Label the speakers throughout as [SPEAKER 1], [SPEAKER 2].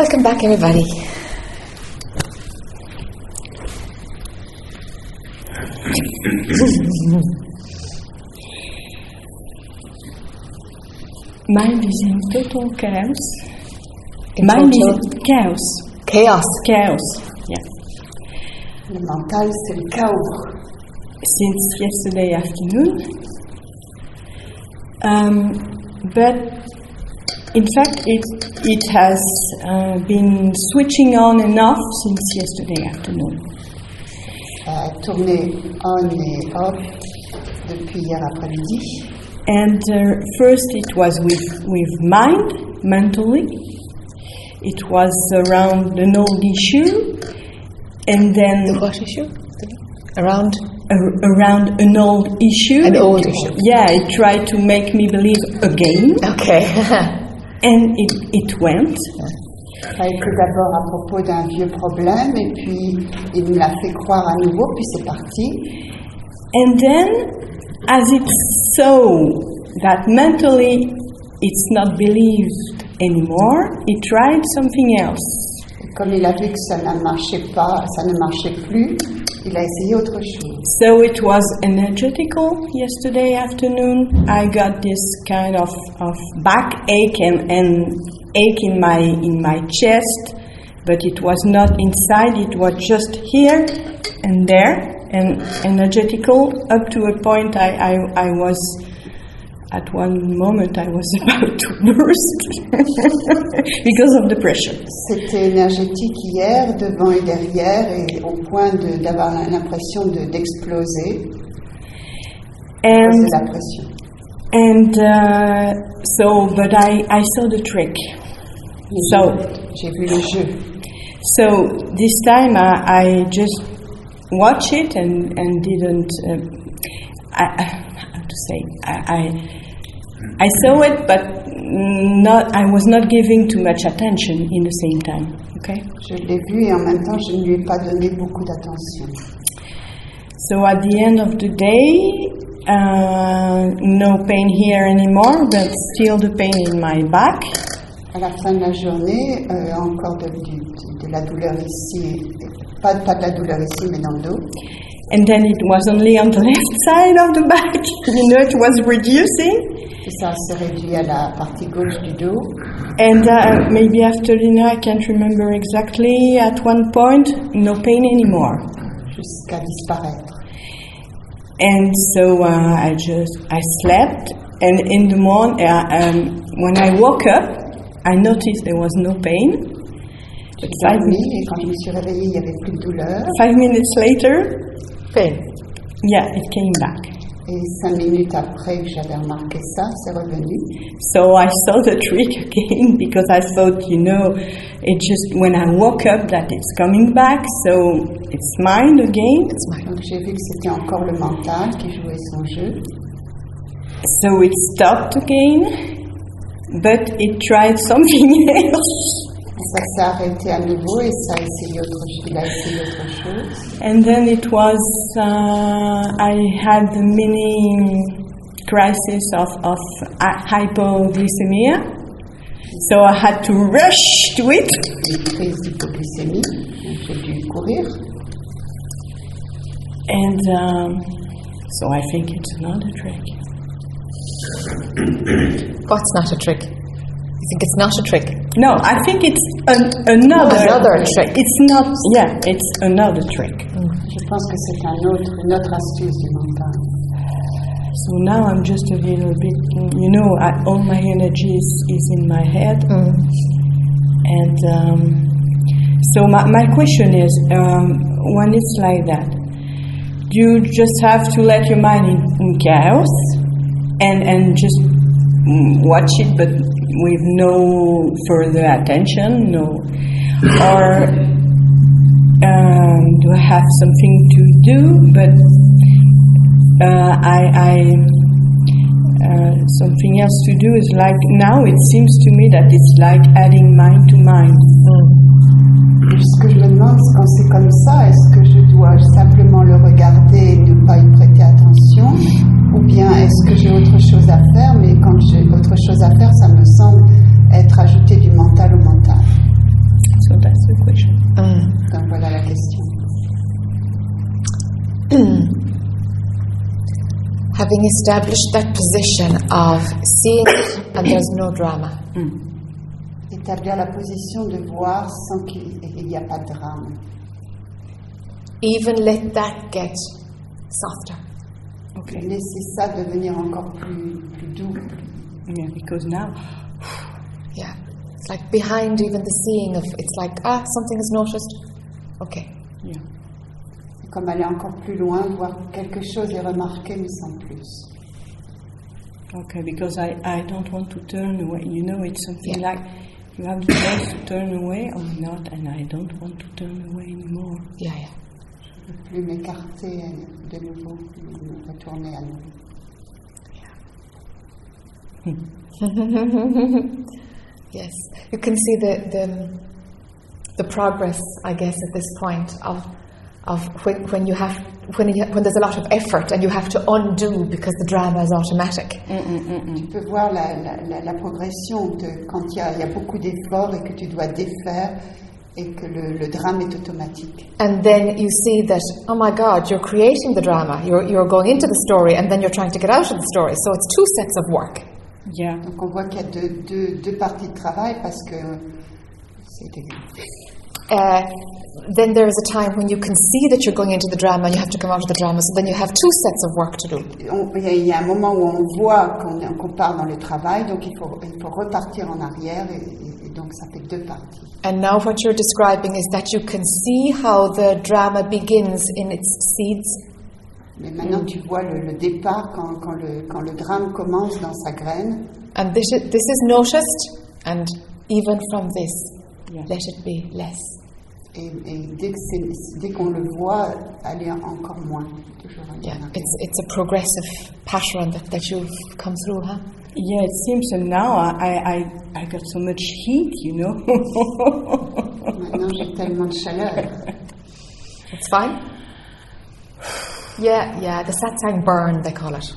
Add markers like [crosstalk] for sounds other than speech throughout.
[SPEAKER 1] Welcome back, everybody.
[SPEAKER 2] Mind is in total chaos.
[SPEAKER 1] In
[SPEAKER 2] Mind
[SPEAKER 1] total-
[SPEAKER 2] is in chaos.
[SPEAKER 1] Chaos.
[SPEAKER 2] Chaos. Yeah.
[SPEAKER 3] Le mental, c'est le chaos.
[SPEAKER 2] Since yesterday afternoon. Um, but in fact, it it has uh, been switching on and off since yesterday afternoon.
[SPEAKER 3] Ça a tourné on et off depuis hier après-midi.
[SPEAKER 2] And uh, first, it was with with mind mentally. It was around an old issue, and then The
[SPEAKER 1] What issue? Around?
[SPEAKER 2] a- around an old issue.
[SPEAKER 1] An old issue.
[SPEAKER 2] Yeah, it tried to make me believe again,
[SPEAKER 1] Okay. [laughs]
[SPEAKER 2] and it, it went.
[SPEAKER 3] Ça a été d'abord à propos d'un vieux problème et puis il me l'a fait croire à nouveau, puis c'est parti.
[SPEAKER 2] And then, as it saw that mentally it's not believed anymore, it tried something else.
[SPEAKER 3] Et comme il a vu que ça ne marchait pas, ça ne marchait plus, il a essayé autre chose.
[SPEAKER 2] So it was energetical yesterday afternoon. I got this kind of, of backache and, and ache in my in my chest, but it was not inside, it was just here and there and energetical up to a point I, I, I was at one moment I was [laughs] about to burst [laughs] because of the pressure.
[SPEAKER 3] C'était énergétique hier, devant et derrière, et au point de- d'avoir l'impression de- d'exploser
[SPEAKER 2] And
[SPEAKER 3] la pression.
[SPEAKER 2] and uh, so but I, I saw the trick.
[SPEAKER 3] Mais
[SPEAKER 2] So
[SPEAKER 3] J'ai vu le jeu.
[SPEAKER 2] So this time I, I just watched it and and didn't. Uh, I, I how to say I, I I saw it, but not. I was not giving too much attention in the same time. Okay.
[SPEAKER 3] Je l'ai vu et en même temps, je ne lui ai pas donné beaucoup d'attention.
[SPEAKER 2] So at the end of the day, uh, no pain here anymore, but still the pain in my back.
[SPEAKER 3] À la fin de la journée, euh, encore de, du- de la douleur ici, pas, pas de la douleur ici, mais dans le dos.
[SPEAKER 2] And then it was only on the [laughs] left side of the back. [laughs] You know, it was reducing.
[SPEAKER 3] Et ça s'est réduit à la partie gauche du dos.
[SPEAKER 2] And uh, maybe after dinner, I can't remember exactly. At one point, no pain anymore.
[SPEAKER 3] jusqu'à disparaître.
[SPEAKER 2] And so uh, I just I slept, and in the morning, uh, um, when I woke up, I noticed there was no pain. But five,
[SPEAKER 3] dormi et quand je me suis réveillée, il n'y avait plus de douleur.
[SPEAKER 2] five minutes later,
[SPEAKER 1] Pain.
[SPEAKER 2] yeah, it came back.
[SPEAKER 3] Et cinq minutes après que j'avais remarqué ça, c'est revenu.
[SPEAKER 2] So I saw the trick again [laughs] because I thought, you know, it just when I woke up that it's coming back. So it's mine again.
[SPEAKER 1] It's mine.
[SPEAKER 3] Donc j'ai vu que c'était encore le mental qui jouait son jeu.
[SPEAKER 2] So it stopped again, but it tried something [laughs] else.
[SPEAKER 3] Ça s'est arrêté à nouveau et ça a essayé autre chose. A essayé autre chose.
[SPEAKER 2] And then it was, uh, I had the mini crisis of, of hypoglycemia. So I had to rush to it.
[SPEAKER 3] Crise d'hypoglycémie. J'ai dû courir.
[SPEAKER 2] And um, so I think it's another trick.
[SPEAKER 1] What's not a trick? You think it's not a trick?
[SPEAKER 2] No, I think it's an, another.
[SPEAKER 1] Another trick.
[SPEAKER 2] It's not, yeah, it's another trick.
[SPEAKER 3] Je pense que c'est un autre, une autre astuce du mental.
[SPEAKER 2] So now I'm just a little bit, you know, I, all my energy is, is in my head. And um, so my, my question is um, when it's like that, you just have to let your mind in, in chaos and, and just mm, watch it but with no further attention? No. Or um, do I have something to do but uh, I, I uh, something else to do is like now it seems to me that it's like adding mind to mind.
[SPEAKER 3] Et ce que je me demande, quand c'est comme ça, est-ce que je dois simplement le regarder et ne pas y prêter attention Ou bien est-ce que j'ai autre chose à faire Mais quand j'ai autre chose à faire, ça me semble être ajouté du mental au mental. So that's the question. Mm. Donc voilà la question.
[SPEAKER 1] Having established that position of seeing and there's no drama. Mm.
[SPEAKER 3] Établir la position de voir sans qu'il n'y a pas de drame.
[SPEAKER 1] Even let that get softer.
[SPEAKER 2] Okay.
[SPEAKER 3] Laisser ça devenir encore plus, plus doux.
[SPEAKER 2] Yeah, because now,
[SPEAKER 1] Yeah. It's like behind even the seeing of it's like, ah, something is noticed. Okay.
[SPEAKER 2] yeah.
[SPEAKER 3] Comme aller encore plus loin, voir quelque chose est remarqué, mais sans plus.
[SPEAKER 2] Okay, because I, I don't want to turn away. You know, it's something
[SPEAKER 1] Yeah.
[SPEAKER 2] like you have the choice to turn away oh or not, and I don't want to turn away anymore.
[SPEAKER 1] Yeah, yeah.
[SPEAKER 3] Je ne peux plus m'écarter euh, de nouveau, me retourner à nouveau. [laughs]
[SPEAKER 1] Yes. You can see the, the, the progress, I guess, at this point of, of when, when you have when, you, when there's a lot of effort and you have to undo because the drama is automatic.
[SPEAKER 3] Mm, mm, mm, tu peux voir la, la- la- la progression de quand il y a, il y a beaucoup d'efforts et que tu dois défaire et que le, le drame est automatique.
[SPEAKER 1] And then you see that, oh my God, you're creating the drama. You're, you're going into the story and then you're trying to get out of the story. So it's two sets of work.
[SPEAKER 2] Yeah.
[SPEAKER 3] Donc on voit qu'il y a deux, deux, deux parties de travail parce que c'est
[SPEAKER 1] Uh, then there is a time when you can see that you're going into the drama and you have to come out of the drama. So then you have two sets of work to do.
[SPEAKER 3] il y, a- il y a un moment où on voit qu'on part dans le travail, donc il faut, il faut repartir en arrière et, et- donc ça fait deux parties.
[SPEAKER 1] And now what you're describing is that you can see how the drama begins in its seeds
[SPEAKER 3] Mais maintenant tu vois le, le départ quand, quand le, quand le drame commence dans sa graine
[SPEAKER 1] And this is, this is noticed, and even from this,
[SPEAKER 2] Yeah.
[SPEAKER 1] let it be less.
[SPEAKER 3] Et, et dès que dès qu'on le voit aller encore moins. Toujours
[SPEAKER 1] Yeah, it's, it's a progressive pattern that, that you've come through, huh?
[SPEAKER 2] Yeah, it seems that now I, I, I got so much heat, you know.
[SPEAKER 3] Maintenant j'ai [laughs] tellement de chaleur.
[SPEAKER 1] It's fine? Yeah, yeah, the satsang burn, they call it.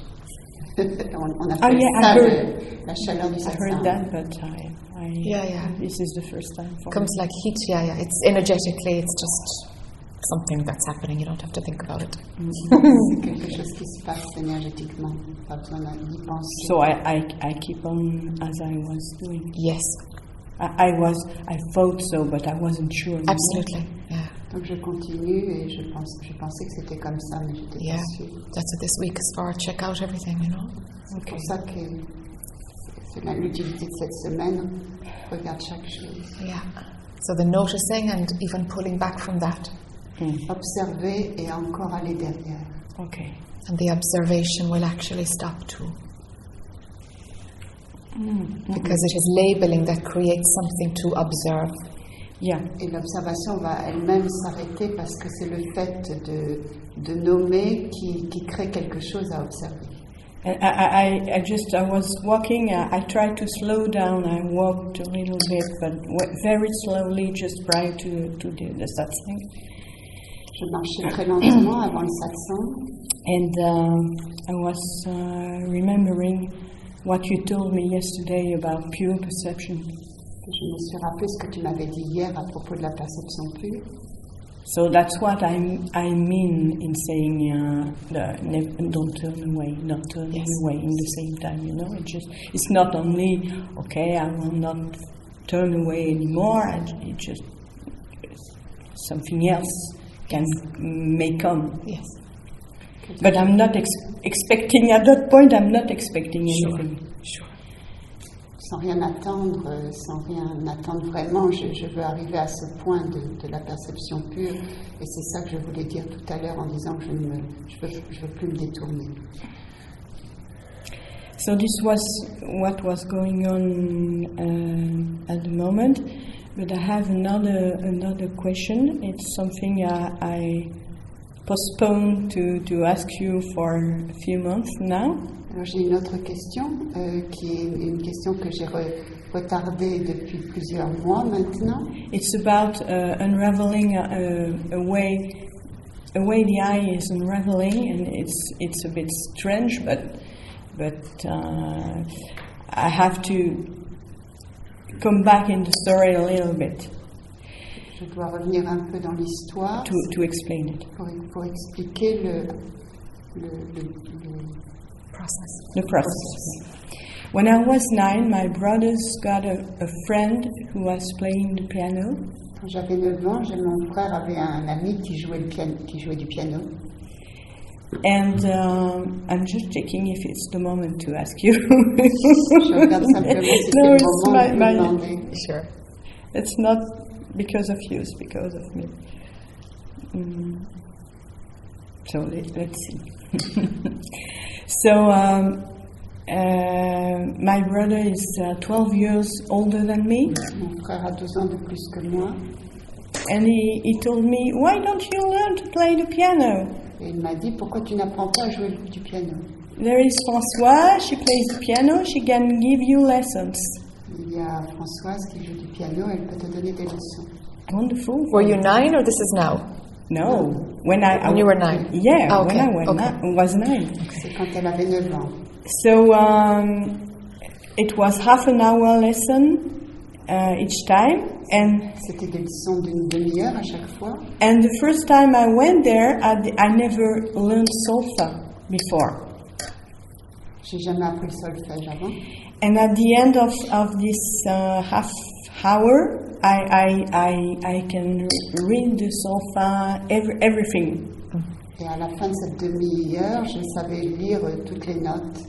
[SPEAKER 1] [laughs]
[SPEAKER 3] on, on
[SPEAKER 2] Ah,
[SPEAKER 3] appelle
[SPEAKER 2] yeah, I heard-
[SPEAKER 3] la chaleur du
[SPEAKER 2] I heard that, but I, I
[SPEAKER 1] Yeah, yeah.
[SPEAKER 2] this is the first time for
[SPEAKER 1] comes like heat, yeah, yeah. It's energetically, it's just something that's happening. You don't have to think about it.
[SPEAKER 3] C'est [laughs] quelque chose qui se passe énergétiquement, pas besoin d'y penser.
[SPEAKER 2] So I, I, I keep on as I was doing.
[SPEAKER 1] Yes,
[SPEAKER 2] I, I was, I thought so, but I wasn't sure.
[SPEAKER 1] absolutely. Yeah,
[SPEAKER 3] Donc je continue et je, pense, je pensais que c'était comme ça, mais j'étais
[SPEAKER 1] yeah.
[SPEAKER 3] pas sûre.
[SPEAKER 1] That's what this week is for. Check out everything, you know?
[SPEAKER 3] C'est pour ça que c'est l'utilité de cette semaine. Regarde chaque chose.
[SPEAKER 1] Yeah. So the noticing and even pulling back from that. Hmm.
[SPEAKER 3] Observer et encore aller derrière.
[SPEAKER 2] Okay.
[SPEAKER 1] And the observation will actually stop too. Hmm. Because it is labeling that creates something to observe.
[SPEAKER 2] Yeah.
[SPEAKER 3] Et l'observation va elle-même s'arrêter parce que c'est le fait de, de nommer qui, qui crée quelque chose à observer.
[SPEAKER 2] I, I, I- just, I was walking, I, I tried to slow down, I walked a little bit, but very slowly just prior to, to the, the satsang.
[SPEAKER 3] Je marchais très lentement avant le satsang
[SPEAKER 2] And um, I was uh, remembering what you told me yesterday about pure perception.
[SPEAKER 3] Je me suis rappelé ce que tu m'avais dit hier à propos de la perception pure.
[SPEAKER 2] So that's what I, I mean in saying uh, the, ne- don't turn away, not turn
[SPEAKER 1] Yes.
[SPEAKER 2] away in the same time, you know? It just it's not only okay. I will not turn away anymore. It just something else can may come.
[SPEAKER 1] Yes.
[SPEAKER 2] But I'm not ex- expecting at that point. I'm not expecting anything.
[SPEAKER 1] Sure.
[SPEAKER 3] Sans rien attendre, euh, sans rien attendre vraiment, je, je veux arriver à ce point de, de la perception pure. Et c'est ça que je voulais dire tout à l'heure en disant que je ne je veux, je veux plus me détourner.
[SPEAKER 2] So this was what was going on uh, at the moment, but I have another another question. It's something uh, I postponed to, to ask you for a few months now.
[SPEAKER 3] Alors j'ai une autre question, euh, qui est une question que j'ai re- retardée depuis plusieurs mois maintenant.
[SPEAKER 2] It's about uh, unraveling a, a way a way the eye is unraveling, and it's it's a bit strange, but but uh, I have to come back in the story a little bit
[SPEAKER 3] Je dois revenir un peu dans l'histoire
[SPEAKER 2] to, to explain it.
[SPEAKER 3] pour, pour expliquer le, le, le- le-
[SPEAKER 1] process.
[SPEAKER 2] the process. When I was nine, my brothers got a, a friend who was playing the piano,
[SPEAKER 3] Quand j'avais 9 ans, j'ai- mon frère avait un ami qui jouait, le piano, qui jouait du piano.
[SPEAKER 2] and um, I'm just checking if it's the moment to ask you. [laughs]
[SPEAKER 3] Je regarde simplement si c'est
[SPEAKER 2] no, it's my, my.
[SPEAKER 1] Sure.
[SPEAKER 2] It's not because of you, because of me. Mm. So let, let's see. [laughs] so um, uh, my brother is uh, 12 years older than me,
[SPEAKER 3] Mon frère a 12 ans de plus que moi.
[SPEAKER 2] and he, he told me, Why don't you learn to play the piano?
[SPEAKER 3] Et il m'a dit Pourquoi tu n'apprends pas à jouer du piano
[SPEAKER 2] There is Françoise, she plays the piano, she can give you lessons.
[SPEAKER 3] Il y a Françoise qui joue du piano, elle peut te donner des leçons.
[SPEAKER 2] Wonderful.
[SPEAKER 1] Were you nine or this is now?
[SPEAKER 2] No, when I, I
[SPEAKER 1] When you were nine?
[SPEAKER 2] Yeah,
[SPEAKER 1] Ah,
[SPEAKER 2] when
[SPEAKER 1] okay,
[SPEAKER 2] I was,
[SPEAKER 1] okay.
[SPEAKER 2] ni- was nine.
[SPEAKER 3] C'est quand elle avait 9 ans.
[SPEAKER 2] So um, it was half an hour lesson uh, each time, and
[SPEAKER 3] C'était des leçons d'une demi-heure à chaque fois.
[SPEAKER 2] and the first time I went there, I, d- I never learned solfa before.
[SPEAKER 3] J'ai jamais appris le solfège avant.
[SPEAKER 2] And at the end of, of this uh, half hour, I, I, I, I can read the solfa, every, everything.
[SPEAKER 3] Et à la fin de cette demi-heure, je savais lire toutes les notes.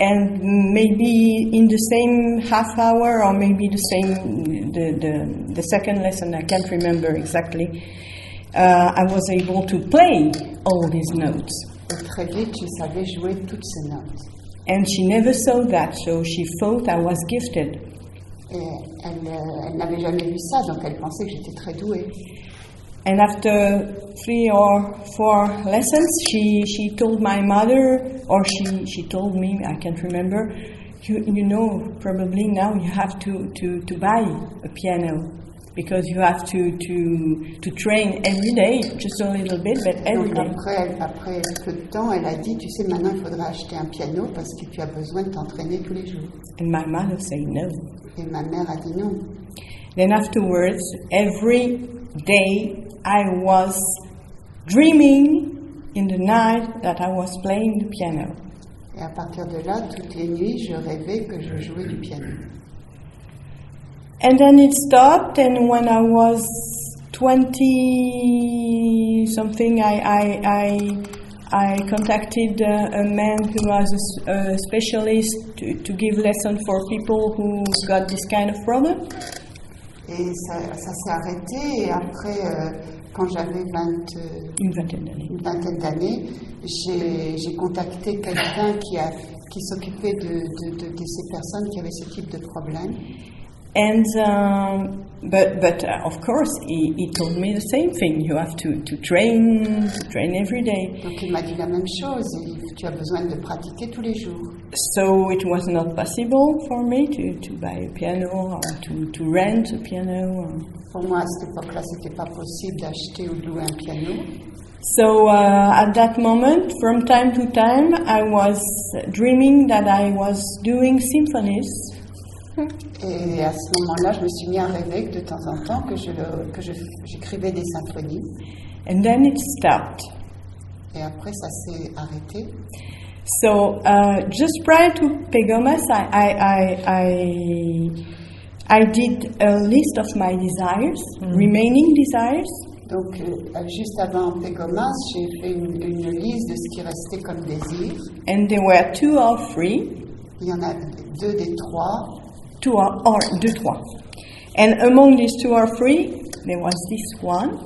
[SPEAKER 2] and maybe in the same half hour or maybe the same the, the, the second lesson i can't remember exactly uh, i was able to play all these notes
[SPEAKER 3] Et très vite, je savais jouer toutes ces notes.
[SPEAKER 2] And she never saw that so she thought i was gifted
[SPEAKER 3] Et elle, euh, elle n'avait jamais vu ça, donc elle pensait que j'étais très douée.
[SPEAKER 2] and after three or four lessons she, she told my mother or she, she told me i can't remember you, you know probably now you have to, to, to buy a piano because you have to, to, to train every day just a little bit but every
[SPEAKER 3] Donc
[SPEAKER 2] day
[SPEAKER 3] après, après peu de temps, elle a dit, tu sais, maintenant il faudra acheter un piano parce que tu as besoin de t'entraîner tous les jours.
[SPEAKER 2] and my mother said no
[SPEAKER 3] Et ma mère a dit non.
[SPEAKER 2] then afterwards every day i was dreaming in the night that i was playing the piano
[SPEAKER 3] Et à partir de là, toutes les nuits, je rêvais que je jouais du piano.
[SPEAKER 2] And then it stopped, and when I was 20 something, I, I, I, I contacted uh, a man who was a a, specialist to, to give lessons for people who got this kind of problem.
[SPEAKER 3] Et ça, ça s'est arrêté. Et après, euh, quand j'avais 20, euh,
[SPEAKER 2] Une vingtaine d'années.
[SPEAKER 3] j'ai contacté quelqu'un qui, a- qui s'occupait de, de- de- de ces personnes qui avaient ce type de problème.
[SPEAKER 2] And um, but but uh, of course he, he told me the same thing. You have to, to train to train every day.
[SPEAKER 3] Donc il m'a dit la même chose. Tu as besoin de pratiquer tous les jours.
[SPEAKER 2] So it was not possible for me to, to buy a piano or to, to rent a piano. Or
[SPEAKER 3] Pour moi, à cette époque-là, c'était pas possible d'acheter ou de louer un piano.
[SPEAKER 2] So uh, at that moment, from time to time, I was dreaming that I was doing symphonies,
[SPEAKER 3] Et à ce moment-là, je me suis mis à rêver que de temps en temps que je que je- j'écrivais des symphonies.
[SPEAKER 2] and then it stopped.
[SPEAKER 3] Et après, ça s'est arrêté.
[SPEAKER 2] So uh, just prior to Pegomas, I, I, I, I, I did a list of my desires, remaining desires,
[SPEAKER 3] Donc, euh, juste avant Pégomas, j'ai fait une, une liste de ce qui restait comme désir.
[SPEAKER 2] and there were two or three,
[SPEAKER 3] Il y en a deux des trois.
[SPEAKER 2] Two or, or deux, trois. And among these two or three, there was this one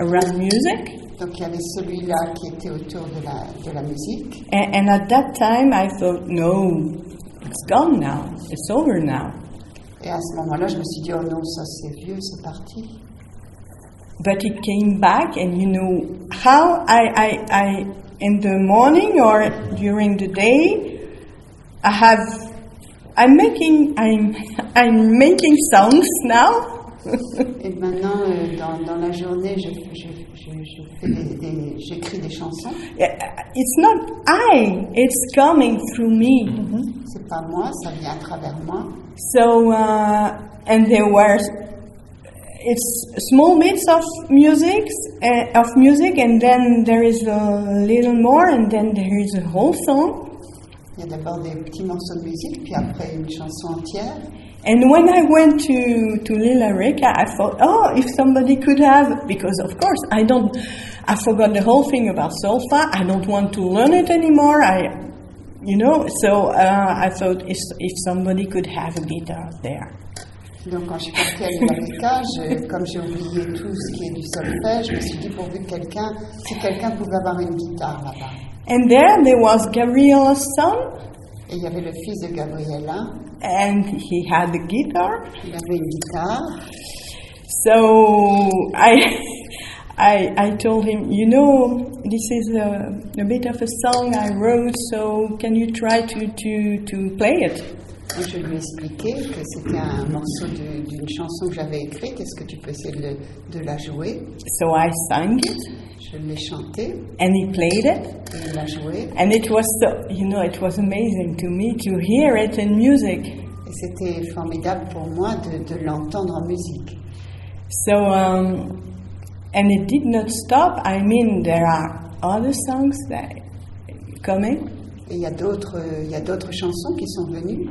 [SPEAKER 2] around music.
[SPEAKER 3] Donc, il y avait celui-là qui était autour de la, de la musique.
[SPEAKER 2] And, and at that time, I thought, no, it's gone now. It's over now.
[SPEAKER 3] Et à ce moment-là, je me suis dit, oh non, ça c'est vieux, c'est parti.
[SPEAKER 2] But it came back, and you know how I, I, I in the morning or during the day, I have, I'm making, I'm, I'm making songs now. [laughs]
[SPEAKER 3] Et maintenant, euh, dans, dans la journée, je, je, je, je fais des- des- j'écris des chansons.
[SPEAKER 2] It's not I, it's coming through me.
[SPEAKER 3] C'est pas moi, ça vient à travers moi.
[SPEAKER 2] So, uh, and there were it's small bits of music, uh, of music, and then there is a little more, and then there is a whole song.
[SPEAKER 3] Il y a d'abord des petits morceaux de musique, puis après une chanson entière.
[SPEAKER 2] And when I went to, to Lila Reka, I thought, oh, if somebody could have, because of course I don't, I forgot the whole thing about solfa. I don't want to learn it anymore. I, you know, so uh, I thought if, if somebody could have a guitar there.
[SPEAKER 3] Donc quand je suis partie à je- comme j'ai oublié tout ce qui est du solfège, je me suis dit pourvu que quelqu'un, si quelqu'un pouvait avoir une guitare là-bas.
[SPEAKER 2] And there there was Gabriela's son,
[SPEAKER 3] Et il y avait le fils de Gabriella,
[SPEAKER 2] and he had the guitar.
[SPEAKER 3] il avait une guitare.
[SPEAKER 2] So I, [laughs] I, I told him, you know, this is a, a bit of a song I wrote, so can you try to, to, to play it?
[SPEAKER 3] Et je lui ai expliqué que c'était un morceau d'une chanson que j'avais écrite. Est-ce que tu peux essayer de, de la jouer
[SPEAKER 2] So I sang it,
[SPEAKER 3] Je l'ai chanté
[SPEAKER 2] and he played it,
[SPEAKER 3] et il l'a joué.
[SPEAKER 2] and it was so, you know, it was amazing to me to hear it in music.
[SPEAKER 3] Et c'était formidable pour moi de, de l'entendre en musique.
[SPEAKER 2] So, um, and it did not stop. I mean, there are other songs that coming,
[SPEAKER 3] Et il y a d'autres, il y a d'autres chansons qui sont venues.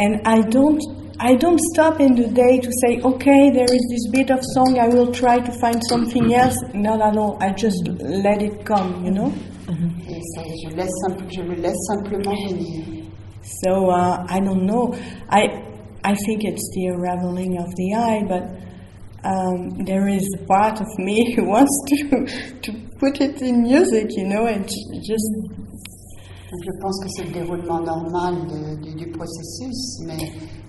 [SPEAKER 2] and I don't, I don't stop in the day to say, okay, there is this bit of song. I will try to find something else. No, no, no, I just let it come, you know.
[SPEAKER 3] Et ça, je, laisse simple- je le laisse simplement venir.
[SPEAKER 2] So uh, I don't know. I I think it's the unraveling of the eye, but um, there is a part of me [laughs] who wants to to put it in music. You know, and just
[SPEAKER 3] Donc je pense que c'est le déroulement normal de- du, du processus, mais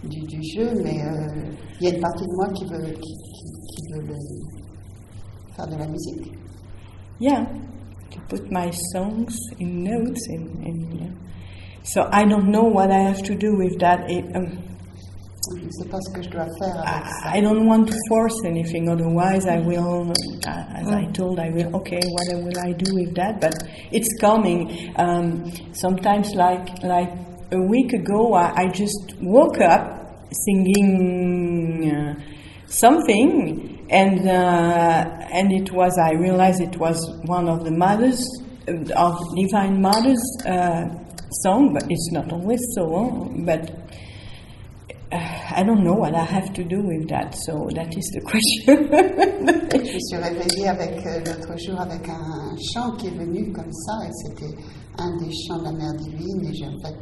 [SPEAKER 3] du, du jeu, mais euh, il y a une partie de moi qui veut, qui, qui- qui veut le- faire de la musique.
[SPEAKER 2] yeah, to put my songs in notes and, and yeah. So I don't know what I have to do with that. It, um,
[SPEAKER 3] je ne sais pas ce que je dois faire avec ça.
[SPEAKER 2] I, don't want to force anything, otherwise I will, uh, as I told, I will, okay, what will I do with that? But it's coming. Um, sometimes, like, like a week ago, I, I just woke up singing uh, something, and, uh, and it was, I realized it was one of the mothers, of Divine Mother's uh, song, but it's not always so, but [sighs] I don't know what I have to do with that, so that is the [laughs] question.
[SPEAKER 3] Je me suis réveillée avec euh, l'autre jour avec un chant qui est venu comme ça, et c'était un des chants de la Mère divine. Et j'ai en fait,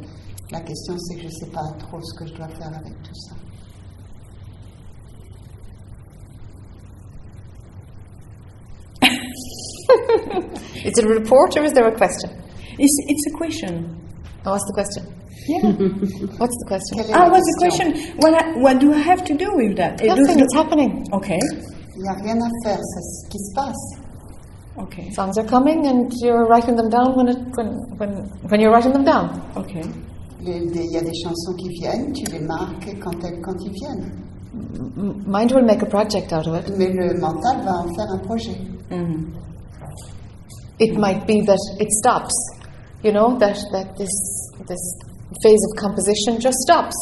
[SPEAKER 3] la question c'est que je ne sais pas trop ce que je dois faire avec tout ça. [laughs]
[SPEAKER 1] Is it a report or is there a question?
[SPEAKER 2] it's, it's a question.
[SPEAKER 1] Oh, what's the question?
[SPEAKER 2] Yeah. [laughs]
[SPEAKER 1] What's the question?
[SPEAKER 2] Ah, what's the
[SPEAKER 3] question
[SPEAKER 2] question? What, I, what do I have to do with that? It
[SPEAKER 1] Nothing,
[SPEAKER 2] doesn't-
[SPEAKER 1] it's happening.
[SPEAKER 2] Okay,
[SPEAKER 3] Il n'y a rien à faire, c'est ce qui se passe.
[SPEAKER 2] okay,
[SPEAKER 1] Songs are coming and you're writing them down when, it, when, when, when you're writing them down.
[SPEAKER 2] okay.
[SPEAKER 3] Il y a des chansons qui viennent, tu les marques quand, elles, quand ils viennent.
[SPEAKER 1] Mind will make a project out of it.
[SPEAKER 3] Mais le mental va en faire un projet.
[SPEAKER 2] Mhm.
[SPEAKER 1] It might be that it stops, you know, that, that this, this phase of composition just stops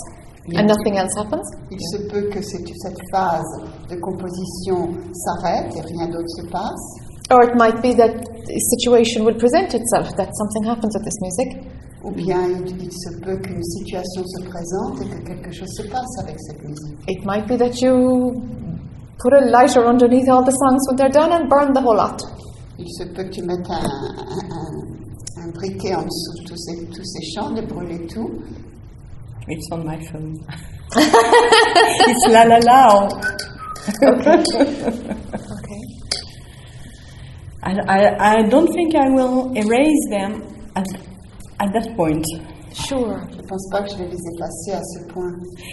[SPEAKER 1] and nothing else happens.
[SPEAKER 3] Il se peut que cette, cette phase de composition s'arrête et rien d'autre se passe.
[SPEAKER 1] Or it might be that a situation will present itself, that something happens with this music.
[SPEAKER 3] Ou bien il, il se peut qu'une situation se présente et que quelque chose se passe avec cette musique.
[SPEAKER 1] It might be that you put a lighter underneath all the songs when they're done and burn the whole lot.
[SPEAKER 3] Il se peut que tu mettes un- un- un briquet en dessous de tous ces, tous ces chants, de brûler tout.
[SPEAKER 2] It's on my phone. it's la la la.
[SPEAKER 1] Okay.
[SPEAKER 2] I, I, I don't think I will erase them at, at that point.
[SPEAKER 1] Sure.
[SPEAKER 3] Je pense pas que je vais les effacer à ce point.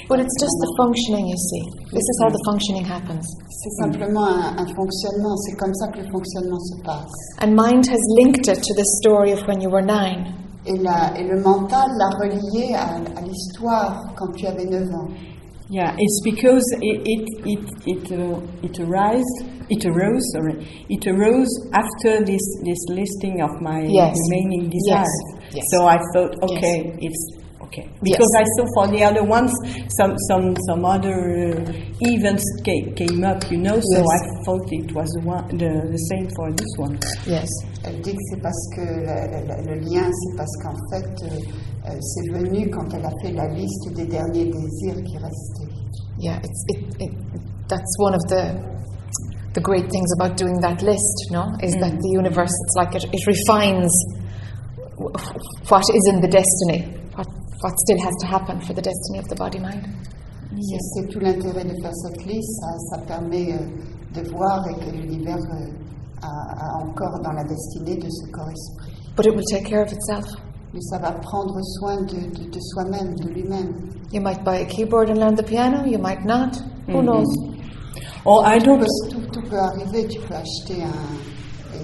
[SPEAKER 1] But it's just the functioning, you see. This is how the functioning happens.
[SPEAKER 3] C'est simplement un, un fonctionnement, c'est comme ça que le fonctionnement se passe.
[SPEAKER 1] And mind has linked it to the story of when you were nine.
[SPEAKER 3] Et, la- et le mental l'a relié à, à l'histoire quand tu avais 9 ans.
[SPEAKER 2] Yeah, it's because it it it it, uh, it arose it arose sorry it arose after this this listing of my
[SPEAKER 1] Yes.
[SPEAKER 2] remaining desires.
[SPEAKER 1] Yes.
[SPEAKER 2] So I thought, okay, it's Okay.
[SPEAKER 1] Yes.
[SPEAKER 2] Because I saw for the other ones some some some other uh, events came, came up, you know. So
[SPEAKER 1] Yes.
[SPEAKER 2] I thought it was the one the, the same for this one.
[SPEAKER 1] Yes.
[SPEAKER 3] Elle dit que c'est parce que la- la- la- le lien, c'est parce qu'en fait, euh, euh, c'est venu quand elle a fait la liste des derniers désirs qui restaient.
[SPEAKER 1] Yeah, it's, it, it, that's one of the the great things about doing that list, no? Is that the universe, it's like it, it refines what is in the destiny, what, what still has to happen for the destiny of the body mind.
[SPEAKER 3] C'est- C'est tout l'intérêt de faire cette liste, ça, ça permet euh, de voir et que l'univers euh, a, a encore dans la destinée de ce corps-esprit.
[SPEAKER 1] But it will take care of itself.
[SPEAKER 3] Mais ça va prendre soin de, de- de soi-même, de lui-même.
[SPEAKER 1] You might buy a keyboard and learn the piano, you might not. Who mm-hmm. knows?
[SPEAKER 2] Or I don't.
[SPEAKER 3] peut, tout- tout peut arriver, tu peux acheter un...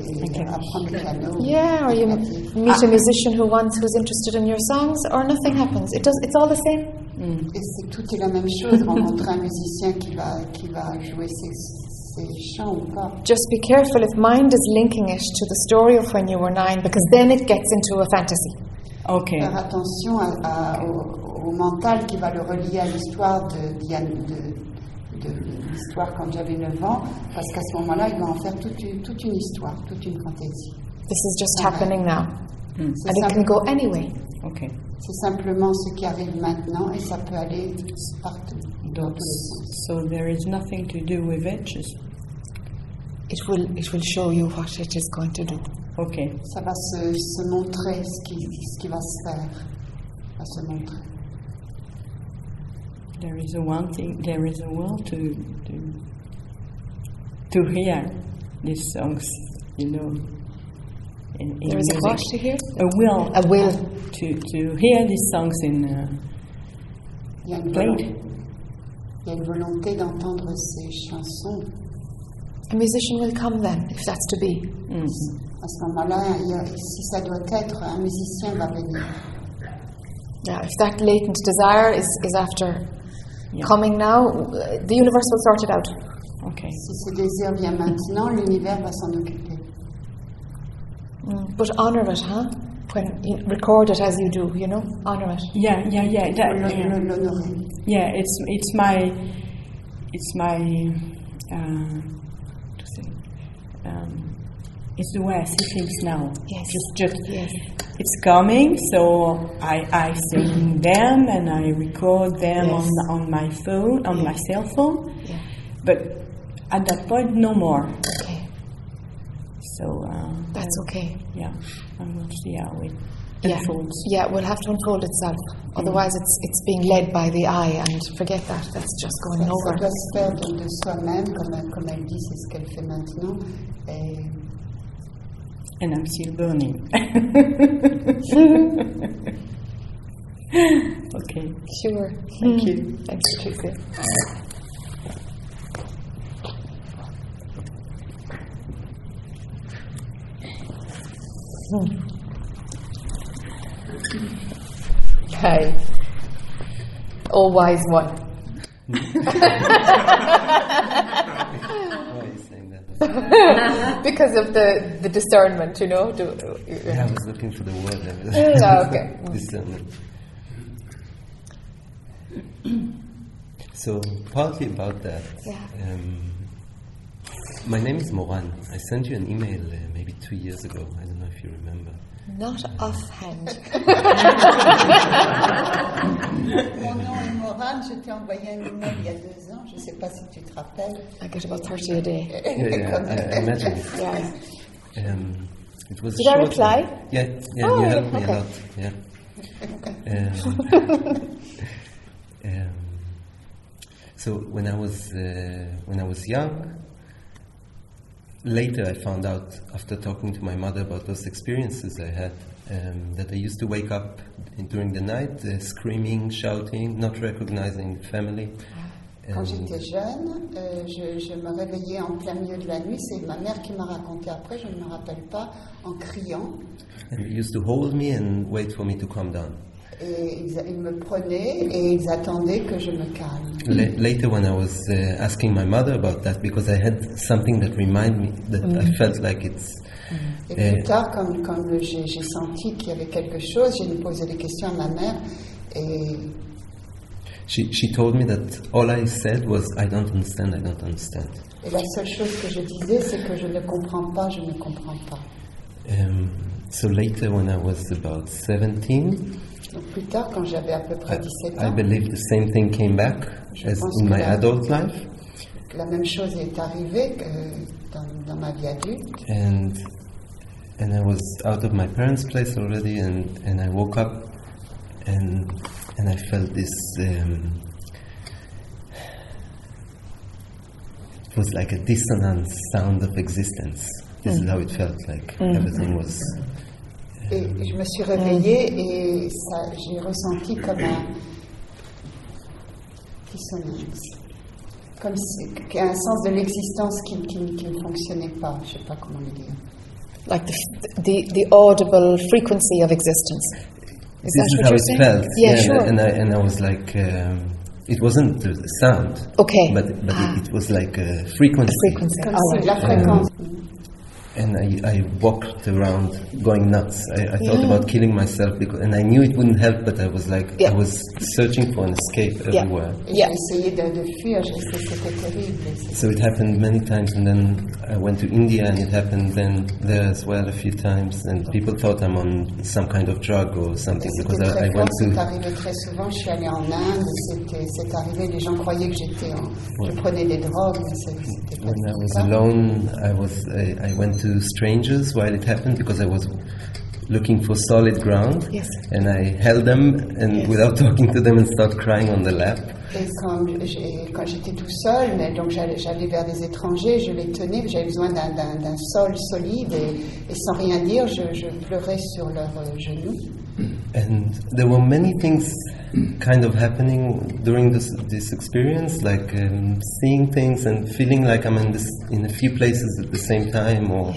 [SPEAKER 3] et
[SPEAKER 2] Ok.
[SPEAKER 3] apprendre le piano.
[SPEAKER 1] Yeah, or you
[SPEAKER 3] le
[SPEAKER 1] m-
[SPEAKER 3] clavier.
[SPEAKER 1] meet a musician who wants, who's interested in your songs, or nothing happens. It does. It's all the same. Mm.
[SPEAKER 3] Et c'est tout est la même chose, rencontrer un musicien qui va, qui va jouer ses, ses chants ou pas.
[SPEAKER 1] Just be careful if mind is linking it to the story of when you were nine, because then it gets into a fantasy.
[SPEAKER 2] Okay.
[SPEAKER 3] Faire attention à- à- au, au mental qui va le relier à l'histoire de, Diane- de, de l'histoire quand j'avais 9 ans, parce qu'à ce moment-là, il va en faire toute une, toute une histoire, toute une fantaisie.
[SPEAKER 1] This is just
[SPEAKER 3] Ah,
[SPEAKER 1] happening now,
[SPEAKER 3] C'est
[SPEAKER 1] and it
[SPEAKER 3] simple-
[SPEAKER 1] can go anyway.
[SPEAKER 2] Okay.
[SPEAKER 3] c'est simplement ce qui arrive maintenant et ça peut aller partout, dans tous les sens.
[SPEAKER 2] So there is nothing to do with it. Just
[SPEAKER 1] It will. It will show you what it is going to do.
[SPEAKER 2] okay.
[SPEAKER 3] Ça va se, se montrer ce qui, ce qui va se faire, va se montrer.
[SPEAKER 2] There is a one thing. There is a will to to to hear these songs. You know. In, in
[SPEAKER 1] There is a
[SPEAKER 2] music.
[SPEAKER 1] to hear.
[SPEAKER 2] A will.
[SPEAKER 1] A will.
[SPEAKER 2] to to hear these songs in uh,
[SPEAKER 3] Il y a une,
[SPEAKER 2] played.
[SPEAKER 3] volonté, il y a une volonté d'entendre ces chansons.
[SPEAKER 1] A musician will come then, if that's to be.
[SPEAKER 2] Mm.
[SPEAKER 3] À ce moment-là, il y a- si ça doit être, un musicien va venir.
[SPEAKER 1] Yeah, if that latent desire is, is after
[SPEAKER 2] Yeah.
[SPEAKER 1] coming now, uh, the universe will sort it out.
[SPEAKER 2] Okay.
[SPEAKER 3] Si ce désir vient maintenant, l'univers va s'en occuper.
[SPEAKER 1] Mm. But honor it, huh? When you record it as you do, you know, honor it.
[SPEAKER 2] Yeah, yeah, yeah. That,
[SPEAKER 3] Le-
[SPEAKER 2] yeah. Yeah, it's it's my it's my uh, to say um, it's the way I see things now.
[SPEAKER 1] Yes.
[SPEAKER 2] Just just
[SPEAKER 1] Yes.
[SPEAKER 2] It's coming, so I I sing them and I record them
[SPEAKER 1] Yes.
[SPEAKER 2] on on my phone on my cell phone.
[SPEAKER 1] Yeah.
[SPEAKER 2] But at that point, no more.
[SPEAKER 1] Okay.
[SPEAKER 2] So uh,
[SPEAKER 1] That's okay.
[SPEAKER 2] yeah, I will see how it
[SPEAKER 1] Yeah.
[SPEAKER 2] unfolds.
[SPEAKER 1] Yeah, it will have to unfold itself. Otherwise, it's it's being led by the eye, and forget that. That's just going
[SPEAKER 3] Ça, ça
[SPEAKER 1] over.
[SPEAKER 3] doit se faire de, de soi-même, comme, comme elle dit, c'est ce qu'elle fait maintenant. Et
[SPEAKER 2] and I'm still burning. okay,
[SPEAKER 1] Sure.
[SPEAKER 2] thank hmm. you.
[SPEAKER 1] Thanks, Patricia. Hi. Hmm. All wise one. Hmm. [laughs] [laughs]
[SPEAKER 4] Why are you saying that? [laughs]
[SPEAKER 1] because of the, the discernment, you know. Do,
[SPEAKER 4] Yeah, I was looking for the word.
[SPEAKER 1] Okay. [laughs]
[SPEAKER 4] Discernment. so, partly about that.
[SPEAKER 1] Yeah.
[SPEAKER 4] Um, my name is Moran. I sent you an email uh, maybe two years ago. I don't
[SPEAKER 1] Not offhand. [laughs]
[SPEAKER 3] Mon nom est Morane, je t'ai envoyé un email il y a deux ans, je ne sais pas si tu te rappelles.
[SPEAKER 1] I get about 30 a day. [laughs]
[SPEAKER 4] Yeah, yeah, I, I imagine.
[SPEAKER 1] Yeah.
[SPEAKER 4] Um, it was
[SPEAKER 1] Did I reply?
[SPEAKER 4] one. Yeah, yeah,
[SPEAKER 1] Oh,
[SPEAKER 4] you
[SPEAKER 1] yeah,
[SPEAKER 4] helped me a lot. Yeah. [laughs] Um, um, so when I was uh, when I was young, later I found out after talking to my mother about those experiences I had um, that I used to wake up in, during the night uh, screaming, shouting, not recognizing family.
[SPEAKER 3] Quand
[SPEAKER 4] And-
[SPEAKER 3] j'étais jeune, euh, je, je me réveillais en plein milieu de la nuit, c'est ma mère qui m'a raconté après, je ne me rappelle pas, en criant.
[SPEAKER 4] and they used to hold me and wait for me to calm down.
[SPEAKER 3] Et ils, ils me prenaient et ils attendaient que je me calme.
[SPEAKER 4] La- later, when I was uh, asking my mother about that, because I had something that reminded me that I felt like it's.
[SPEAKER 3] Et
[SPEAKER 4] uh,
[SPEAKER 3] plus tard, comme, comme j'ai senti qu'il y avait quelque chose, j'ai posé des questions à ma mère Et,
[SPEAKER 4] She, she told me that all I said was, I don't understand, I don't understand.
[SPEAKER 3] et la seule chose que je disais, c'est que je ne comprends pas, je ne comprends pas.
[SPEAKER 4] Um, so later, when I was about 17,
[SPEAKER 3] Donc plus tard, quand j'avais à peu
[SPEAKER 4] I,
[SPEAKER 3] près 17
[SPEAKER 4] I believe the same thing came back as in my
[SPEAKER 3] la-
[SPEAKER 4] adult life.
[SPEAKER 3] la même chose est arrivée euh, dans, dans ma vie adulte.
[SPEAKER 4] and and I was out of my parents' place already, and, and I woke up, and and I felt this. Um, it was like a dissonant sound of existence. This is how it felt like everything was.
[SPEAKER 3] Et je me suis réveillée et ça, j'ai ressenti comme un dissonance, comme si, un sens de l'existence qui, qui- qui ne fonctionnait pas. Je ne sais pas comment le dire.
[SPEAKER 1] Like the, f- the, the audible frequency of existence. Is
[SPEAKER 4] this
[SPEAKER 1] that
[SPEAKER 4] is
[SPEAKER 1] what
[SPEAKER 4] how it felt.
[SPEAKER 1] Yeah,
[SPEAKER 4] and,
[SPEAKER 1] sure.
[SPEAKER 4] and I and I was like. Um, it wasn't the sound,
[SPEAKER 1] Okay.
[SPEAKER 4] but but it, it was like a frequency.
[SPEAKER 1] frequency.
[SPEAKER 3] Comme la fréquence.
[SPEAKER 4] And I, I walked around going nuts. I, I thought
[SPEAKER 1] Yeah.
[SPEAKER 4] about killing myself because, and I knew it wouldn't help, but I was like,
[SPEAKER 1] Yeah.
[SPEAKER 4] I was searching for an escape everywhere.
[SPEAKER 1] Yeah.
[SPEAKER 3] j'ai essayé de, de fuir, j'ai essayé, c'était terrible. Et c'est-
[SPEAKER 4] So it happened many times, and then I went to India, and it happened then there as well a few times. And people thought I'm on some kind of drug or something because I, I went
[SPEAKER 3] fort, c'est
[SPEAKER 4] to.
[SPEAKER 3] arrivé très souvent. Je suis allée en Inde, c'était, c'est arrivé, les gens croyaient que j'étais en, je prenais des drogues, mais c'est- c'était pas
[SPEAKER 4] When I was alone, I was I, I went to strangers while it happened because I was looking for solid ground,
[SPEAKER 1] Yes.
[SPEAKER 4] and I held them and without [laughs] talking to them and start crying on the lap.
[SPEAKER 3] Et quand, quand j'étais tout seul, mais donc j'allais, vers des étrangers, je les tenais, j'avais besoin d'un sol solide et, et sans rien dire, je, je pleurais sur leurs euh, genoux.
[SPEAKER 4] And there were many things kind of happening during this this experience, like um, seeing things and feeling like I'm in this in a few places at the same time, or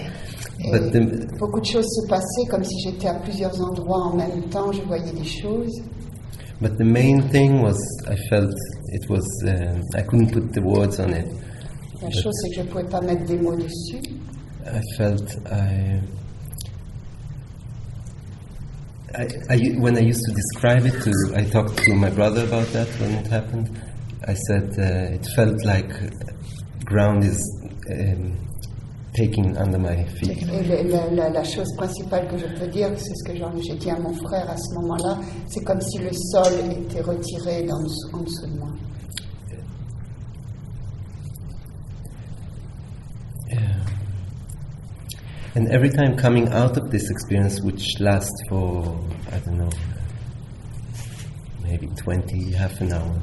[SPEAKER 4] but the,
[SPEAKER 3] beaucoup de choses se passaient comme si j'étais à plusieurs endroits en même temps, je voyais des choses.
[SPEAKER 4] but the main thing was I felt it was um, I couldn't put the words on it.
[SPEAKER 3] La chose, c'est que je pouvais pas mettre des mots dessus.
[SPEAKER 4] I felt I. I, I, when I used to describe it to, I talked to my brother about that when it happened. I said uh, it felt like ground is um, taking under my feet.
[SPEAKER 3] Et le- la, la- la chose principale que je peux dire, c'est ce que j'ai dit à mon frère à ce moment-là, c'est comme si le sol était retiré dessous- en dessous de moi.
[SPEAKER 4] And every time coming out of this experience, which lasts for, I don't know, maybe 20, half an hour,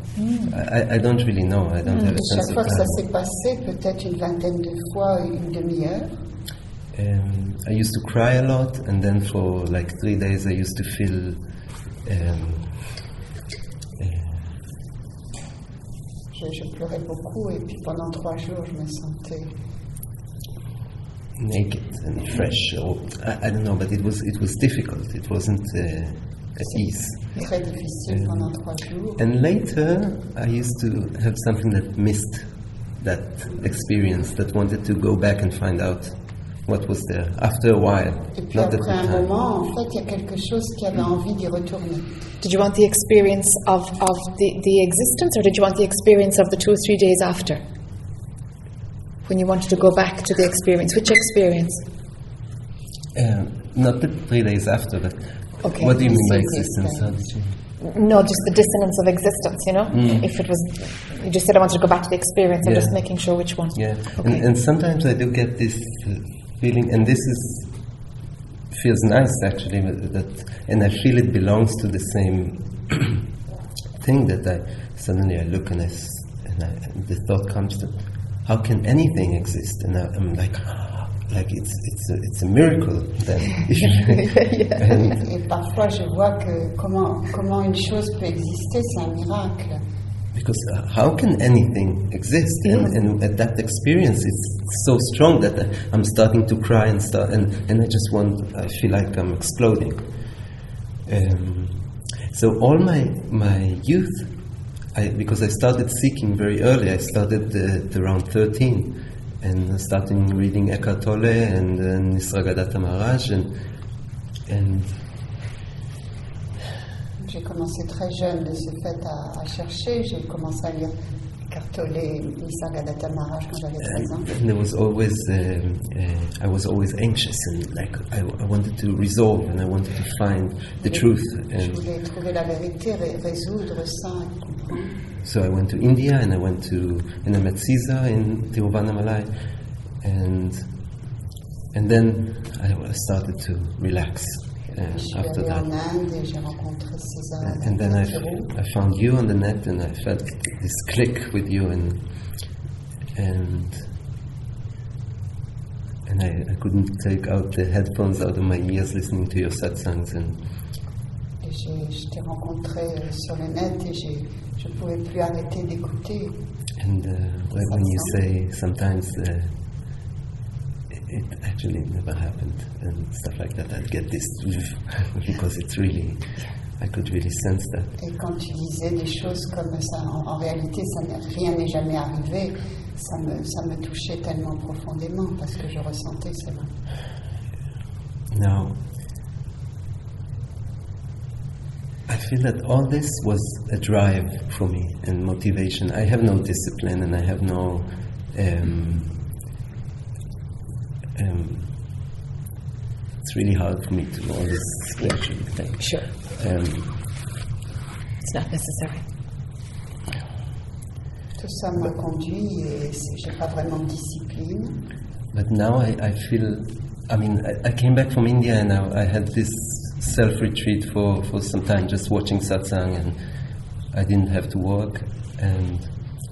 [SPEAKER 4] I, I- I don't really know. I don't have a
[SPEAKER 3] Et
[SPEAKER 4] sense
[SPEAKER 3] chaque fois
[SPEAKER 4] of
[SPEAKER 3] que ça s'est passé, peut-être une vingtaine de fois, une demi-heure,
[SPEAKER 4] Um, I used to cry a lot, and then for like three days, I used to feel um,
[SPEAKER 3] je, je pleurais beaucoup et puis pendant trois jours, je me sentais
[SPEAKER 4] naked and fresh. Or I, I don't know, but it was it was difficult. It wasn't uh, at ease.
[SPEAKER 3] très difficile pendant trois jours.
[SPEAKER 4] And later, I used to have something that missed that experience, that wanted to go back and find out what was there. After a while,
[SPEAKER 3] Et puis
[SPEAKER 4] not at the
[SPEAKER 3] après un
[SPEAKER 4] time.
[SPEAKER 3] moment, en fait, il y a quelque chose qui avait envie d'y retourner.
[SPEAKER 1] Did you want the experience of, of the, the existence, or did you want the experience of the two or three days after? When you wanted to go back to the experience, which experience?
[SPEAKER 4] Uh, not the three days after, that.
[SPEAKER 1] Okay.
[SPEAKER 4] what do you mean by existence? How did you?
[SPEAKER 1] No, just the dissonance of existence, you know? If it was, you just said I wanted to go back to the experience, I'm just making sure which one.
[SPEAKER 4] Yeah,
[SPEAKER 1] Okay.
[SPEAKER 4] and, and sometimes I do get this uh, feeling, and this is feels nice actually. That and I feel it belongs to the same [clears throat] thing that I suddenly I look and I and, I, and the thought comes to, how can anything exist? And I, I'm like, like it's it's a, it's a miracle then. and,
[SPEAKER 3] Et parfois, je vois que comment, comment une chose peut exister, c'est un miracle.
[SPEAKER 4] Because uh, how can anything exist? And, and at that experience, it's so strong that I- I'm starting to cry and start, and, and I just want, I feel like I'm exploding. Um, so all my my youth, I, because I started seeking very early. I started at around 13, and I started reading Eckhart Tolle and uh, Nisargadatta Maharaj, and and
[SPEAKER 3] J'ai commencé très jeune de ce fait à, à chercher. J'ai commencé à lire Eckhart Tolle, Nisargadatta Maharaj quand j'avais 13 ans.
[SPEAKER 4] And there was always, um, uh, I was always anxious and like I, I wanted to resolve and I wanted to find the truth.
[SPEAKER 3] Je
[SPEAKER 4] And
[SPEAKER 3] voulais trouver la vérité, ré- résoudre ça et comprendre.
[SPEAKER 4] so I went to India and I went to, and I met Caesar in Tiruvannamalai. And, and then I started to relax uh, after that.
[SPEAKER 3] en Inde et j'ai rencontré César
[SPEAKER 4] Uh, and then I, found you on the net and I felt this click with you and and and I, I couldn't take out the headphones out of my ears listening to your satsangs and
[SPEAKER 3] j'ai- je t'ai rencontré euh, sur le net et j'ai- je ne pouvais plus arrêter d'écouter.
[SPEAKER 4] and uh, when when you say sometimes uh, it, actually never happened and stuff like that I'd get this [laughs] because it's really I could really sense that
[SPEAKER 3] Et quand tu disais des choses comme ça, en, en réalité, ça rien n'est jamais arrivé, ça me, ça me touchait tellement profondément parce que je ressentais cela.
[SPEAKER 4] Now, I feel that all this was a drive for me and motivation. I have no discipline and I have no. Um, um, it's really hard for me to do all this spiritual thing.
[SPEAKER 1] Sure.
[SPEAKER 4] Um,
[SPEAKER 1] It's not necessary.
[SPEAKER 3] Tout ça m'a conduit et je n'ai pas vraiment de discipline.
[SPEAKER 4] But now I, I feel, I mean, I, I came back from India and I, I had this self retreat for, for some time, just watching satsang, and I didn't have to work. And,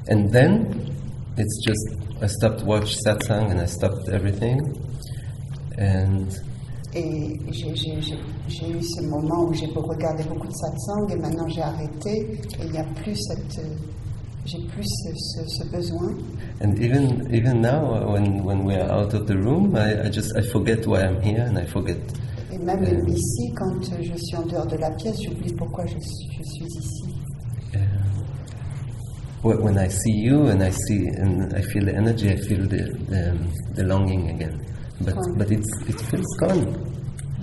[SPEAKER 4] and then it's just, I stopped watch satsang and I stopped everything. And,
[SPEAKER 3] Et j'ai- eu ce moment où j'ai regardé beaucoup de satsang et maintenant j'ai arrêté et il n'y a plus cette. J'ai plus ce, ce- ce besoin.
[SPEAKER 4] and even, even now, uh, when, when we are out of the room, I, I just, I forget why I'm here and I forget.
[SPEAKER 3] Et même
[SPEAKER 4] Euh.
[SPEAKER 3] ici, quand je suis en dehors de la pièce, j'oublie pourquoi je je suis ici.
[SPEAKER 4] Wh- when I see you and I see and I feel the energy, I feel the the, the longing again. But
[SPEAKER 3] Fine.
[SPEAKER 4] but it's it feels gone.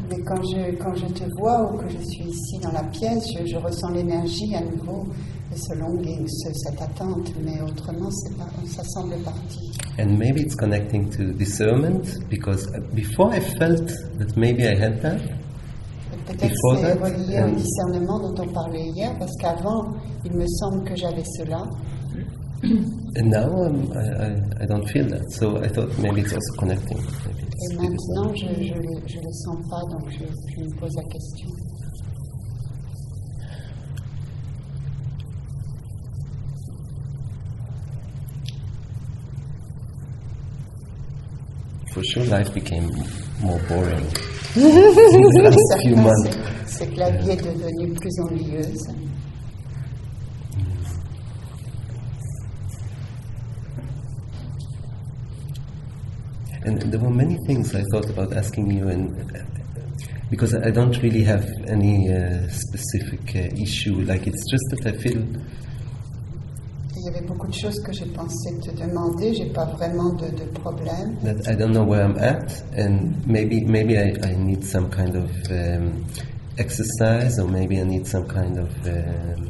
[SPEAKER 3] Mais quand je, quand je te vois ou que je suis ici dans la pièce, je, je ressens l'énergie à nouveau, et ce longing, ce- cette attente, mais autrement, pas, ça semble parti.
[SPEAKER 4] And maybe it's connecting to discernment because uh, before I felt that maybe I had that,
[SPEAKER 3] Peut-être c'est relié au
[SPEAKER 4] um,
[SPEAKER 3] discernement dont on parlait hier, parce qu'avant, il me semble que j'avais cela,
[SPEAKER 4] and now I, I I don't feel that. So I thought maybe it's also connecting. Maybe
[SPEAKER 3] et
[SPEAKER 4] it's, it is
[SPEAKER 3] maintenant, je ne le, je le sens pas, donc je, je me pose la question.
[SPEAKER 4] For sure, life became more boring in the last few
[SPEAKER 3] Certain,
[SPEAKER 4] months.
[SPEAKER 3] c'est- c'est que la vie est devenue plus ennuyeuse.
[SPEAKER 4] And there were many things I thought about asking you, and because I don't really have any uh, specific uh, issue, like it's just that I feel
[SPEAKER 3] Il y avait beaucoup de choses que j'ai pensé te demander, j'ai pas vraiment de, de problème.
[SPEAKER 4] that I don't know where I'm at, and maybe maybe I, I need some kind of um, exercise, or maybe I need some kind of um, um,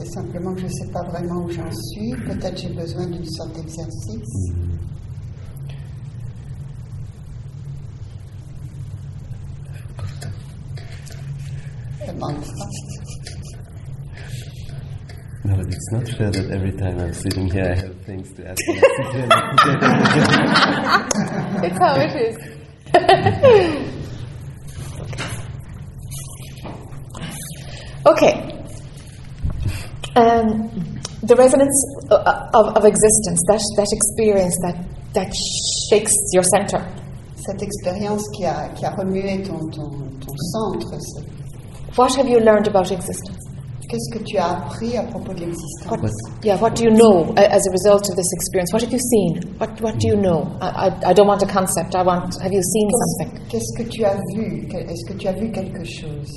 [SPEAKER 3] C'est simplement que je sais pas vraiment où j'en suis. Peut-être j'ai besoin d'une sorte d'exercice. Un mantra.
[SPEAKER 4] no, but it's not fair that every time I'm sitting here I have things to ask. you. [laughs]
[SPEAKER 1] It's how it is. [laughs] okay. Um, the resonance uh, of, of existence, that, that experience that, that shakes your center.
[SPEAKER 3] Cette expérience qui a, qui a remué ton, ton, ton centre,
[SPEAKER 1] What have you learned about existence?
[SPEAKER 3] qu'est-ce que tu as appris à propos de l'existence
[SPEAKER 1] What, yeah, what do you know as a result of this experience? What have you seen? What, what do you know? I, I, I don't want a concept. I want, have you seen something?
[SPEAKER 3] Qu'est-ce que tu as vu Est-ce que tu as vu quelque chose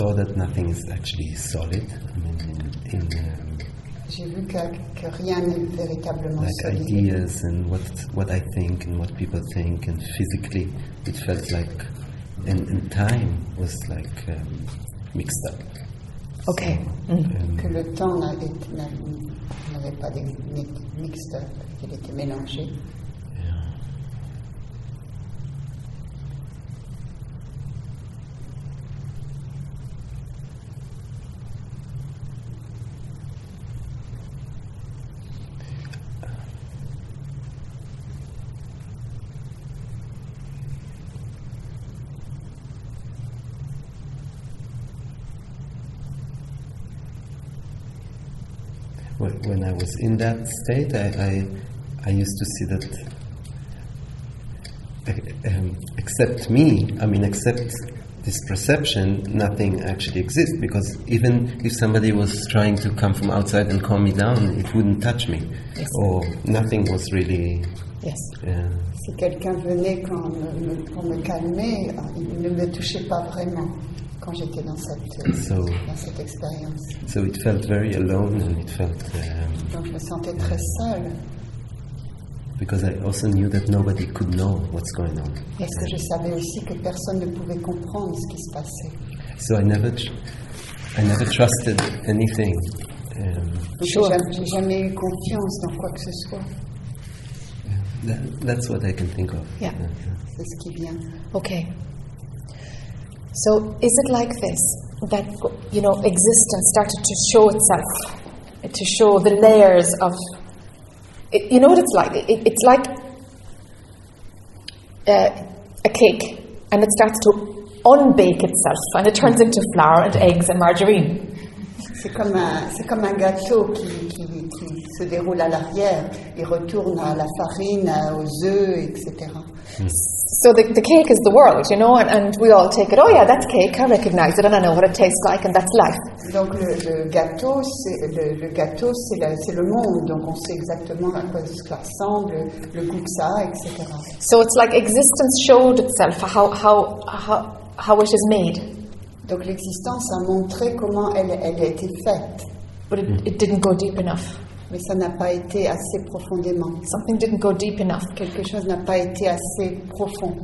[SPEAKER 4] saw that nothing is actually solid. I mean, in, in um,
[SPEAKER 3] J'ai vu que, que rien n'est véritablement
[SPEAKER 4] like
[SPEAKER 3] solide.
[SPEAKER 4] ideas and what what I think and what people think, and physically, it felt like, and, and time was like um, mixed up.
[SPEAKER 1] Okay. Mm.
[SPEAKER 4] Um,
[SPEAKER 3] Que le temps n'avait pas de mi- mixte, il était mélangé.
[SPEAKER 4] yeah. When when I was in that state, I, I, I used to see that, uh, um, except me, I mean, except this perception, nothing actually exists. Because even if somebody was trying to come from outside and calm me down, it wouldn't touch me,
[SPEAKER 1] Yes.
[SPEAKER 4] or nothing was really.
[SPEAKER 1] Yes.
[SPEAKER 4] Uh,
[SPEAKER 3] Si quelqu'un venait quand me- me- pour me calmer, il ne me touchait pas vraiment quand j'étais dans cette,
[SPEAKER 4] So-
[SPEAKER 3] dans cette expérience.
[SPEAKER 4] so it felt very alone, and it felt um,
[SPEAKER 3] Donc je me sentais très seule,
[SPEAKER 4] because I also knew that nobody could know what's going on.
[SPEAKER 3] parce que je savais aussi que personne ne pouvait comprendre ce qui se passait?
[SPEAKER 4] So I never, I never trusted anything. Um,
[SPEAKER 3] Donc,
[SPEAKER 1] Sure.
[SPEAKER 3] J'ai jamais, eu confiance dans quoi que ce soit.
[SPEAKER 4] that, that's what I can think of.
[SPEAKER 1] Yeah.
[SPEAKER 3] C'est ce qui vient.
[SPEAKER 1] Okay. So, is it like this that you know existence started to show itself, to show the layers of? It, you know what it's like? It, it's like uh, a cake, and it starts to unbake itself, and it turns into flour and eggs and margarine.
[SPEAKER 3] C'est comme un, c'est comme un gâteau qui, qui, qui se déroule à l'arrière, il retourne à la farine, aux œufs, etc.
[SPEAKER 1] So the, the cake is the world, you know, and, and we all take it. Oh yeah, that's cake. I recognise it, and I know what it tastes like, and that's life.
[SPEAKER 3] Donc le, gâteau, c'est le, le gâteau, c'est la- c'est le monde. Donc on sait exactement à quoi ça ressemble, le goût que ça a, etc.
[SPEAKER 1] So it's like existence showed itself how, how, how, how it is made,
[SPEAKER 3] Donc l'existence a montré comment elle, elle a été faite,
[SPEAKER 1] but it, it didn't go deep enough.
[SPEAKER 3] Mais ça n'a pas été assez profondément.
[SPEAKER 1] Something didn't go deep enough.
[SPEAKER 3] Quelque chose n'a pas été assez profond.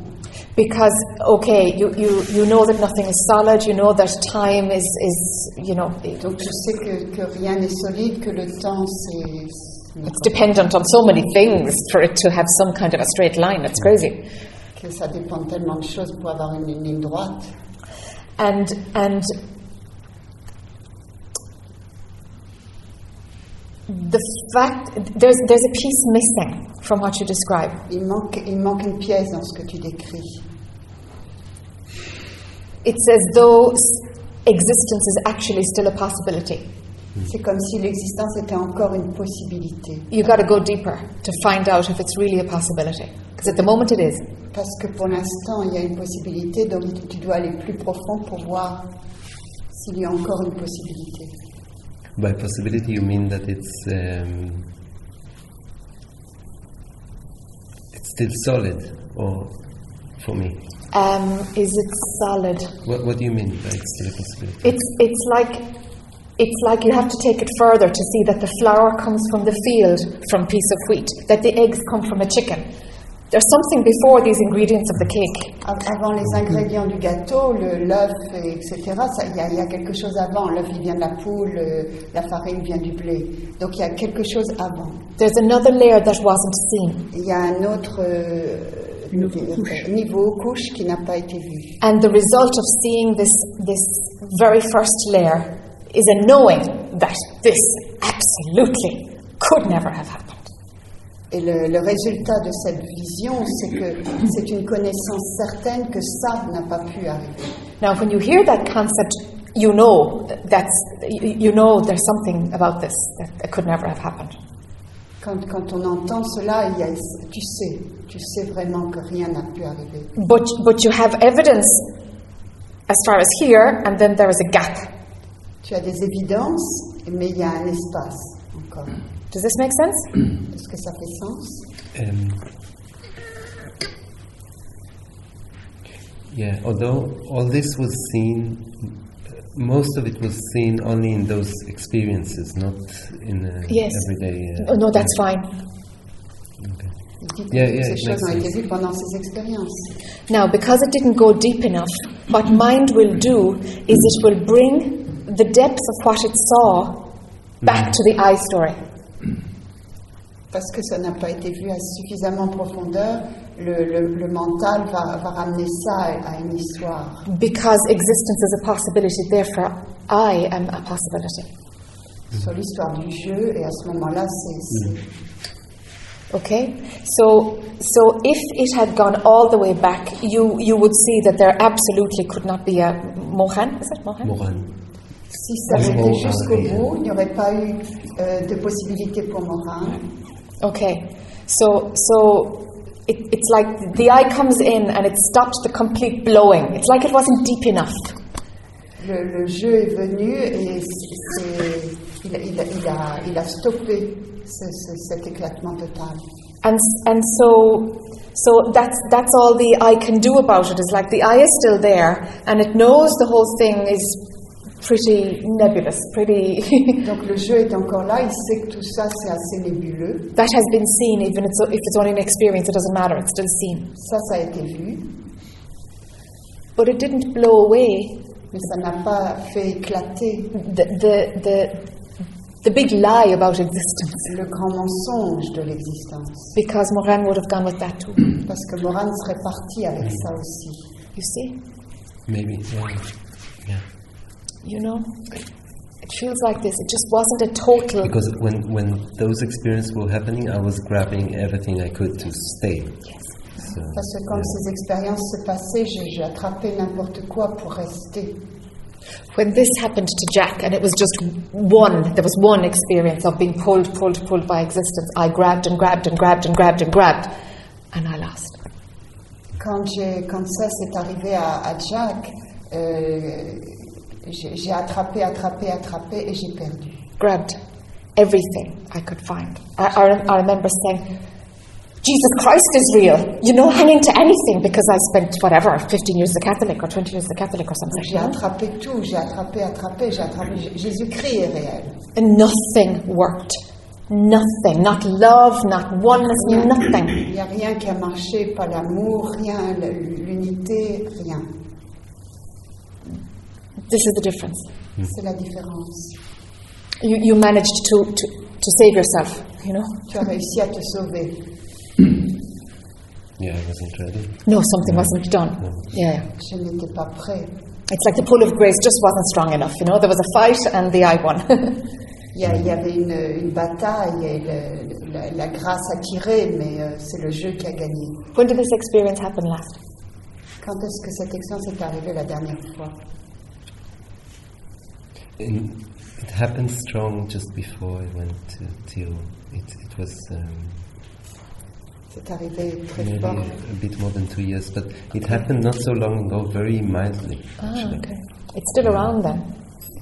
[SPEAKER 1] Because, okay, you, you, you know that nothing is solid, you know that time is, is you know,
[SPEAKER 3] Donc tu sais que, que rien n'est solide, que le temps c'est
[SPEAKER 1] it's dependent on so many things for it to have some kind of a straight line. It's crazy.
[SPEAKER 3] que ça dépend tellement de choses pour avoir une ligne droite.
[SPEAKER 1] And, and the fact, there's, there's a piece missing from what you describe.
[SPEAKER 3] Il manque, il manque une pièce dans ce que tu décris.
[SPEAKER 1] It's as though existence is actually still a possibility.
[SPEAKER 3] C'est comme si l'existence était encore une possibilité.
[SPEAKER 1] You got to go deeper to find out if it's really a possibility. Because at the moment it is.
[SPEAKER 3] Parce que pour l'instant, il y a une possibilité, donc tu dois aller plus profond pour voir s'il y a encore une possibilité.
[SPEAKER 4] By possibility, you mean that it's um, it's still solid, or for me?
[SPEAKER 1] Um, is it solid?
[SPEAKER 4] What, what do you mean by it's still a possibility?
[SPEAKER 1] It's, it's like it's like you have to take it further to see that the flour comes from the field from piece of wheat, that the eggs come from a chicken. There's something before these ingredients of the cake.
[SPEAKER 3] Avant les ingrédients du gâteau, l'œuf, etc., ça- il y, a- il y a quelque chose avant. L'œuf, il vient de la poule, euh, la farine vient du blé. Donc il y a quelque chose avant.
[SPEAKER 1] There's another layer that wasn't seen.
[SPEAKER 3] Il y a un autre euh, euh, niveau, couche qui n'a pas été vu.
[SPEAKER 1] And the result of seeing this, this very first layer is a knowing that this absolutely could never have happened.
[SPEAKER 3] Et le, le résultat de cette vision, c'est que c'est une connaissance certaine que ça n'a pas pu arriver.
[SPEAKER 1] Now, when you hear that concept, you know that's you know there's something about this that, that could never have happened.
[SPEAKER 3] Quand, quand on entend cela, il y a, tu sais, tu sais vraiment que rien n'a pu arriver.
[SPEAKER 1] But but you have evidence as far as here, and then there is a gap.
[SPEAKER 3] Tu as des évidences, mais il y a un espace encore.
[SPEAKER 1] Does this make sense? [clears throat]
[SPEAKER 3] Est-ce que ça fait sens
[SPEAKER 4] Um, yeah, although all this was seen most of it was seen only in those experiences, not in a
[SPEAKER 1] Yes.
[SPEAKER 4] everyday.
[SPEAKER 1] Oh,
[SPEAKER 4] Uh,
[SPEAKER 1] no, that's fine.
[SPEAKER 4] okay.
[SPEAKER 3] Il dit que
[SPEAKER 4] Yeah, yeah,
[SPEAKER 3] ces choses ont été vues pendant ces expériences.
[SPEAKER 1] Now, because it didn't go deep enough, what mind will do is it will bring the depth of what it saw back to the I story.
[SPEAKER 3] Parce que ça n'a pas été vu à suffisamment profondeur, le, le- le mental va, va ramener ça à, une histoire.
[SPEAKER 1] Because existence is a possibility, therefore I am a possibility.
[SPEAKER 3] Sur l'histoire du jeu, et à ce moment-là, c'est. c'est-
[SPEAKER 1] Okay? So, so if it had gone all the way back, you, you would see that there absolutely could not be a Mohan? Is it Mohan?
[SPEAKER 4] Moran.
[SPEAKER 3] Si ça avait jusqu'au bout, il n'y aurait pas eu euh, de possibilité pour Morin.
[SPEAKER 1] Okay. So, so it, it's like the I comes in and it stops the complete blowing. It's like it wasn't deep enough.
[SPEAKER 3] Le, le jeu est venu et c'est- c'est- il, a- il a- il a, il a stoppé ce- ce- cet éclatement total.
[SPEAKER 1] And, and so, so that's, that's all the I can do about it. it. Is like the I is still there and it knows the whole thing is pretty nebulous, pretty. [laughs]
[SPEAKER 3] Donc le jeu est encore là, il sait que tout ça c'est assez nébuleux.
[SPEAKER 1] that has been seen, even if it's only an experience, it doesn't matter, it's still seen.
[SPEAKER 3] Ça, ça a été vu,
[SPEAKER 1] But it didn't blow away
[SPEAKER 3] mais ça n'a pas fait éclater
[SPEAKER 1] the, the, the, the big lie about existence.
[SPEAKER 3] le grand mensonge de l'existence.
[SPEAKER 1] Because Moran would have gone with that too.
[SPEAKER 3] Parce que Moran serait parti avec ça aussi.
[SPEAKER 1] You see?
[SPEAKER 4] Maybe. Yeah. yeah.
[SPEAKER 1] You know? It feels like this. It just wasn't a total.
[SPEAKER 4] Because when, when those experiences were happening, I was grabbing everything I could to stay. So,
[SPEAKER 3] Parce que quand
[SPEAKER 4] yeah.
[SPEAKER 3] ces expériences se passaient, j'ai j'ai attrapé n'importe quoi pour rester.
[SPEAKER 1] When this happened to Jack, and it was just one, there was one experience of being pulled, pulled, pulled by existence, I grabbed and grabbed and grabbed and grabbed and grabbed, and I lost.
[SPEAKER 3] Quand, quand ça s'est arrivé à, à Jack, euh, j'ai attrapé, attrapé, attrapé et j'ai perdu.
[SPEAKER 1] grabbed everything I could find. I, I, I remember saying, Jesus Christ is real, you know, hanging to anything because I spent whatever, 15 years as a Catholic or 20 years as a Catholic or something.
[SPEAKER 3] J'ai attrapé tout, j'ai attrapé, attrapé, j'ai attrapé. Jésus-Christ est réel.
[SPEAKER 1] And nothing worked. Nothing. Not love, not oneness,
[SPEAKER 3] Il
[SPEAKER 1] nothing.
[SPEAKER 3] n'y a rien qui a marché, pas l'amour, rien, l'unité, rien.
[SPEAKER 1] This is the difference. Hmm.
[SPEAKER 3] C'est la différence.
[SPEAKER 1] You, you managed to, to, to save yourself, you know?
[SPEAKER 3] Tu as réussi à te sauver. [coughs]
[SPEAKER 4] yeah, I wasn't ready.
[SPEAKER 1] No, something wasn't done. Yeah.
[SPEAKER 3] Je n'étais pas prêt.
[SPEAKER 1] It's like the pull of grace just wasn't strong enough, you know? There was a fight and the I won. [laughs]
[SPEAKER 3] Il y, a- il y avait une, une bataille et le- la, la grâce a tiré, mais euh, c'est le jeu qui a gagné.
[SPEAKER 1] when did this experience happen last?
[SPEAKER 3] Quand est-ce que cette expérience est arrivée la dernière fois
[SPEAKER 4] And it happened strong just before I went to till it, it was um,
[SPEAKER 3] C'est arrivé très
[SPEAKER 4] maybe
[SPEAKER 3] fort.
[SPEAKER 4] a, a bit more than two years, but it happened not so long ago, very mildly.
[SPEAKER 1] Ah,
[SPEAKER 4] actually.
[SPEAKER 1] okay. It's still around then.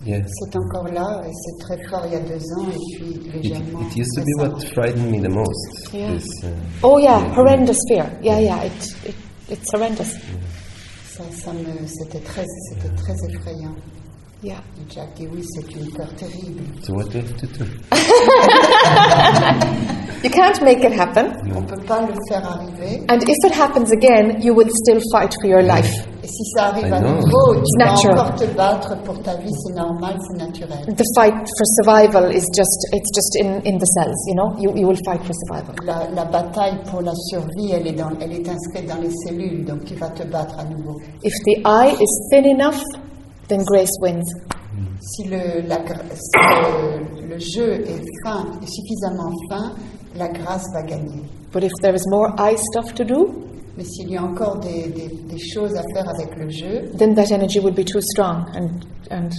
[SPEAKER 4] Yes.
[SPEAKER 3] C'est encore là et c'est très fort il y a deux ans et puis
[SPEAKER 4] It,
[SPEAKER 3] légèrement.
[SPEAKER 4] it used to be what frightened me the most.
[SPEAKER 1] Yeah.
[SPEAKER 4] This, uh,
[SPEAKER 1] Oh yeah,
[SPEAKER 4] yeah,
[SPEAKER 1] horrendous fear. Yeah, yeah, it, it, it's horrendous.
[SPEAKER 3] Ça, ça me, c'était très, c'était très effrayant.
[SPEAKER 1] Yeah.
[SPEAKER 3] Et Jack dit oui, c'est une peur terrible.
[SPEAKER 4] So what do I have to do?
[SPEAKER 1] You can't make it happen.
[SPEAKER 3] On peut pas le faire arriver.
[SPEAKER 1] And if it happens again, you will still fight for your life.
[SPEAKER 3] Et si ça arrive
[SPEAKER 4] I
[SPEAKER 3] à
[SPEAKER 4] know.
[SPEAKER 3] nouveau, tu vas encore te battre pour ta vie, c'est normal, c'est naturel.
[SPEAKER 1] The fight for survival is just, it's just in, in the cells, you know? You, you will fight for survival.
[SPEAKER 3] La, la bataille pour la survie, elle est, dans, elle est inscrite dans les cellules, donc tu vas te battre à nouveau.
[SPEAKER 1] If the I is thin enough, then grace wins.
[SPEAKER 3] Si le, la si le, le jeu est fin, est suffisamment fin, la grâce va gagner.
[SPEAKER 1] But if there is more eye stuff to do,
[SPEAKER 3] Mais s'il y a encore des, des, des choses à faire avec le jeu,
[SPEAKER 1] then that energy would be too strong and, and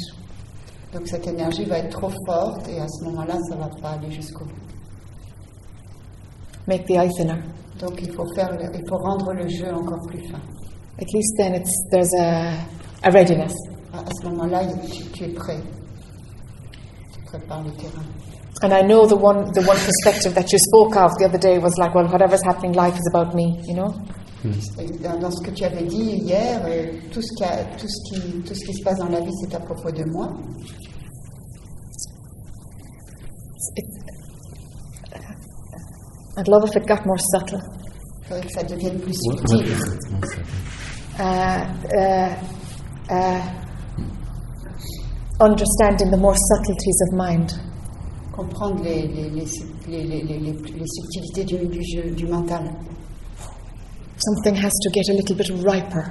[SPEAKER 3] donc cette énergie va être trop forte et à ce moment-là, ça ne va pas aller jusqu'au bout.
[SPEAKER 1] make the eye thinner.
[SPEAKER 3] Donc il faut, faire le- il faut rendre le jeu encore plus fin.
[SPEAKER 1] At least then it's, there's a, a readiness.
[SPEAKER 3] À, à ce moment-là, tu, tu es prêt. Tu prépares le terrain.
[SPEAKER 1] And I know the one, the one perspective that you spoke of the other day was like, well, whatever's happening, life is about me, you know?
[SPEAKER 3] Et Dans, dans ce que tu avais dit hier, euh, tout, ce qui a- tout, ce qui, tout ce qui se passe dans la vie, c'est à propos de moi.
[SPEAKER 1] It's, I'd love if it got more subtle.
[SPEAKER 3] Que ça devienne plus
[SPEAKER 4] What, what
[SPEAKER 3] subtil.
[SPEAKER 4] is it? One second.
[SPEAKER 1] Uh, uh, uh, understanding the more subtleties of mind.
[SPEAKER 3] Comprendre les, les, les, les, les, les- les- les subtilités du, du jeu, du mental.
[SPEAKER 1] Something has to get a little bit riper.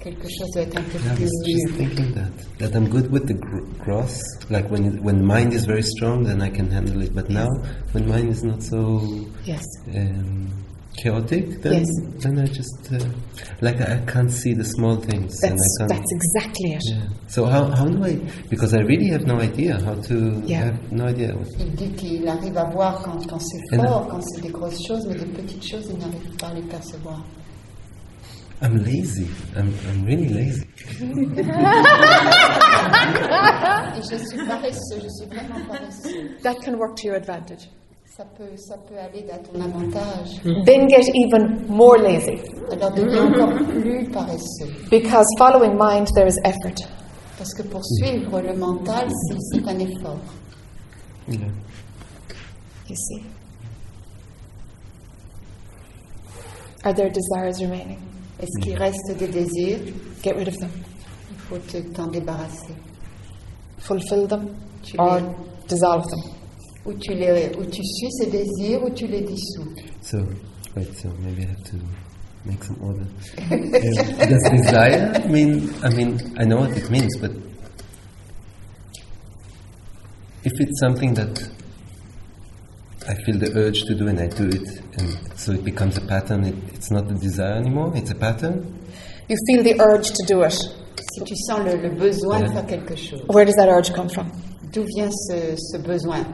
[SPEAKER 3] Quelque chose doit être un peu
[SPEAKER 4] I
[SPEAKER 3] plus
[SPEAKER 4] was just thinking that that I'm good with the gr- gross. Like when it, when mind is very strong, then I can handle it. But now, when mind is not so
[SPEAKER 1] Yes.
[SPEAKER 4] um, chaotic, then
[SPEAKER 1] Yes.
[SPEAKER 4] then I just uh, like I, I can't see the small things, and
[SPEAKER 1] That's,
[SPEAKER 4] I
[SPEAKER 1] that's exactly it.
[SPEAKER 4] yeah. So how how do I? Because I really have no idea how to.
[SPEAKER 1] Yeah.
[SPEAKER 4] I have no idea. What,
[SPEAKER 3] Il dit qu'il arrive à voir quand, quand c'est
[SPEAKER 4] Et non.
[SPEAKER 3] fort, quand c'est des grosses choses, mais des petites choses, il n'arrive pas à les percevoir.
[SPEAKER 4] I'm lazy. I'm I'm really lazy.
[SPEAKER 3] Et je suis paresseux, je suis vraiment paresseux.
[SPEAKER 1] That can work to your advantage.
[SPEAKER 3] Ça peut, ça peut aller à ton avantage.
[SPEAKER 1] Then get even more lazy.
[SPEAKER 3] Alors deviens encore plus paresseux.
[SPEAKER 1] Because following mind, there is effort.
[SPEAKER 3] Parce que pour suivre le mental, c'est un effort.
[SPEAKER 4] Yeah.
[SPEAKER 1] You see? Are there desires remaining?
[SPEAKER 3] Est-ce qu'il reste des désirs?
[SPEAKER 1] Get rid of them.
[SPEAKER 3] Il faut te- t'en débarrasser.
[SPEAKER 1] Fulfill them or dissolve them.
[SPEAKER 3] Ou tu, les, ou tu suis ces désirs ou tu les dissous.
[SPEAKER 4] So wait. So maybe I have to make some order. Um, does desire mean? I mean, I know what it means, but if it's something that I feel the urge to do and I do it, and so it becomes a pattern, it, it's not a desire anymore. It's a pattern.
[SPEAKER 1] You feel the urge to do it.
[SPEAKER 3] Si tu sens le, le besoin de faire quelque chose,
[SPEAKER 1] Where does that urge come from?
[SPEAKER 3] d'où vient ce, ce besoin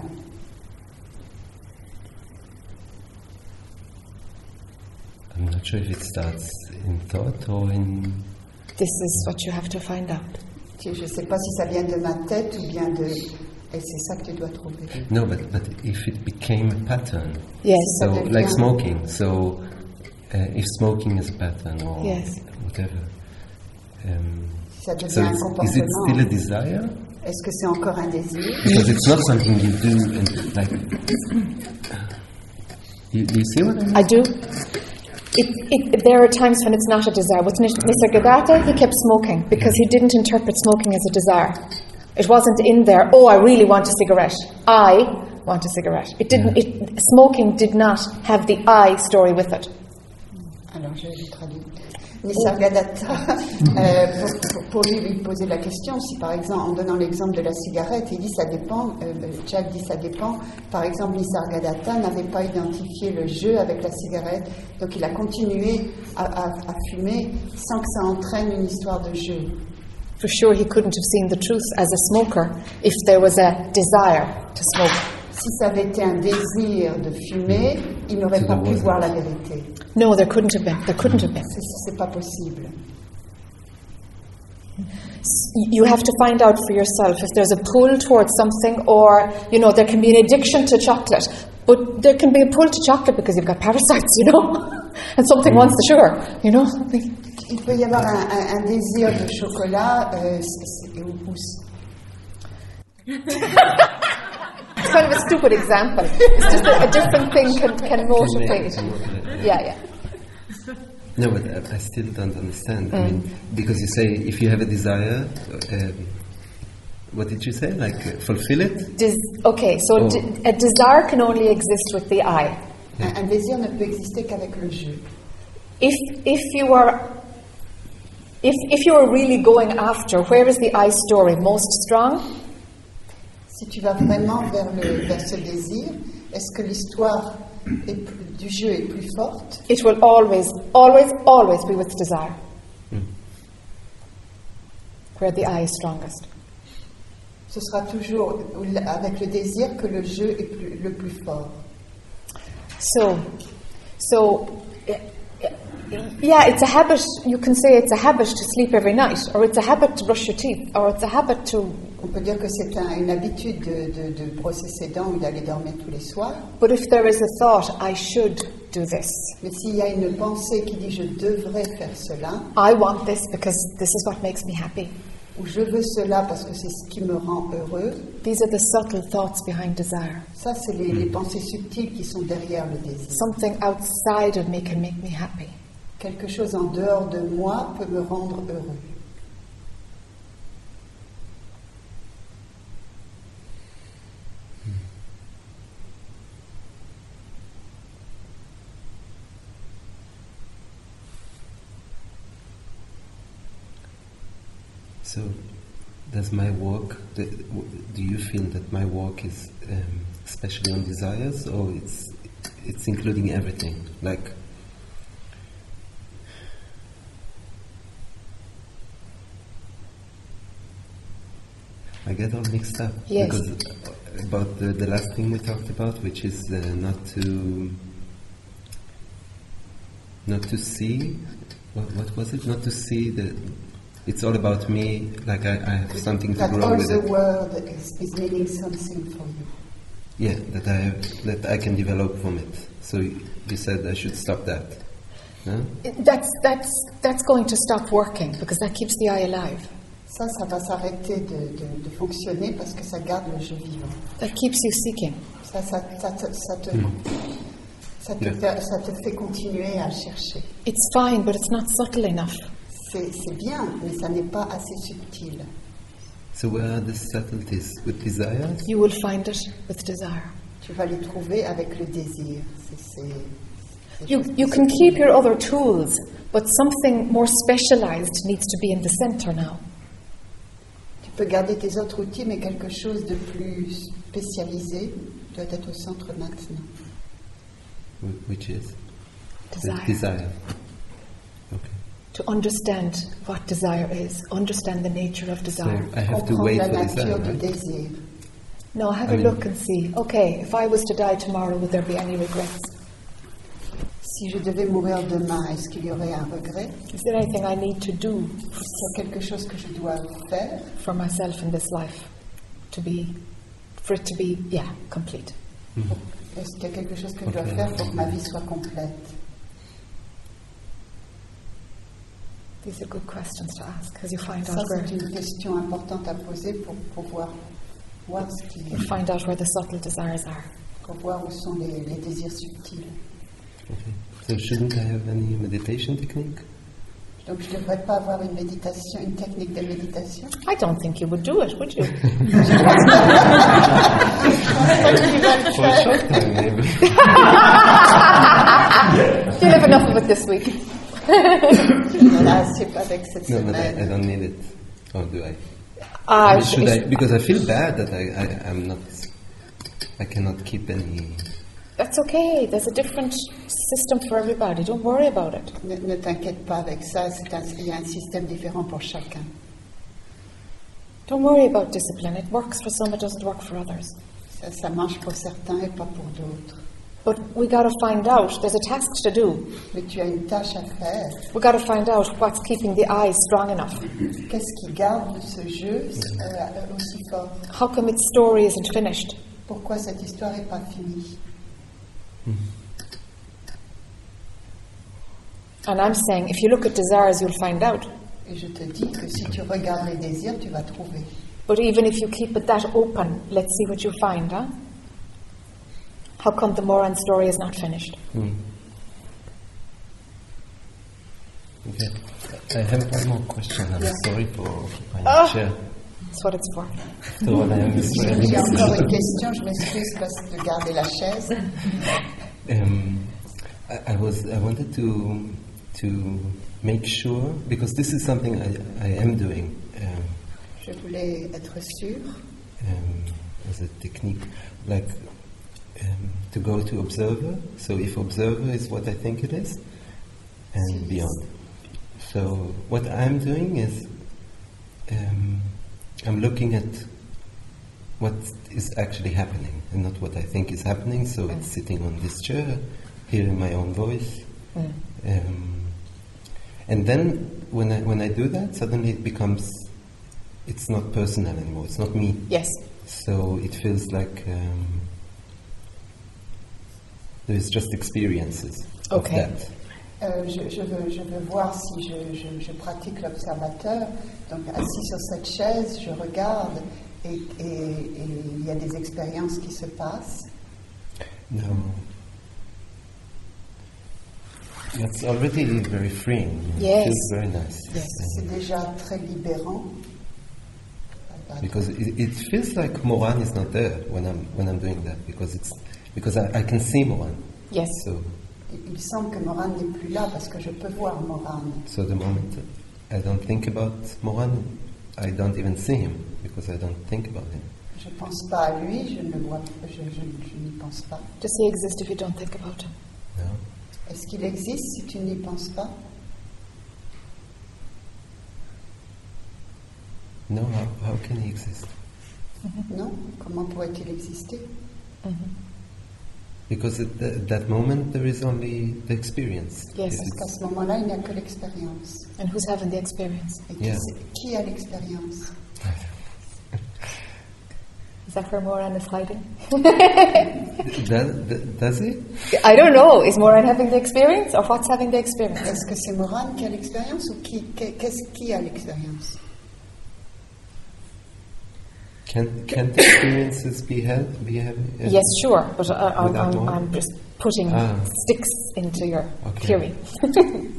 [SPEAKER 4] I'm not sure if it starts in thought or in.
[SPEAKER 1] This is what you have to find out.
[SPEAKER 3] Je ne sais pas si ça vient de ma tête ou bien de... Et c'est ça que tu dois trouver.
[SPEAKER 4] No, but but if it became a pattern,
[SPEAKER 1] Yes.
[SPEAKER 4] so like smoking. So uh, if smoking is a pattern or
[SPEAKER 1] Yes.
[SPEAKER 4] whatever. Um,
[SPEAKER 3] ça devient
[SPEAKER 4] so
[SPEAKER 3] un
[SPEAKER 4] it's, is it still a desire?
[SPEAKER 3] est-ce que c'est encore un désir
[SPEAKER 4] Because it's not something you do and like. You, you see what I mean?
[SPEAKER 1] I do. It, it, there are times when it's not a desire. With Nis- Nisargadatta, he kept smoking because he didn't interpret smoking as a desire. It wasn't in there, oh, I really want a cigarette. I want a cigarette. It didn't, it, smoking did not have the I story with it.
[SPEAKER 3] Alors je traduis. Nisargadatta, [laughs] euh, pour, pour- pour lui, lui poser la question, si par exemple, en donnant l'exemple de la cigarette, il dit ça dépend, euh, Jack dit ça dépend, par exemple, Nisargadatta n'avait pas identifié le jeu avec la cigarette, donc il a continué à, à- à fumer sans que ça entraîne une histoire de jeu.
[SPEAKER 1] For sure, he couldn't have seen the truth as a smoker if there was a desire to smoke.
[SPEAKER 3] Si ça avait été un désir de fumer, il n'aurait pas pu voir la vérité.
[SPEAKER 1] No, there couldn't have been. There couldn't have been.
[SPEAKER 3] C'est, c'est pas possible.
[SPEAKER 1] you have to find out for yourself if there's a pull towards something or you know there can be an addiction to chocolate but there can be a pull to chocolate because you've got parasites you know [laughs] and something wants the sugar you know
[SPEAKER 3] Il peut y avoir un, un- un désir de chocolat euh, [laughs] c'est- c'est- ou- ou-
[SPEAKER 1] it's kind of a stupid example it's just that a different thing can, can motivate yeah yeah
[SPEAKER 4] No, but I, I still don't understand. I mean, because you say if you have a desire, um, what did you say? Like uh, fulfill it?
[SPEAKER 1] Des- okay so
[SPEAKER 4] Oh.
[SPEAKER 1] de- a desire can only exist with the I
[SPEAKER 3] un, un désir ne peut exister qu'avec le jeu.
[SPEAKER 1] if if you are if, if you are really going after where is the I story most strong
[SPEAKER 3] Si tu vas vraiment vers, le, vers ce désir, est-ce que l'histoire est plus- du jeu est plus forte?
[SPEAKER 1] It will always, always, always be with desire. Where the I is strongest.
[SPEAKER 3] Ce sera toujours avec le désir que le jeu est plus- le plus fort.
[SPEAKER 1] So, so, yeah, it's a habit. You can say it's a habit to sleep every night, or it's a habit to brush your teeth, or it's a habit to.
[SPEAKER 3] On peut dire que c'est un- une habitude de, de- de brosser ses dents ou d'aller dormir tous les soirs.
[SPEAKER 1] But if there is a thought, I should do this.
[SPEAKER 3] Mais s'il y a une pensée qui dit je devrais faire cela,
[SPEAKER 1] I want this because this is what makes me happy.
[SPEAKER 3] ou je veux cela parce que c'est ce qui me rend heureux,
[SPEAKER 1] These are the subtle thoughts behind desire.
[SPEAKER 3] ça c'est les, les pensées subtiles qui sont derrière le désir.
[SPEAKER 1] Something outside of me can make me happy.
[SPEAKER 3] Quelque chose en dehors de moi peut me rendre heureux.
[SPEAKER 4] So, does my work, do you feel that my work is um, especially on desires, or it's it's including everything? Like, I get all mixed up
[SPEAKER 1] Yes.
[SPEAKER 4] because about the, the last thing we talked about, which is uh, not to not to see. What, what was it? Not to see that it's all about me. Like I, I have something to
[SPEAKER 3] That
[SPEAKER 4] grow
[SPEAKER 3] all
[SPEAKER 4] with
[SPEAKER 3] the world is, is meaning something for you.
[SPEAKER 4] Yeah, that I have, that I can develop from it. So you you said I should stop that. No?
[SPEAKER 1] That's, that's, that's going to stop working because that keeps the I alive.
[SPEAKER 3] Ça, ça va s'arrêter de, de- de fonctionner parce que ça garde le jeu vivant.
[SPEAKER 1] That keeps you seeking.
[SPEAKER 3] Ça, ça, ça te, ça, te, hmm. ça, te,
[SPEAKER 4] Yeah.
[SPEAKER 3] fait- ça te fait continuer à chercher.
[SPEAKER 1] It's fine, but it's not subtle enough.
[SPEAKER 3] C'est c'est bien, mais ça n'est pas assez subtil.
[SPEAKER 4] So where are the subtleties with desire?
[SPEAKER 1] You will find it with desire.
[SPEAKER 3] Tu vas les trouver avec le désir. C'est- c'est- c'est
[SPEAKER 1] You, you can keep your other tools, but something more specialized needs to be in the center now.
[SPEAKER 3] Tu peux garder tes autres outils, mais quelque chose de plus spécialisé doit être au centre maintenant.
[SPEAKER 4] Wh- Which is?
[SPEAKER 1] Desire.
[SPEAKER 4] desire. Okay.
[SPEAKER 1] To understand what desire is, understand the nature of
[SPEAKER 4] So
[SPEAKER 1] desire.
[SPEAKER 4] I have to
[SPEAKER 3] Comprendre
[SPEAKER 4] wait
[SPEAKER 3] la
[SPEAKER 4] for desire.
[SPEAKER 3] nature du
[SPEAKER 4] Right?
[SPEAKER 3] désir.
[SPEAKER 1] No, have
[SPEAKER 4] I
[SPEAKER 1] a
[SPEAKER 4] mean-
[SPEAKER 1] look and see. Okay, if I was to die tomorrow, would there be any regrets?
[SPEAKER 3] Si je devais mourir demain, est-ce qu'il y aurait un regret
[SPEAKER 1] Is there anything I need to do
[SPEAKER 3] Est-ce qu'il y a quelque chose que je dois faire
[SPEAKER 1] for myself in this life to be, for it to be, yeah, complete?
[SPEAKER 3] Est-ce qu'il y a quelque chose que je dois faire pour que ma vie soit complète
[SPEAKER 1] These are good questions to ask as you find
[SPEAKER 3] Ça,
[SPEAKER 1] out where
[SPEAKER 3] c'est une question importante à poser pour pouvoir voir, ce qui,
[SPEAKER 1] you find out where the subtle desires are.
[SPEAKER 3] pour voir où sont les, les désirs subtils.
[SPEAKER 4] Okay. So shouldn't I have any meditation technique?
[SPEAKER 3] Donc, je ne devrais pas avoir une méditation, une technique de méditation.
[SPEAKER 1] I don't think you would do it, would you? [laughs]
[SPEAKER 4] For a short time, maybe. [laughs]
[SPEAKER 1] You'll have enough of it this week.
[SPEAKER 3] Voilà, c'est pas avec cette
[SPEAKER 4] no, but I, I don't need it. Or do I?
[SPEAKER 1] Ah,
[SPEAKER 4] should I? Because I feel bad that I, I I'm not. I cannot keep any.
[SPEAKER 1] That's okay. There's a different system for everybody. Don't worry about it.
[SPEAKER 3] Ne, ne t'inquiète pas avec ça, c'est un- il y a un système différent pour chacun.
[SPEAKER 1] Don't worry about discipline. It works for some, it doesn't work for others.
[SPEAKER 3] Ça, ça marche pour certains et pas pour d'autres.
[SPEAKER 1] But we got to find out. There's a task to do.
[SPEAKER 3] Mais tu as une tâche à faire.
[SPEAKER 1] We got to find out what's keeping the I strong enough.
[SPEAKER 3] Qu'est-ce qui garde ce jeu euh, aussi fort
[SPEAKER 1] How come its story isn't finished?
[SPEAKER 3] Pourquoi cette histoire n'est pas finie
[SPEAKER 1] And I'm saying, if you look at desires, you'll find out.
[SPEAKER 3] Et je te dis que si tu regardes les désirs, tu vas trouver.
[SPEAKER 1] But even if you keep it that open, let's see what you find, huh? How come the Moran story is not finished?
[SPEAKER 4] Hmm. Okay. I have one more question. I'm
[SPEAKER 3] Yeah.
[SPEAKER 4] sorry for occupying
[SPEAKER 1] Ah.
[SPEAKER 4] the chair.
[SPEAKER 1] That's what it's for.
[SPEAKER 4] I am [laughs] is
[SPEAKER 3] J'ai encore une question, je m'excuse parce de garder la chaise.
[SPEAKER 4] Um, I, I was I wanted to to make sure because this is something I, I am doing um,
[SPEAKER 3] Je voulais être sûre
[SPEAKER 4] um, as a technique, like um, to go to observer. So if observer is what I think it is, and beyond. So what I'm doing is um, I'm looking at what is actually happening and not what I think is happening. So it's sitting on this chair, hearing my own voice.
[SPEAKER 1] Mm.
[SPEAKER 4] Um, and then when I, when I do that, suddenly it becomes, it's not personal anymore, it's not me.
[SPEAKER 1] Yes.
[SPEAKER 4] So it feels like, um, There's just experiences
[SPEAKER 1] Okay.
[SPEAKER 4] of that.
[SPEAKER 3] Euh, je, je veux, je veux voir si je, je- je pratique l'observateur. Donc, assis sur cette chaise, je regarde et, il y a des expériences qui se passent.
[SPEAKER 4] No. That's already very freeing.
[SPEAKER 1] Yes.
[SPEAKER 4] It very nice.
[SPEAKER 1] Yes.
[SPEAKER 3] C'est déjà très libérant.
[SPEAKER 4] Because it, it feels like Moran is not there when I'm when I'm doing that because it's because I, I can see Moran.
[SPEAKER 1] Yes.
[SPEAKER 4] So
[SPEAKER 3] Il semble que Moran n'est plus là parce que je peux voir Moran.
[SPEAKER 4] so the moment I don't think about Moran, I don't even see him because I don't think about him.
[SPEAKER 3] Je ne pense pas à lui, je ne le vois, je, je- je n'y pense pas.
[SPEAKER 1] Does he exist if you don't think about him?
[SPEAKER 4] No.
[SPEAKER 3] Est-ce qu'il existe si tu n'y penses pas?
[SPEAKER 4] No. How, how can he exist?
[SPEAKER 3] Non? Comment pourrait-il exister?
[SPEAKER 4] Because at th- that moment there is only the experience.
[SPEAKER 1] Yes.
[SPEAKER 4] If
[SPEAKER 3] Parce qu'à
[SPEAKER 4] it's-
[SPEAKER 3] ce moment-là, il n'y a que l'expérience.
[SPEAKER 1] And who's having the experience?
[SPEAKER 3] Et qui,
[SPEAKER 4] Yeah.
[SPEAKER 3] c'est- qui a l'expérience [laughs]
[SPEAKER 1] Is that where Moran is hiding?
[SPEAKER 4] does, does he?
[SPEAKER 1] I don't know. Is Moran having the experience or what's having the experience?
[SPEAKER 3] Est-ce que c'est Moran qui a l'expérience ou qui, qu'est- qu'est-ce qui a l'expérience
[SPEAKER 4] Can can the experiences be held? Be held? uh,
[SPEAKER 1] Yes, sure, but I, I'm, I'm. I'm just putting
[SPEAKER 4] Ah.
[SPEAKER 1] sticks into your
[SPEAKER 4] Okay.
[SPEAKER 1] theory. [laughs]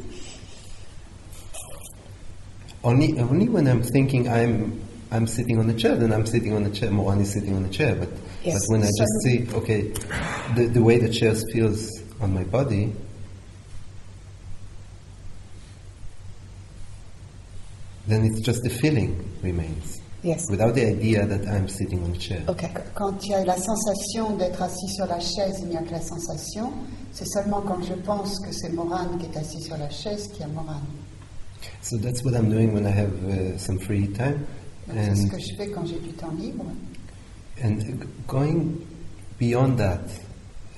[SPEAKER 4] Only, only when I'm thinking I'm, I'm sitting on the chair, then I'm sitting on the chair. Moran is sitting on the chair. But,
[SPEAKER 1] Yes.
[SPEAKER 4] but when I just see, okay, the, the way the chair feels on my body, then it's just the feeling remains,
[SPEAKER 1] Yes.
[SPEAKER 4] without the idea that I'm sitting on a chair.
[SPEAKER 1] Okay.
[SPEAKER 3] Quand il y a la sensation d'être assis sur la chaise, il n'y a que la sensation. C'est seulement quand je pense que c'est Moran qui est assis sur la chaise qu'il y a Moran.
[SPEAKER 4] So that's what I'm doing when I have uh, some free time.
[SPEAKER 3] C'est ce que je fais quand j'ai du temps libre.
[SPEAKER 4] and going beyond that,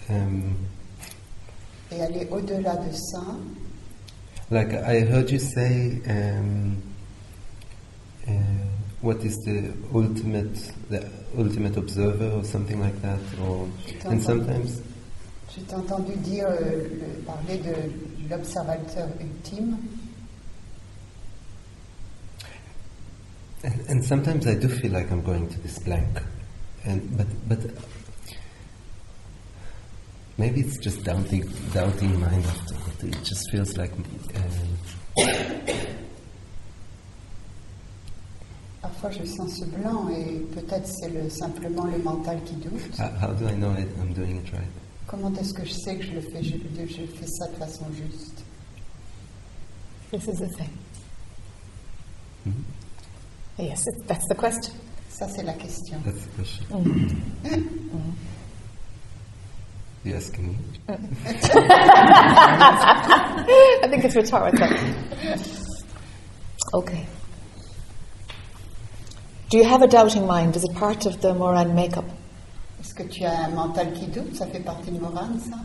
[SPEAKER 4] um,
[SPEAKER 3] Et aller au-delà de ça,
[SPEAKER 4] Like I heard you say, um, uh, what is the ultimate, the ultimate observer, or something like that, or and sometimes,
[SPEAKER 3] je t'ai entendu dire, euh, le- parler de l'observateur ultime.
[SPEAKER 4] and, and sometimes I do feel like I'm going to this blank, and but but maybe it's just doubting, doubting mind after it just feels like. Um,
[SPEAKER 3] Parfois, je sens ce blanc et peut-être c'est le, simplement le mental qui doute.
[SPEAKER 4] how, how do I know I'm doing it right?
[SPEAKER 3] Comment est-ce que je sais que je le fais, je, je fais ça de façon juste
[SPEAKER 1] This is the thing.
[SPEAKER 4] Mhm.
[SPEAKER 1] Yes, it, that's the question.
[SPEAKER 3] Ça, c'est la question.
[SPEAKER 4] That's the question. You asking me? [laughs]
[SPEAKER 1] I think it's rhetorical. [laughs] Okay. Do you have a doubting mind? Is it part of the Moran makeup?
[SPEAKER 3] Est-ce que tu as un mental qui doute Ça fait partie de Moran, ça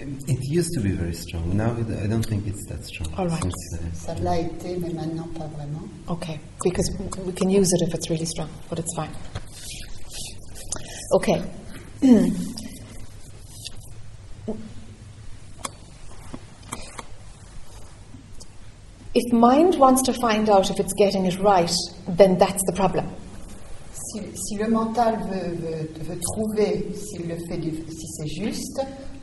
[SPEAKER 4] It used to be very strong. Now it, I don't think it's that strong.
[SPEAKER 1] All right.
[SPEAKER 4] Since, uh,
[SPEAKER 3] Ça l'a été, mais maintenant pas vraiment.
[SPEAKER 1] Okay, because we can use it if it's really strong, but it's fine. Okay. [clears throat] if mind wants to find out if it's getting it right, then that's the problem.
[SPEAKER 3] Si, si le mental veut, veut, veut trouver s'il le fait, du- si c'est juste,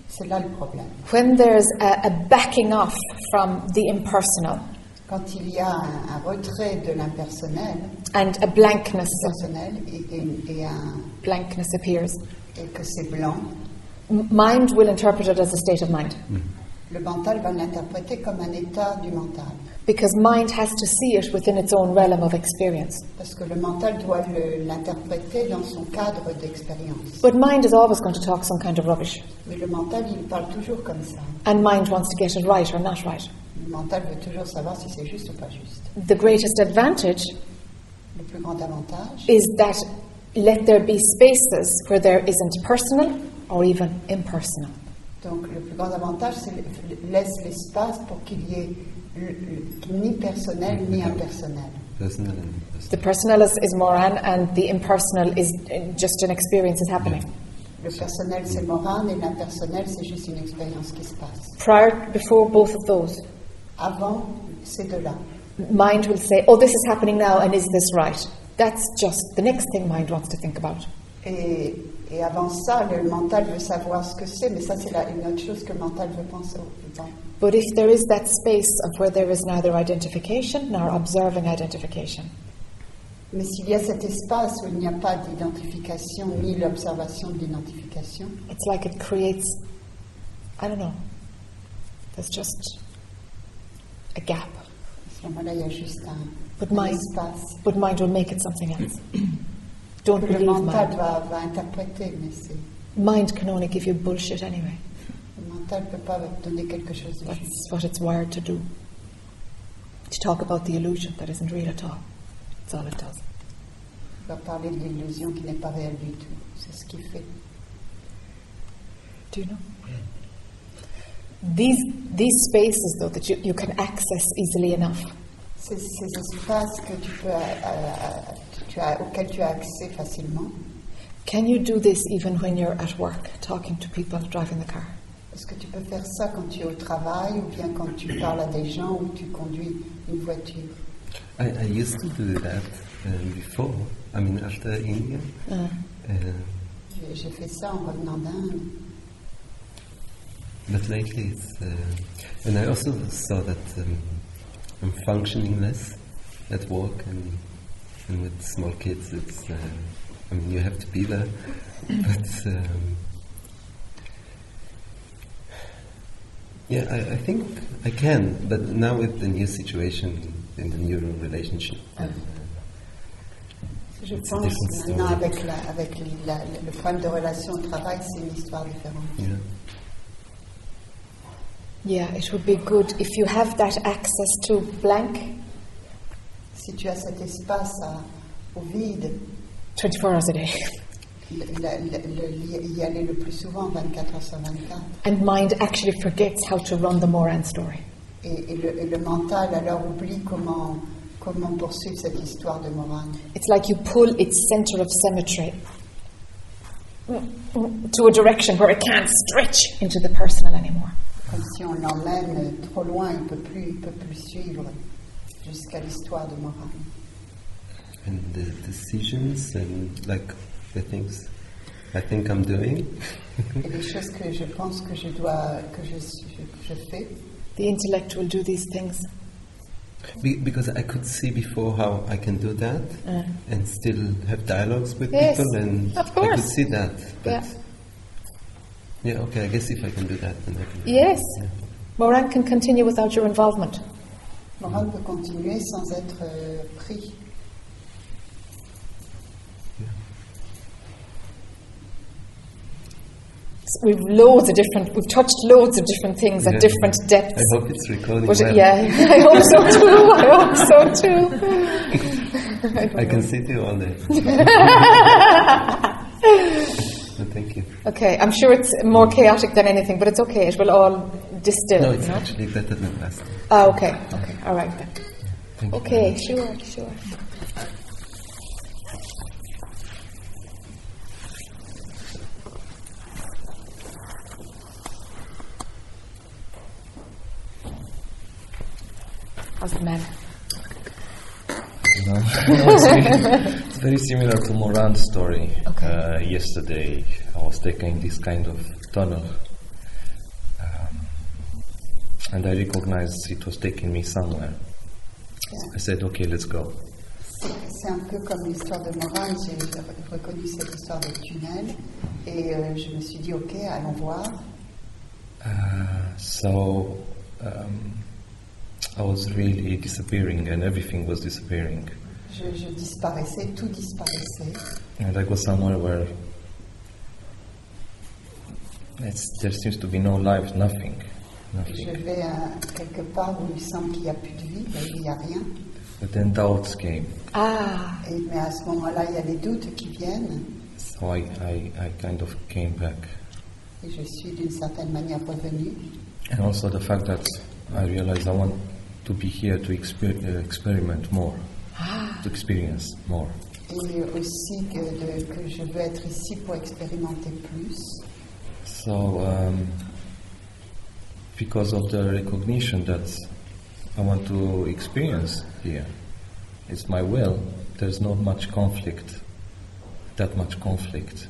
[SPEAKER 3] c'est là le problème.
[SPEAKER 1] When there's a, a backing off from the impersonal
[SPEAKER 3] Quand il y a un, un retrait de l'impersonnel
[SPEAKER 1] and a blankness,
[SPEAKER 3] personnel et, et- et un-
[SPEAKER 1] blankness appears,
[SPEAKER 3] et que c'est blanc,
[SPEAKER 1] mind will interpret it as a state of mind. Mm-hmm.
[SPEAKER 3] Le mental va l'interpréter comme un état du mental.
[SPEAKER 1] Because mind has to see it within its own realm of experience.
[SPEAKER 3] Parce que le mental doit l'interpréter dans son cadre d'expérience.
[SPEAKER 1] But mind is always going to talk some kind of rubbish.
[SPEAKER 3] Mais le mental, il parle toujours comme ça.
[SPEAKER 1] And mind wants to get it right or not right.
[SPEAKER 3] Le mental veut toujours savoir si c'est juste ou pas juste.
[SPEAKER 1] The greatest advantage
[SPEAKER 3] Le plus grand avantage,
[SPEAKER 1] is that let there be spaces where there isn't personal or even impersonal.
[SPEAKER 3] Donc le plus grand avantage, c'est le- laisse l'espace pour qu'il y ait le- le- ni personnel ni impersonnel.
[SPEAKER 4] personal and personal.
[SPEAKER 1] The personal is, is Moran and the impersonal is uh, just an experience is happening.
[SPEAKER 3] Le personnel, c'est Moran, et l'impersonnel, c'est juste une expérience qui se passe.
[SPEAKER 1] Prior, before both of those,
[SPEAKER 3] Avant ces deux-là,
[SPEAKER 1] mind will say, "Oh, this is happening now, and is this right?" That's just the next thing mind wants to think about.
[SPEAKER 3] et, et avant ça, le mental veut savoir ce que c'est, mais ça, c'est une autre chose que le mental veut penser au.
[SPEAKER 1] But if there is that space of where there is neither identification nor observing identification,
[SPEAKER 3] Mais s'il y a cet espace où il n'y a pas d'identification ni l'observation de l'identification,
[SPEAKER 1] it's like it creates, I don't know, there's just a gap.
[SPEAKER 3] à ce moment-là, il y a juste un,
[SPEAKER 1] But
[SPEAKER 3] un
[SPEAKER 1] mind,
[SPEAKER 3] espace.
[SPEAKER 1] but mind will make it something else. [clears throat] Don't believe mind.
[SPEAKER 3] va, va interpréter, mais c'est,
[SPEAKER 1] Mind can only give you bullshit anyway.
[SPEAKER 3] le mental peut pas donner quelque chose de juste.
[SPEAKER 1] That's what it's wired to do. To talk about the illusion that isn't real at all. That's all it does.
[SPEAKER 3] Va parler de l'illusion qui n'est pas réelle du tout. C'est ce qu'il fait.
[SPEAKER 1] Do you know? These, these spaces, though, that you, you can access easily enough,
[SPEAKER 3] Ces, ces espaces que tu peux, euh, euh tu as, auxquels tu as accès facilement,
[SPEAKER 1] can you do this even when you're at work, talking to people, driving the car?
[SPEAKER 3] est-ce que tu peux faire ça quand tu es au travail ou bien quand tu parles à des gens ou tu conduis une voiture?
[SPEAKER 4] I, I used to do that um, before. I mean, after India.
[SPEAKER 1] Uh,
[SPEAKER 4] Uh,
[SPEAKER 3] J'ai- J'ai fait ça en revenant d'Inde.
[SPEAKER 4] but lately it's. Uh, and I also saw that um, I'm functioning less at work and, and with small kids. It's. Uh, I mean, you have to be there. but. Um, yeah, I, I think I can, but now with the new situation in the new relationship, uh,
[SPEAKER 3] Je pense
[SPEAKER 4] different story.
[SPEAKER 3] maintenant avec, la, avec la- le problème de relation au travail, c'est une histoire différente.
[SPEAKER 4] yeah.
[SPEAKER 1] yeah, it would be good if you have that access to blank
[SPEAKER 3] Si tu as cet espace à- au vide,
[SPEAKER 1] 24 hours a day,
[SPEAKER 3] le- le- le- y aller le plus souvent, 24 heures sur 24.
[SPEAKER 1] and mind actually forgets how to run the Moran story.
[SPEAKER 3] Et, et le, et le mental alors oublie comment, comment poursuivre cette histoire de Morane.
[SPEAKER 1] It's like you pull its center of symmetry to a direction where it can't stretch into the personal anymore.
[SPEAKER 3] Comme si on l'emmène trop loin, il ne peut, plus- il peut plus suivre jusqu'à l'histoire de Morane.
[SPEAKER 4] and the decisions and like the things I think I'm doing.
[SPEAKER 3] Et les choses que je pense que je dois, que je, je, je fais,
[SPEAKER 1] The intellect will do these things.
[SPEAKER 4] Be- because I could see before how I can do that
[SPEAKER 1] Uh.
[SPEAKER 4] and still have dialogues with
[SPEAKER 1] Yes,
[SPEAKER 4] people, and
[SPEAKER 1] of
[SPEAKER 4] I could see that. But
[SPEAKER 1] Yeah.
[SPEAKER 4] yeah, okay. I guess if I can do that, then I can.
[SPEAKER 1] Yes.
[SPEAKER 4] yeah.
[SPEAKER 1] Moran can continue without your involvement.
[SPEAKER 3] Morane peut continuer sans être euh, pris.
[SPEAKER 1] We've loads of different, we've touched loads of different things
[SPEAKER 4] Yeah.
[SPEAKER 1] at different depths.
[SPEAKER 4] I hope it's recording
[SPEAKER 1] But
[SPEAKER 4] well.
[SPEAKER 1] yeah, [laughs] I hope so too. I hope so too.
[SPEAKER 4] I can sit here all day. No, [laughs] thank you.
[SPEAKER 1] Okay, I'm sure it's more chaotic than anything, but it's okay. It will all distill.
[SPEAKER 4] No, it's
[SPEAKER 1] no?
[SPEAKER 4] actually better than last. time.
[SPEAKER 1] Ah, okay, okay, all right then.
[SPEAKER 4] Thank you.
[SPEAKER 1] Okay, sure, sure. How's the man?
[SPEAKER 5] No. it's, very, it's very similar to Moran's story.
[SPEAKER 1] Okay.
[SPEAKER 5] Uh, yesterday, I was taking this kind of tunnel, and I recognized it was taking me somewhere. I said, "Okay, let's go."
[SPEAKER 3] C'est un peu comme l'histoire de Morane, j'ai reconnu cette histoire de tunnel et euh, je me suis dit ok, allons voir.
[SPEAKER 5] Uh, so um, I was really disappearing, and everything was disappearing.
[SPEAKER 3] Je, je disparaissais, tout disparaissait.
[SPEAKER 5] And I go somewhere where it's, there seems to be no life, nothing,
[SPEAKER 3] Je vais à quelque part où il semble qu'il n'y a plus de vie, où il n'y a rien.
[SPEAKER 5] But then doubts came.
[SPEAKER 1] Ah,
[SPEAKER 3] Et, mais à ce moment-là, il y a les doutes qui viennent
[SPEAKER 5] So I, I, I kind of came back.
[SPEAKER 3] et je suis d'une certaine manière revenue.
[SPEAKER 5] And also the fact that I realized I want to be here to exper- uh, experiment more, to experience more.
[SPEAKER 3] et aussi que, de- que je veux être ici pour expérimenter plus.
[SPEAKER 6] So, um, because of the recognition that I want to experience here, it's my will, there's not much conflict, that much conflict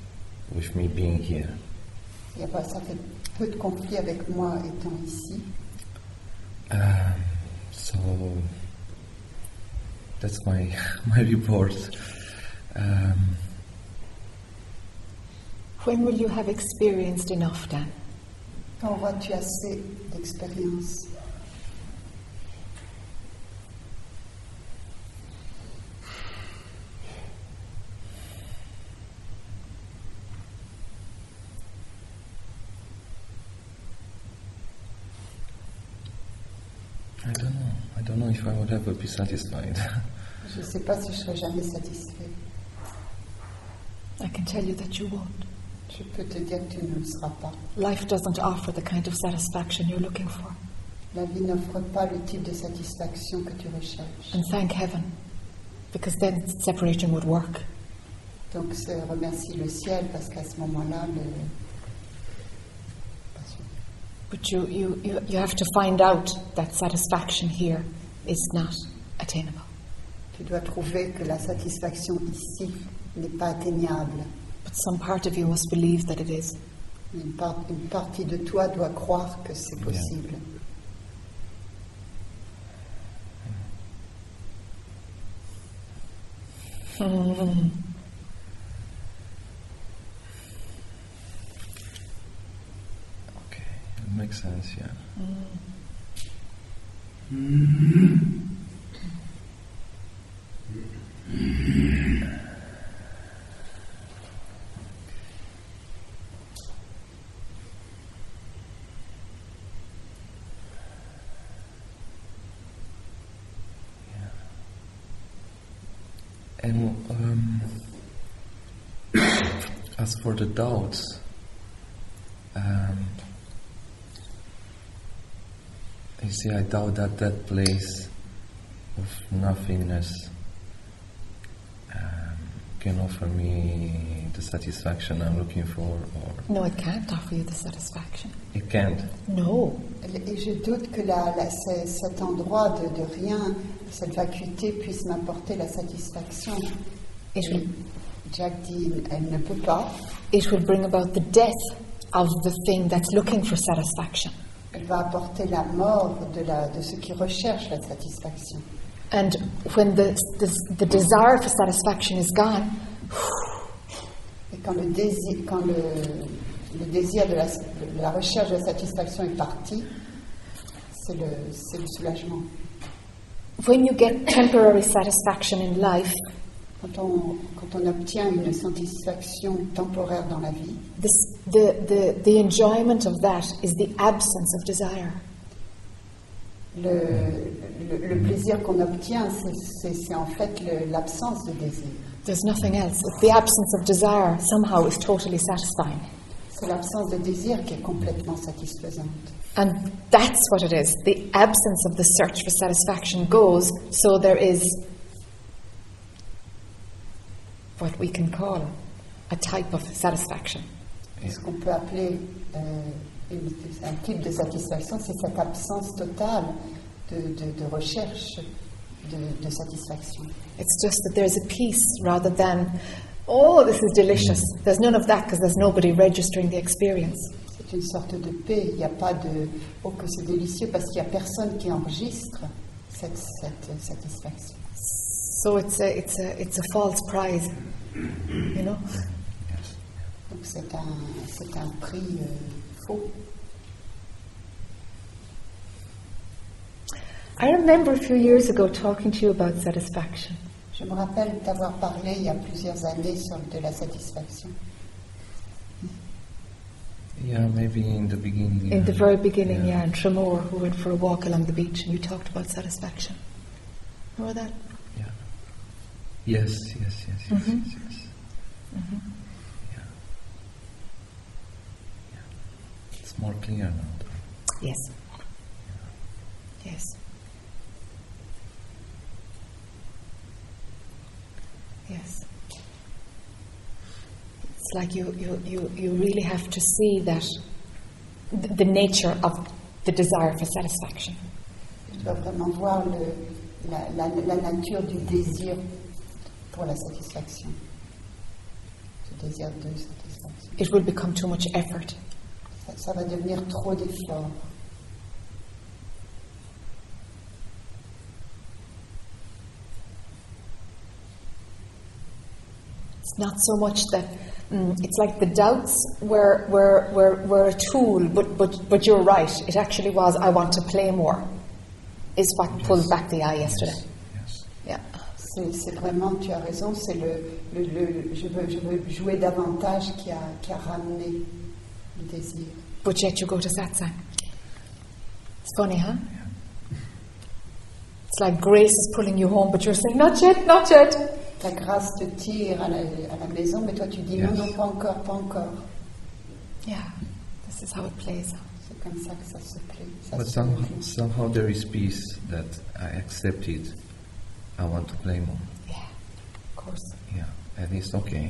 [SPEAKER 6] with me being here.
[SPEAKER 3] Il y a pas- ça fait peu de conflit avec moi étant ici.
[SPEAKER 6] Um, so, that's my, [laughs] my report. Um,
[SPEAKER 1] When will you have experienced enough, Dan?
[SPEAKER 3] Quand auras-tu assez d'expérience?
[SPEAKER 6] I don't know. I don't know if I would ever be satisfied.
[SPEAKER 3] Je ne sais pas si je serai jamais satisfait.
[SPEAKER 1] I can tell you that you won't.
[SPEAKER 3] Je peux te dire que tu ne le seras pas.
[SPEAKER 1] Life doesn't offer the kind of satisfaction you're looking for.
[SPEAKER 3] La vie n'offre pas le type de satisfaction que tu recherches.
[SPEAKER 1] And thank heaven, because then separation would work.
[SPEAKER 3] Donc c'est remercie le ciel parce qu'à ce moment-là, le...
[SPEAKER 1] But you, you, you, you have to find out that satisfaction here is not attainable.
[SPEAKER 3] tu dois trouver que la satisfaction ici n'est pas atteignable.
[SPEAKER 1] But some part of you must believe that it is.
[SPEAKER 3] Une, part- une partie de toi doit croire que c'est possible. Hmm.
[SPEAKER 6] okay, it makes sense, yeah. Hmm. Hmm. And um, [coughs] as for the doubts, um, you see, I doubt that that place of nothingness can offer me the satisfaction I'm looking for, or?
[SPEAKER 1] No, it can't offer you the satisfaction.
[SPEAKER 6] it can't?
[SPEAKER 1] No.
[SPEAKER 3] Et je doute que la- la- ce- cet endroit de, de rien, cette vacuité puisse m'apporter la satisfaction.
[SPEAKER 1] It will,
[SPEAKER 3] Jack dit, elle ne peut pas.
[SPEAKER 1] it will bring about the death of the thing that's looking for satisfaction.
[SPEAKER 3] Elle va apporter la mort de, la, de ce qui recherche la satisfaction.
[SPEAKER 1] And when the, the, the desire for satisfaction is gone,
[SPEAKER 3] Et quand le désir, quand le, le désir de la, de la recherche de la satisfaction est parti, c'est le, c'est le soulagement.
[SPEAKER 1] when you get temporary satisfaction in life,
[SPEAKER 3] Quand on, quand on obtient une satisfaction temporaire dans la vie,
[SPEAKER 1] this, the, the, the enjoyment of that is the absence of desire.
[SPEAKER 3] Le, le, le plaisir qu'on obtient, c'est- en fait l'absence de désir.
[SPEAKER 1] There's nothing else. It's the absence of desire somehow is totally satisfying.
[SPEAKER 3] C'est l'absence de désir qui est complètement satisfaisante.
[SPEAKER 1] And that's what it is. The absence of the search for satisfaction goes, so there is what we can call a type of satisfaction.
[SPEAKER 3] Ce qu'on peut appeler euh, un type de satisfaction, c'est cette absence totale de, de- de recherche de, de satisfaction.
[SPEAKER 1] It's just that there's a peace rather than, oh, this is delicious. There's none of that because there's nobody registering the experience.
[SPEAKER 3] C'est une sorte de paix. Il n'y a pas de oh que c'est délicieux parce qu'il n'y a personne qui enregistre cette, cette satisfaction.
[SPEAKER 1] So it's a, it's a, it's a false prize, you know?
[SPEAKER 3] Donc c'est un, c'est un prix euh, faux.
[SPEAKER 1] I remember a few years ago talking to you about satisfaction.
[SPEAKER 3] Je me rappelle t'avoir parlé il y a plusieurs années sur de la satisfaction.
[SPEAKER 6] Yeah, maybe in the beginning.
[SPEAKER 1] In the very beginning, yeah, in Tramore, who went for a walk along the beach and you talked about satisfaction. Remember that?
[SPEAKER 6] Yeah. Yes, yes, yes, yes,
[SPEAKER 1] Mhm.
[SPEAKER 6] yes, yes. Yeah. Yeah. It's more clear now.
[SPEAKER 1] Yes. Yes. Yes. It's like you, you, you, you really have to see that th- the nature of the desire for satisfaction.
[SPEAKER 3] Tu dois vraiment voir le, la, la, la nature du désir pour la satisfaction. Ce désir de satisfaction.
[SPEAKER 1] It will become too much effort.
[SPEAKER 3] Ça, ça va devenir trop d'efforts.
[SPEAKER 1] It's not so much that mm, it's like the doubts were, were, were, were a tool, but, but, but you're right. It actually was, I want to play more, is what pulled back the eye yesterday.
[SPEAKER 6] Yes.
[SPEAKER 1] Yeah.
[SPEAKER 3] C'est c'est vraiment, tu as raison, c'est le, le, le- je, veux, je veux jouer davantage qui a, qui a ramené le désir.
[SPEAKER 1] But yet you go to satsang. It's funny, huh? It's like grace is pulling you home, but you're saying, not yet, not yet.
[SPEAKER 3] Ta grâce te tire à la, à la maison, mais toi tu dis non,
[SPEAKER 6] Yes.
[SPEAKER 3] non, pas encore, pas encore.
[SPEAKER 1] Yeah, this is how it plays out.
[SPEAKER 3] C'est comme ça que ça se plaît. Ça
[SPEAKER 6] But somehow, somehow there is peace that I accepted. I want to play more.
[SPEAKER 1] Yeah, of course.
[SPEAKER 6] Yeah, and it's okay.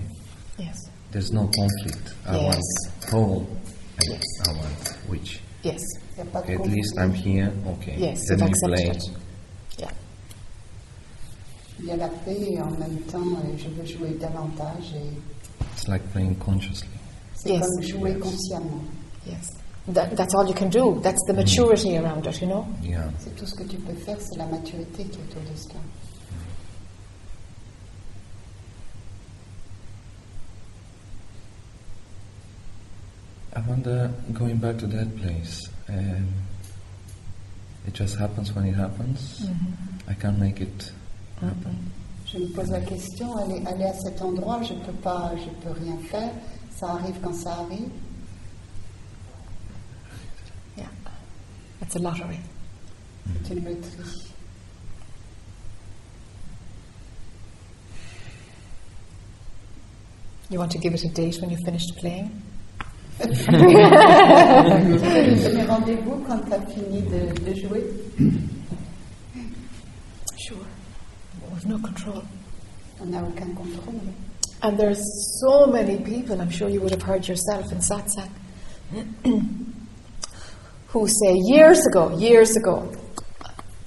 [SPEAKER 1] Yes,
[SPEAKER 6] There's no conflict. I
[SPEAKER 1] Yes.
[SPEAKER 6] want home and
[SPEAKER 1] Yes.
[SPEAKER 6] I want which.
[SPEAKER 1] yes,
[SPEAKER 3] Il y a
[SPEAKER 6] At least I'm here. Okay.
[SPEAKER 1] yes,
[SPEAKER 6] Let
[SPEAKER 1] you've
[SPEAKER 6] me play.
[SPEAKER 1] it. Yeah,
[SPEAKER 3] Il y a la paix et en même temps, euh, je veux jouer davantage. et
[SPEAKER 6] It's like playing consciously.
[SPEAKER 3] C'est
[SPEAKER 1] Yes.
[SPEAKER 3] comme jouer consciemment.
[SPEAKER 1] yes. That, that's all you can do. That's the mm. maturity around it, you know?
[SPEAKER 6] Yeah.
[SPEAKER 3] C'est tout ce que tu peux faire, c'est la maturité qui est autour de cela.
[SPEAKER 6] I wonder, going back to that place, um, it just happens when it happens. Mm-hmm. I can't make it happen. Mm-hmm.
[SPEAKER 3] Je me pose la question, aller, aller à cet endroit, je peux pas, je peux rien faire. Ça arrive quand ça arrive.
[SPEAKER 1] Yeah. It's a lottery. Mm-hmm.
[SPEAKER 3] C'est une loterie.
[SPEAKER 1] You want to give it a date when you finished playing? [laughs]
[SPEAKER 3] Premier rendez-vous quand tu as fini de, de jouer.
[SPEAKER 1] Sure. With no control.
[SPEAKER 3] On n'a aucun contrôle.
[SPEAKER 1] And there's so many people, I'm sure you would have heard yourself in satsang, [clears throat] who say, years ago, years ago,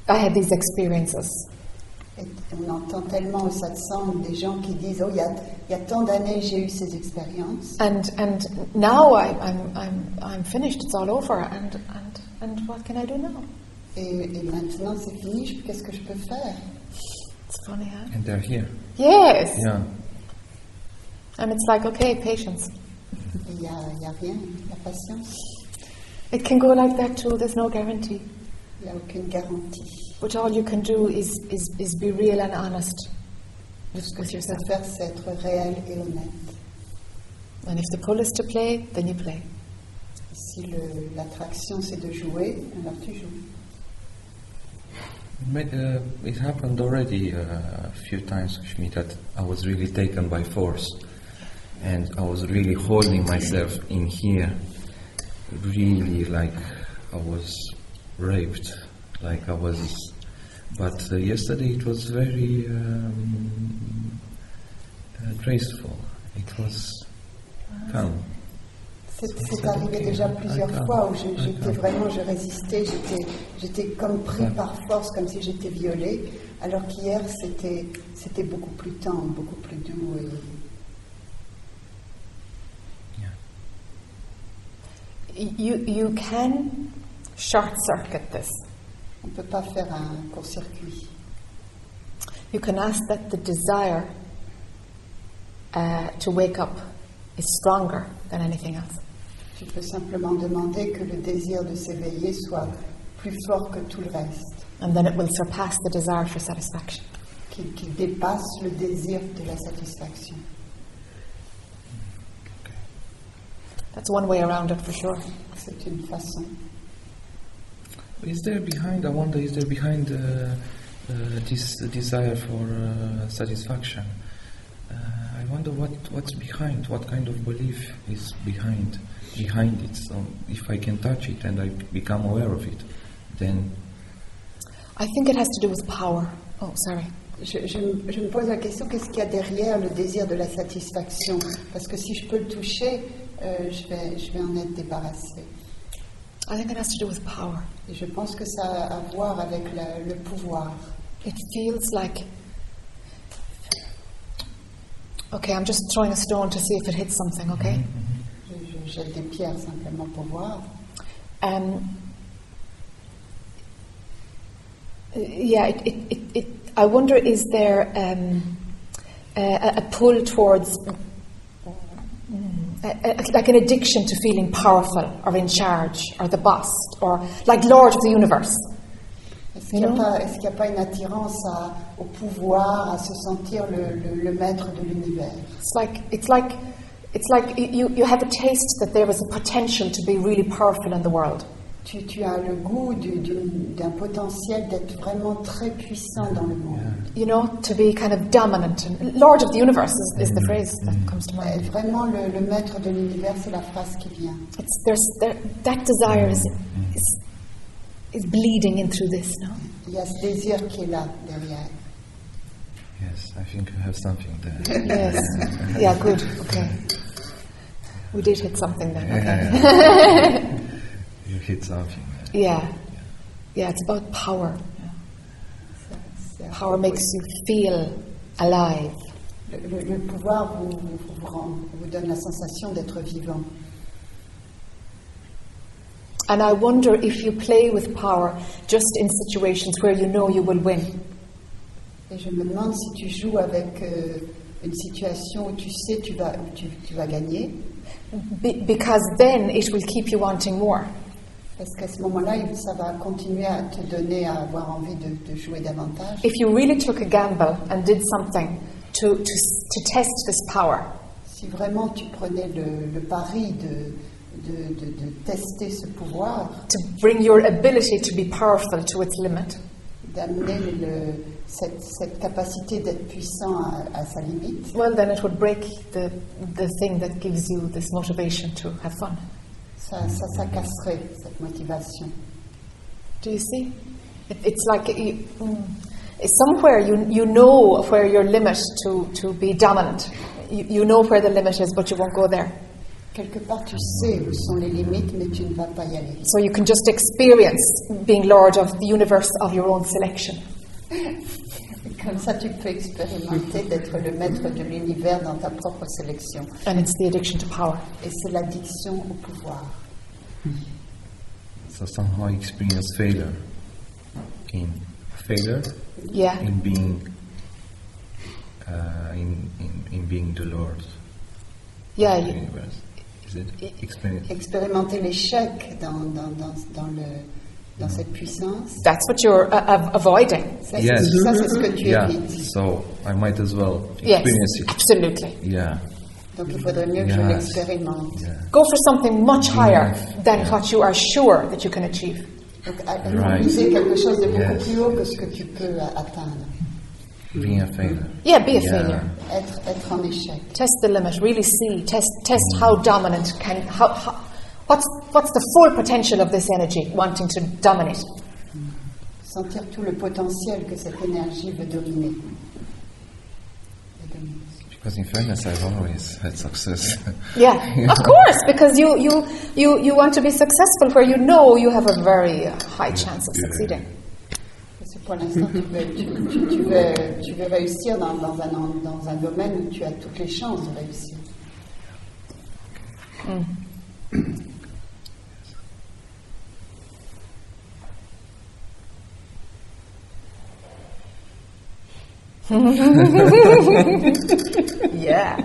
[SPEAKER 1] I had these experiences.
[SPEAKER 3] Et on entend tellement au satsang des gens qui disent Oh, il y a, il y a tant d'années j'ai eu ces expériences.
[SPEAKER 1] And, and now I, I'm, I'm, I'm finished, it's all over, and, and, and what can I do now?
[SPEAKER 3] Et, et maintenant c'est fini, qu'est-ce que je peux faire
[SPEAKER 1] It's funny, huh?
[SPEAKER 6] And they're here.
[SPEAKER 1] Yes!
[SPEAKER 6] Yeah.
[SPEAKER 1] And it's like, okay, patience.
[SPEAKER 3] Il n'y a, il y a rien, la patience,
[SPEAKER 1] It can go like that too, there's no guarantee.
[SPEAKER 3] il n'y a aucune garantie.
[SPEAKER 1] But all you can do is, is, is be real and honest with, with yourself.
[SPEAKER 3] faire, c'est être réel et honnête.
[SPEAKER 1] And if the pull is to play, then you play.
[SPEAKER 3] Si l'attraction c'est de jouer, alors tu joues.
[SPEAKER 6] It, made, uh, it happened already uh, a few times with me that I was really taken by force. And I was really holding myself in here, really like I was raped, like I was. But uh, yesterday it was very um, uh, graceful. It was calm.
[SPEAKER 3] C'est arrivé déjà plusieurs fois où j'ai- j'étais vraiment, je résistais, j'étais, comme pris par force, comme si j'étais violée, alors qu'hier c'était, c'était beaucoup plus tendre, beaucoup plus doux. Et
[SPEAKER 1] You, you can short circuit this.
[SPEAKER 3] On ne peut pas faire un court-circuit.
[SPEAKER 1] You can ask that the desire uh, to wake up is stronger than anything else.
[SPEAKER 3] Tu peux simplement demander que le désir de s'éveiller soit plus fort que tout le reste,
[SPEAKER 1] And then it will surpass the desire for satisfaction.
[SPEAKER 3] qu'il, qu'il dépasse le désir de la satisfaction.
[SPEAKER 1] That's one way around it for sure.
[SPEAKER 3] C'est une façon.
[SPEAKER 6] Is there behind, I wonder, is there behind uh, uh, this desire for uh, satisfaction? Uh, I wonder what, what's behind, what kind of belief is behind behind it? So if I can touch it and I become aware of it, then
[SPEAKER 1] I think it has to do with power. Oh, sorry.
[SPEAKER 3] Je, je me- je me pose la question qu'est-ce qu'il y a derrière le désir de la satisfaction? Parce que si je peux le toucher, euh, je, vais, je vais en être débarrassée.
[SPEAKER 1] I think it has to do with power.
[SPEAKER 3] Et je pense que ça a à voir avec la- le pouvoir.
[SPEAKER 1] It feels like. Okay, I'm just throwing a stone to see if it hits something, okay?
[SPEAKER 3] Je, je jette des pierres simplement pour voir.
[SPEAKER 1] Um, yeah, it, it, it, it, I wonder is there um, a, a pull towards like an addiction to feeling powerful or in charge or the boss or like Lord of the universe?
[SPEAKER 3] Est-ce qu'il n'y a, est-ce y a pas une attirance à- au pouvoir, à se sentir le, le- le maître de l'univers
[SPEAKER 1] It's like it's like it's like you, you have a taste that there is a potential to be really powerful in the world.
[SPEAKER 3] Tu, tu as le goût d'un potentiel d'être vraiment très puissant dans le monde.
[SPEAKER 1] You know, to be kind of dominant and Lord of the universe is, is the phrase that comes to mind.
[SPEAKER 3] Vraiment, le, le maître de l'univers, c'est la phrase qui vient.
[SPEAKER 1] It's, there's, there, that desire is, is, is bleeding in through this now.
[SPEAKER 3] Il y a ce désir qui est là derrière.
[SPEAKER 5] Yes, I think I have something there.
[SPEAKER 1] Yes. Yeah, good. Okay. [laughs] We did hit something then. Okay.
[SPEAKER 5] Yeah. [laughs] you hit something. there.
[SPEAKER 1] Yeah. Yeah, it's about power.
[SPEAKER 3] C'est-
[SPEAKER 1] Power makes you feel alive.
[SPEAKER 3] Le, le- le pouvoir vous, vous, vous rend- vous donne la sensation d'être vivant.
[SPEAKER 1] And I wonder if you play with power just in situations where you know you will win.
[SPEAKER 3] Et je me demande si tu joues avec euh, une situation où tu sais tu vas, où tu, tu vas gagner,
[SPEAKER 1] Be- because then it will keep you wanting more. If you really took a gamble and did something to, to, to test this power,
[SPEAKER 3] Si vraiment tu prenais le, le pari de, de, de- de tester ce pouvoir,
[SPEAKER 1] to bring your ability to be powerful to its limit,
[SPEAKER 3] d'amener le- cette, cette capacité d'être puissant à, à sa limite,
[SPEAKER 1] well, then it would break the, the thing that gives you this motivation to have fun.
[SPEAKER 3] Ça, ça, ça casserait cette motivation.
[SPEAKER 1] Do you see? It, it's like you, mm, it's somewhere you, you know where your limit to, to be dominant. You, you know where the limit is, but you won't go there.
[SPEAKER 3] Quelque part, tu sais où sont les limites, mais tu ne vas pas y aller.
[SPEAKER 1] So you can just experience being Lord of the universe of your own selection. [laughs]
[SPEAKER 3] Comme ça, tu peux expérimenter d'être le maître de l'univers dans ta propre sélection.
[SPEAKER 1] And it's the addiction to power.
[SPEAKER 3] Et c'est l'addiction au pouvoir.
[SPEAKER 5] So somehow I experience failure in failure
[SPEAKER 1] Yeah.
[SPEAKER 5] in being uh, in, in in being the Lord
[SPEAKER 1] Yeah.
[SPEAKER 5] of the universe. Is it experience?
[SPEAKER 3] Expérimenter l'échec dans, dans, dans, dans, le, dans cette puissance,
[SPEAKER 1] that's what you're uh, avoiding.
[SPEAKER 3] ça,
[SPEAKER 5] Yes.
[SPEAKER 3] ça, c'est ce que tu
[SPEAKER 5] Yeah.
[SPEAKER 3] évites.
[SPEAKER 5] So I might as well
[SPEAKER 1] Yes,
[SPEAKER 5] experience it.
[SPEAKER 1] absolutely.
[SPEAKER 5] Yeah.
[SPEAKER 3] Donc il faudrait mieux que je
[SPEAKER 5] Yes.
[SPEAKER 3] l'expérimente.
[SPEAKER 5] Yeah.
[SPEAKER 1] Go for something much higher than what you are sure that you can achieve.
[SPEAKER 3] Donc à- à
[SPEAKER 5] Right.
[SPEAKER 3] viser quelque chose de beaucoup
[SPEAKER 5] Yes.
[SPEAKER 3] plus haut que ce que tu peux euh, atteindre.
[SPEAKER 5] Being a failure.
[SPEAKER 1] Yeah, be a
[SPEAKER 5] Yeah.
[SPEAKER 1] failure.
[SPEAKER 3] Être, être en échec.
[SPEAKER 1] Test the limit. Really see. Test test how dominant can how, how what's what's the full potential of this energy wanting to dominate.
[SPEAKER 3] Sentir tout le potentiel que cette énergie veut dominer. Et dominer.
[SPEAKER 5] Because in fairness, I've always had success. [laughs]
[SPEAKER 1] Yeah, of course, because you you you you want to be successful where you know you have a very uh, high chance of
[SPEAKER 5] Yeah.
[SPEAKER 1] succeeding.
[SPEAKER 3] Parce que pour l'instant, tu veux, tu, tu- tu veux, tu veux réussir dans, dans un, dans un domaine où tu as toutes les chances de réussir. [laughs]
[SPEAKER 1] Yeah,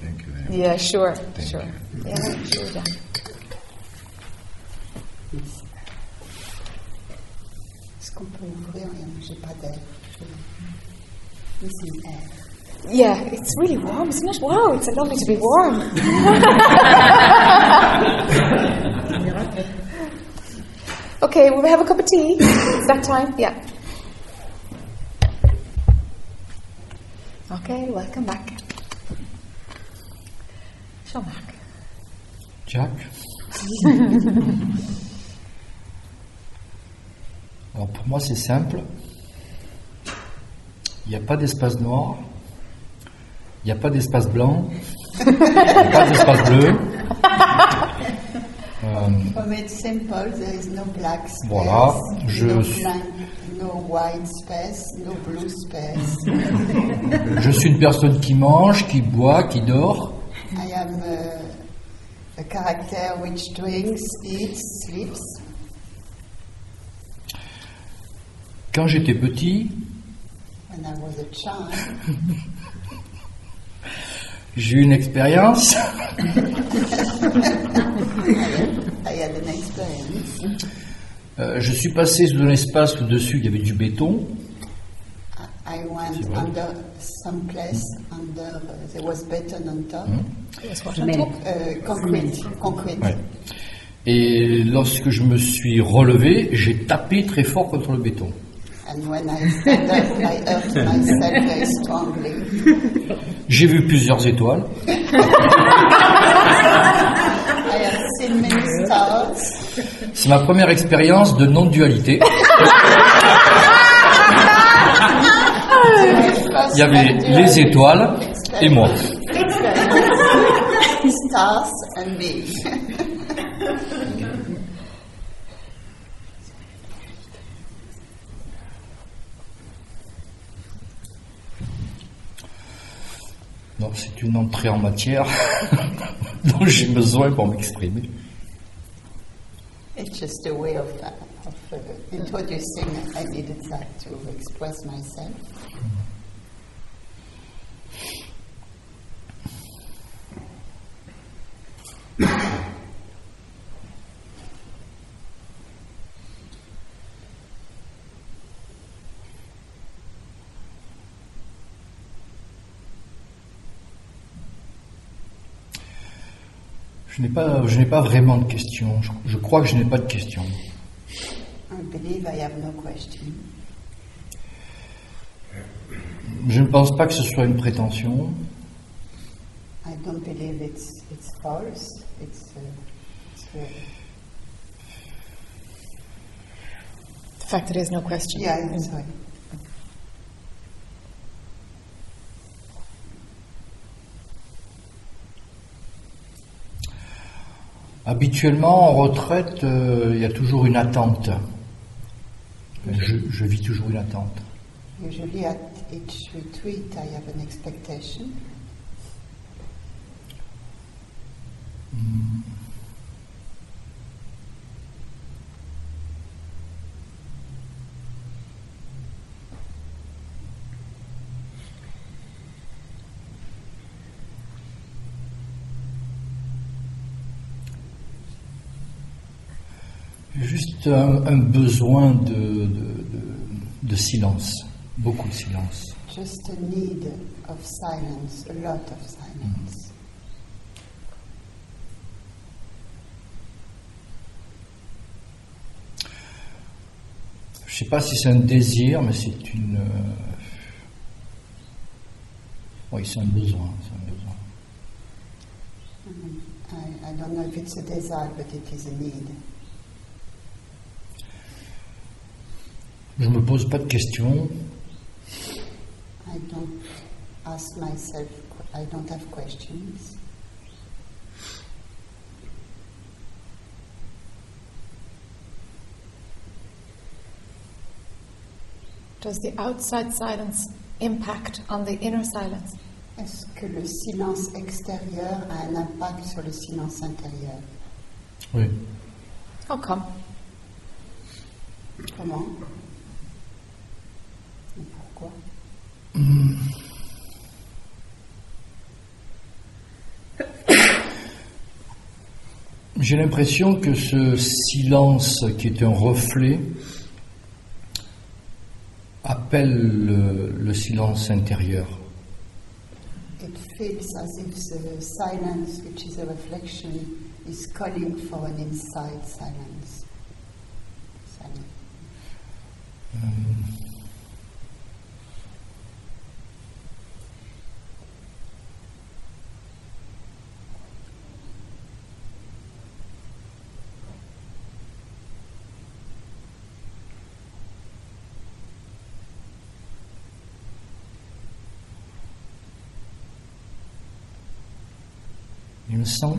[SPEAKER 5] Thank you very much.
[SPEAKER 1] yeah, sure,
[SPEAKER 5] Thank
[SPEAKER 1] sure.
[SPEAKER 5] you.
[SPEAKER 1] Yeah, sure, John.
[SPEAKER 3] Est-ce qu'on peut ouvrir J'ai pas d'air. Oui, air.
[SPEAKER 1] Yeah, it's really warm, isn't it? Wow, it's lovely to be warm. [laughs] [laughs] okay, will we have a cup of tea? Is that time? Yeah. Okay, welcome back. Jean-Marc.
[SPEAKER 7] Jack? [laughs] Alors pour moi c'est simple. Il n'y a pas d'espace noir, il n'y a pas d'espace blanc, il n'y a pas d'espace bleu. [laughs] Euh,
[SPEAKER 3] For it's simple, there is no black space,
[SPEAKER 7] Voilà, je
[SPEAKER 3] no, no white space, no blue space.
[SPEAKER 7] je suis une personne qui mange, qui boit, qui dort.
[SPEAKER 3] I am a character which drinks, eats, sleeps.
[SPEAKER 7] Quand j'étais petit,
[SPEAKER 3] When I was a child, [laughs]
[SPEAKER 7] j'ai eu une expérience. [laughs]
[SPEAKER 3] I had an experience.
[SPEAKER 7] Euh, je suis passé sous un espace où dessus il y avait du béton.
[SPEAKER 3] I went under some place under uh, there was beton on top, uh, concrete, concrete.
[SPEAKER 7] Ouais. Et lorsque je me suis relevé, j'ai tapé très fort contre le béton.
[SPEAKER 3] And when I stand up, I hurt myself very strongly.
[SPEAKER 7] J'ai vu plusieurs étoiles. [laughs]
[SPEAKER 3] I have seen many stars. [laughs]
[SPEAKER 7] C'est ma première expérience de non-dualité. Il y avait les étoiles et moi. C'est une entrée en matière [laughs] dont j'ai besoin pour m'exprimer.
[SPEAKER 3] It's just a way of, of uh, introducing. I needed that to express myself.
[SPEAKER 7] Je n'ai pas, je n'ai pas vraiment de questions. Je, je crois que je n'ai pas de questions.
[SPEAKER 3] I believe I have no question.
[SPEAKER 7] Je ne pense pas que ce soit une prétention.
[SPEAKER 3] I don't believe it's it's false. It's, uh, it's real.
[SPEAKER 1] The fact that there's no question.
[SPEAKER 3] Yeah, I'm sorry.
[SPEAKER 7] Habituellement, en retraite, euh, il y a toujours une attente. Je, je vis toujours une attente.
[SPEAKER 3] Usually at each retreat, I have an expectation.
[SPEAKER 7] Juste un, un besoin de, de- de- de silence, beaucoup de silence.
[SPEAKER 3] Just a need of silence, a lot of silence.
[SPEAKER 7] Je ne sais pas si c'est un désir, mais c'est une. euh, Oui, c'est un besoin. c'est un besoin.
[SPEAKER 3] I, I don't know if it's a desire, but it is a need.
[SPEAKER 7] Je ne me pose pas de questions.
[SPEAKER 3] I don't ask myself, I don't have questions.
[SPEAKER 1] Does the outside silence impact on the inner silence?
[SPEAKER 3] Est-ce que le silence extérieur a un impact sur le silence intérieur?
[SPEAKER 7] Oui.
[SPEAKER 1] How come?
[SPEAKER 3] Comment? Pourquoi
[SPEAKER 7] J'ai l'impression que ce silence qui est un reflet appelle le, le silence intérieur.
[SPEAKER 3] It feels as if the silence, which is a reflection, is calling for an inside silence. Silence.
[SPEAKER 7] Il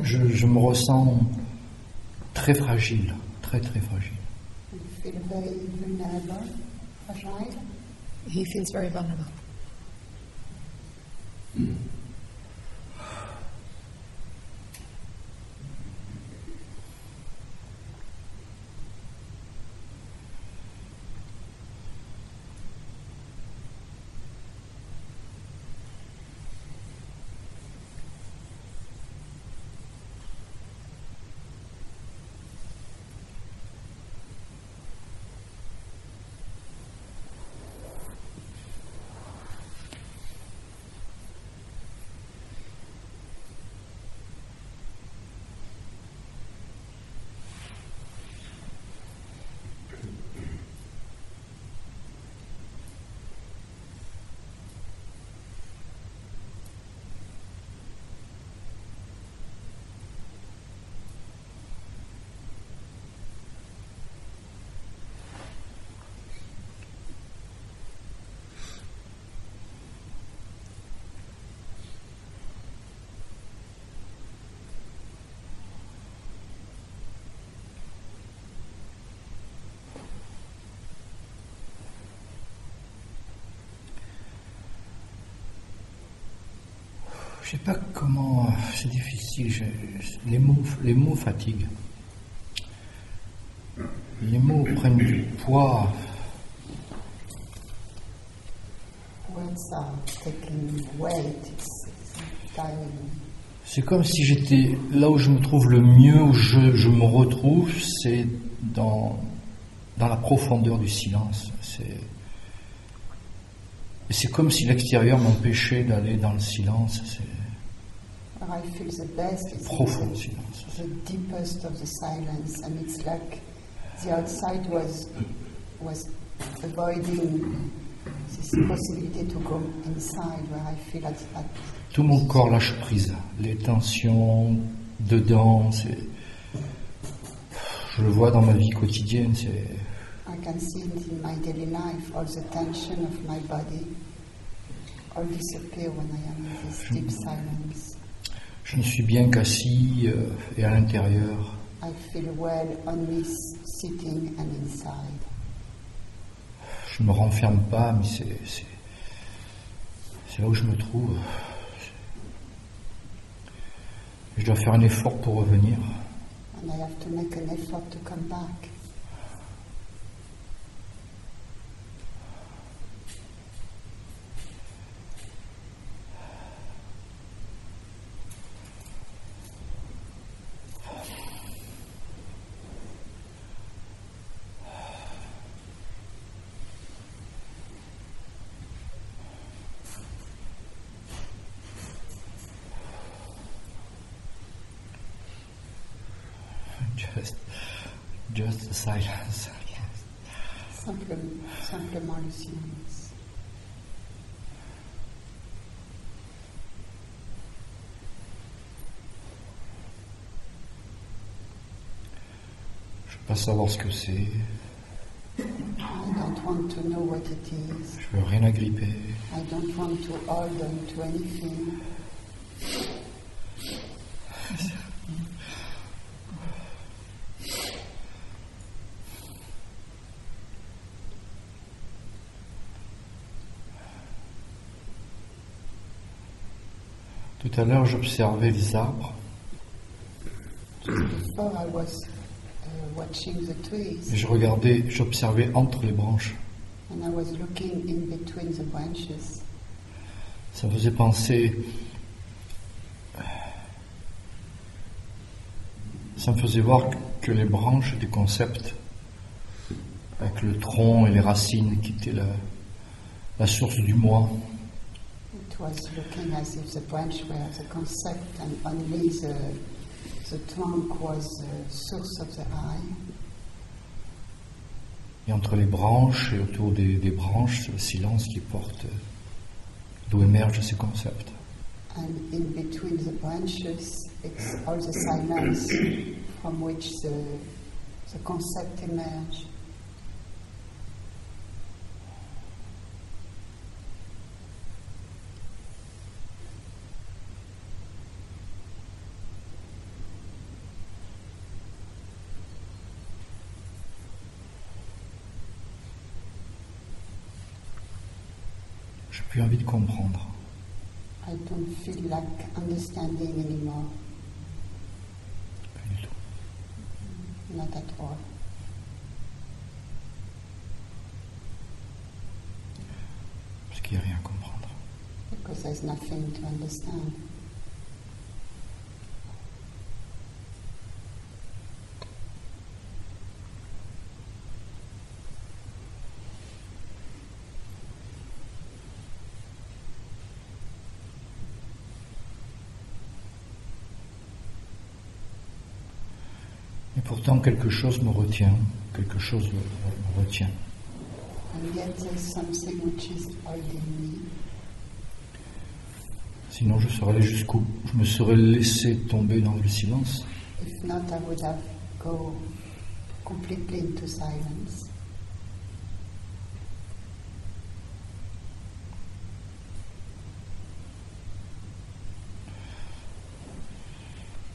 [SPEAKER 7] je, me ressens très fragile, très très fragile.
[SPEAKER 3] Feel very vulnerable.
[SPEAKER 1] He feels very vulnerable.
[SPEAKER 7] Je sais pas comment, c'est difficile. je- les mots, les mots fatiguent. Les mots prennent du poids. C'est comme si j'étais là où je me trouve le mieux, où je, je me retrouve, c'est dans, dans la profondeur du silence. C'est, c'est comme si l'extérieur m'empêchait d'aller dans le silence. C'est
[SPEAKER 3] the
[SPEAKER 7] profond
[SPEAKER 3] in
[SPEAKER 7] le silence.
[SPEAKER 3] the, the deepest of the silence, and it's like the outside was was avoiding this possibility to go inside, where I feel at, at
[SPEAKER 7] Tout mon corps lâche prise. Les tensions dedans, je le vois dans ma vie quotidienne. C'est,
[SPEAKER 3] can see it in my daily life, all the tension of my body all disappear when I am in this deep silence.
[SPEAKER 7] je ne suis bien qu'assis euh, et à l'intérieur.
[SPEAKER 3] I feel well only sitting and inside.
[SPEAKER 7] Je ne me renferme pas, mais c'est, c'est, c'est là où je me trouve. Je dois faire un effort pour revenir.
[SPEAKER 3] And I have to make an effort to come back.
[SPEAKER 7] Just, just the silence.
[SPEAKER 3] Simple, simplement le silence.
[SPEAKER 7] Je veux pas savoir ce que c'est.
[SPEAKER 3] I don't want to know what it is.
[SPEAKER 7] Je veux rien agripper.
[SPEAKER 3] I don't want to hold on to anything.
[SPEAKER 7] Tout à l'heure, j'observais les arbres
[SPEAKER 3] Before I was uh, watching the trees
[SPEAKER 7] et je regardais, j'observais entre les branches.
[SPEAKER 3] and I was looking in between the branches.
[SPEAKER 7] Ça me faisait penser. Ça me faisait voir que les branches étaient concepts, avec le tronc et les racines qui étaient la, la source du moi.
[SPEAKER 3] It was looking as if the branch were the concept and only the, the trunk was the source of the eye.
[SPEAKER 7] Et entre les branches et autour des, des branches, c'est le silence qui porte, d'où émergent ces concepts.
[SPEAKER 3] And in between the branches, it's all the silence from which the, the concept emerge.
[SPEAKER 7] Plus envie de comprendre.
[SPEAKER 3] I don't feel like understanding anymore.
[SPEAKER 7] Pas du tout.
[SPEAKER 3] Not at all.
[SPEAKER 7] Parce qu'il n'y a rien à comprendre.
[SPEAKER 3] Because there's nothing to understand.
[SPEAKER 7] Pourtant, quelque chose me retient. Quelque chose me me retient.
[SPEAKER 3] And yet there's something which is holding me.
[SPEAKER 7] Sinon, je serais allé jusqu'au. Je me serais laissé tomber dans le silence.
[SPEAKER 3] If not, I would have go completely into silence.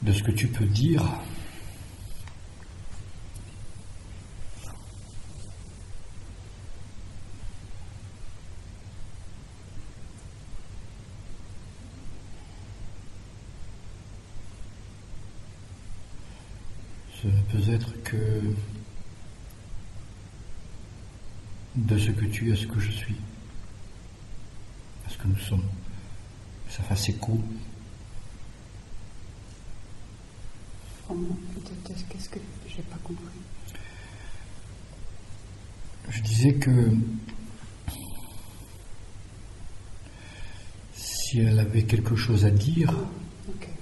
[SPEAKER 7] De ce que tu peux dire, ce que tu es à ce que je suis, à ce que nous sommes. Ça fasse écho
[SPEAKER 3] qu'est-ce que j'ai pas compris
[SPEAKER 7] Je disais que si elle avait quelque chose à dire,
[SPEAKER 3] Okay.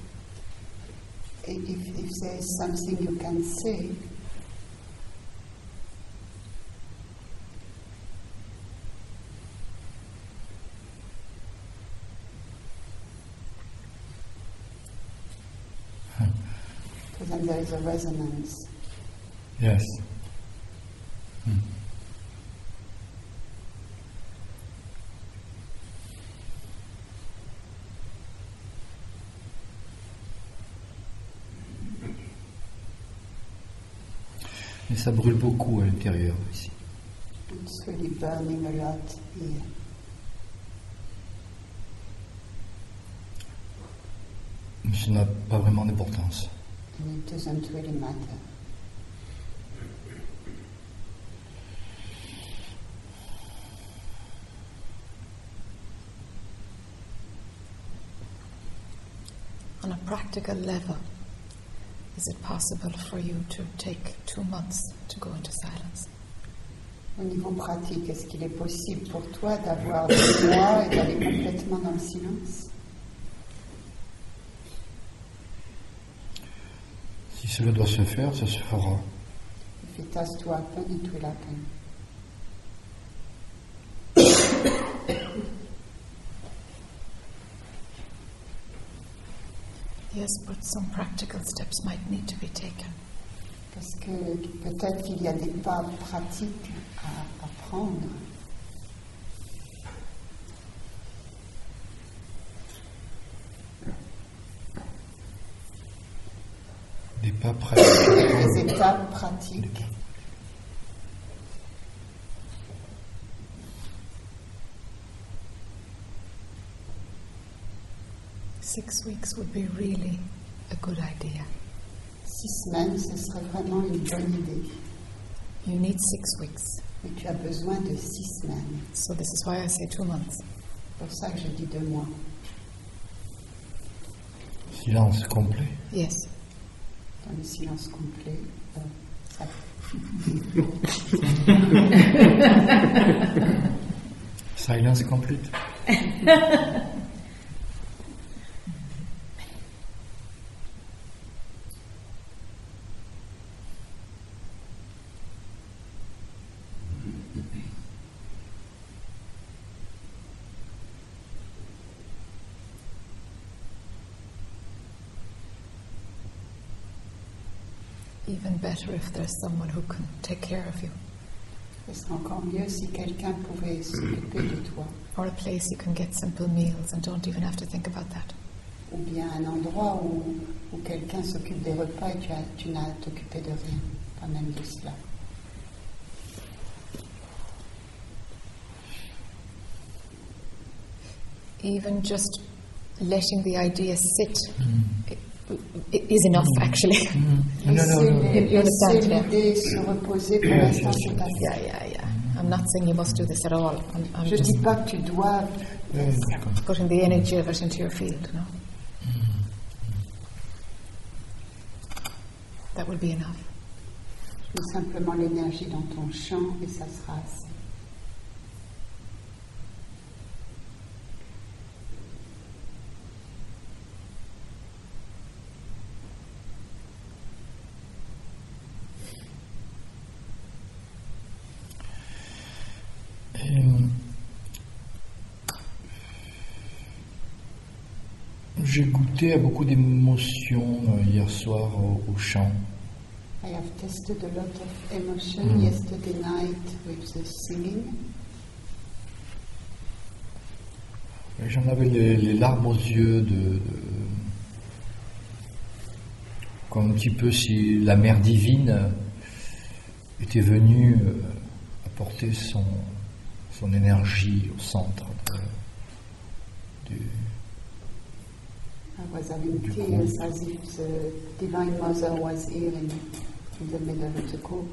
[SPEAKER 3] If, if if there is something you can say, there is a resonance.
[SPEAKER 7] yes. Mais ça brûle beaucoup à l'intérieur ici.
[SPEAKER 3] It's really burning a lot here.
[SPEAKER 7] Mais ça n'a pas vraiment d'importance.
[SPEAKER 3] And it doesn't really matter.
[SPEAKER 1] On a practical level, is it possible for you to take two months to go into silence?
[SPEAKER 3] Au niveau pratique, est-ce qu'il est possible pour toi d'avoir des mois et d'aller complètement dans le silence
[SPEAKER 7] cela doit se faire, ça se fera.
[SPEAKER 3] If it has to happen, it will happen.
[SPEAKER 1] Yes, but some practical steps might need to be taken.
[SPEAKER 3] Parce que peut-être qu'il y a des pas pratiques à, à prendre.
[SPEAKER 7] Pas pratiques.
[SPEAKER 3] Des étapes pratiques.
[SPEAKER 1] Six weeks would be really a good idea.
[SPEAKER 3] Six semaines, ce serait vraiment une bonne idée.
[SPEAKER 1] You need six weeks.
[SPEAKER 3] Mais tu as besoin de six semaines.
[SPEAKER 1] So this is why I say two months.
[SPEAKER 3] C'est pour ça que je dis deux mois.
[SPEAKER 7] Silence complet.
[SPEAKER 1] Yes.
[SPEAKER 3] Dans le silence complet. euh, ça- [laughs] [laughs]
[SPEAKER 7] Silence complete. [laughs]
[SPEAKER 1] Even better if there's someone who can take care of you,
[SPEAKER 3] Ce serait encore mieux si quelqu'un pouvait s'occuper de toi.
[SPEAKER 1] or a place you can get simple meals and don't even have to think about that.
[SPEAKER 3] Ou bien un endroit où, où quelqu'un s'occupe des repas et tu, as- tu n'as à t'occuper de rien. Pas même de cela.
[SPEAKER 1] even just letting the idea sit i- i- is enough, mm. actually. Mm.
[SPEAKER 7] No, no, no, no.
[SPEAKER 1] You- you understand,
[SPEAKER 3] Laissez
[SPEAKER 1] yeah.
[SPEAKER 3] l'idée se reposer pour l'instant, c'est pas ça.
[SPEAKER 1] Yeah, yeah, yeah. I'm not saying you must do this at all. I'm, I'm
[SPEAKER 3] Je
[SPEAKER 1] just
[SPEAKER 3] dis pas que tu dois faire
[SPEAKER 1] putting the energy of it into your field, no? Mm. That would be enough.
[SPEAKER 3] Mets simplement l'énergie dans ton champ et ça sera assez.
[SPEAKER 7] J'ai goûté à beaucoup d'émotions euh, hier soir au, au chant.
[SPEAKER 3] I have tested a lot of emotion yesterday night with the singing.
[SPEAKER 7] J'en avais les, les larmes aux yeux de, de- comme un petit peu si la mère divine était venue euh, apporter son, son énergie au centre de- du,
[SPEAKER 3] I was having tears as if the Divine Mother was here in, in the middle of the group.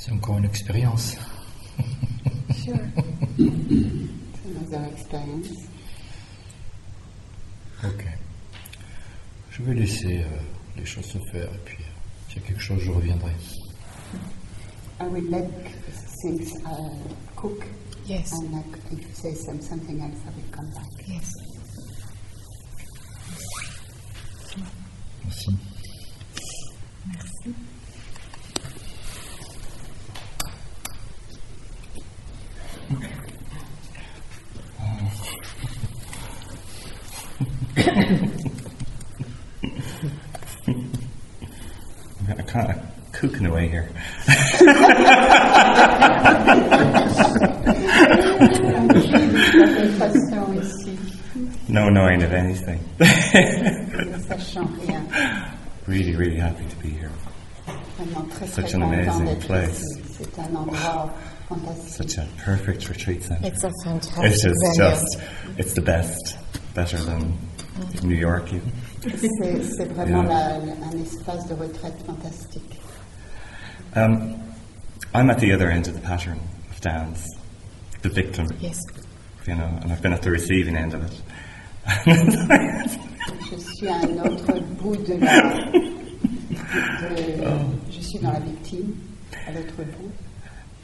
[SPEAKER 7] c'est encore une expérience.
[SPEAKER 1] Sure. [laughs]
[SPEAKER 3] Another experience.
[SPEAKER 7] Ok. Je vais laisser euh, les choses se faire et puis euh, s'il y a quelque chose, je reviendrai.
[SPEAKER 3] I will let things uh, cook,
[SPEAKER 1] Yes,
[SPEAKER 3] and like, if you say some, something else, I will come back.
[SPEAKER 1] yes.
[SPEAKER 7] Merci. Merci. [laughs]
[SPEAKER 4] I'm kind of cooking away here. [laughs]
[SPEAKER 3] De façon ici,
[SPEAKER 4] No knowing of anything. [laughs]
[SPEAKER 3] ne
[SPEAKER 4] really, really happy to be here.
[SPEAKER 3] Vraiment très très
[SPEAKER 4] Such an amazing place.
[SPEAKER 3] ici. C'est un endroit fantastique.
[SPEAKER 4] Such a perfect retreat center.
[SPEAKER 1] It's a fantastic
[SPEAKER 4] It's just,
[SPEAKER 1] venue.
[SPEAKER 4] just, it's the best. Better than New York even.
[SPEAKER 3] C'est c'est vraiment
[SPEAKER 4] Yeah.
[SPEAKER 3] la- un espace de retraite fantastique.
[SPEAKER 4] Um, I'm at the other end of the pattern of dance, the victim,
[SPEAKER 1] Yes.
[SPEAKER 4] you know, and I've been at the receiving end of it.
[SPEAKER 3] Je suis à un autre bout de la. de- je suis dans la victime, à l'autre bout.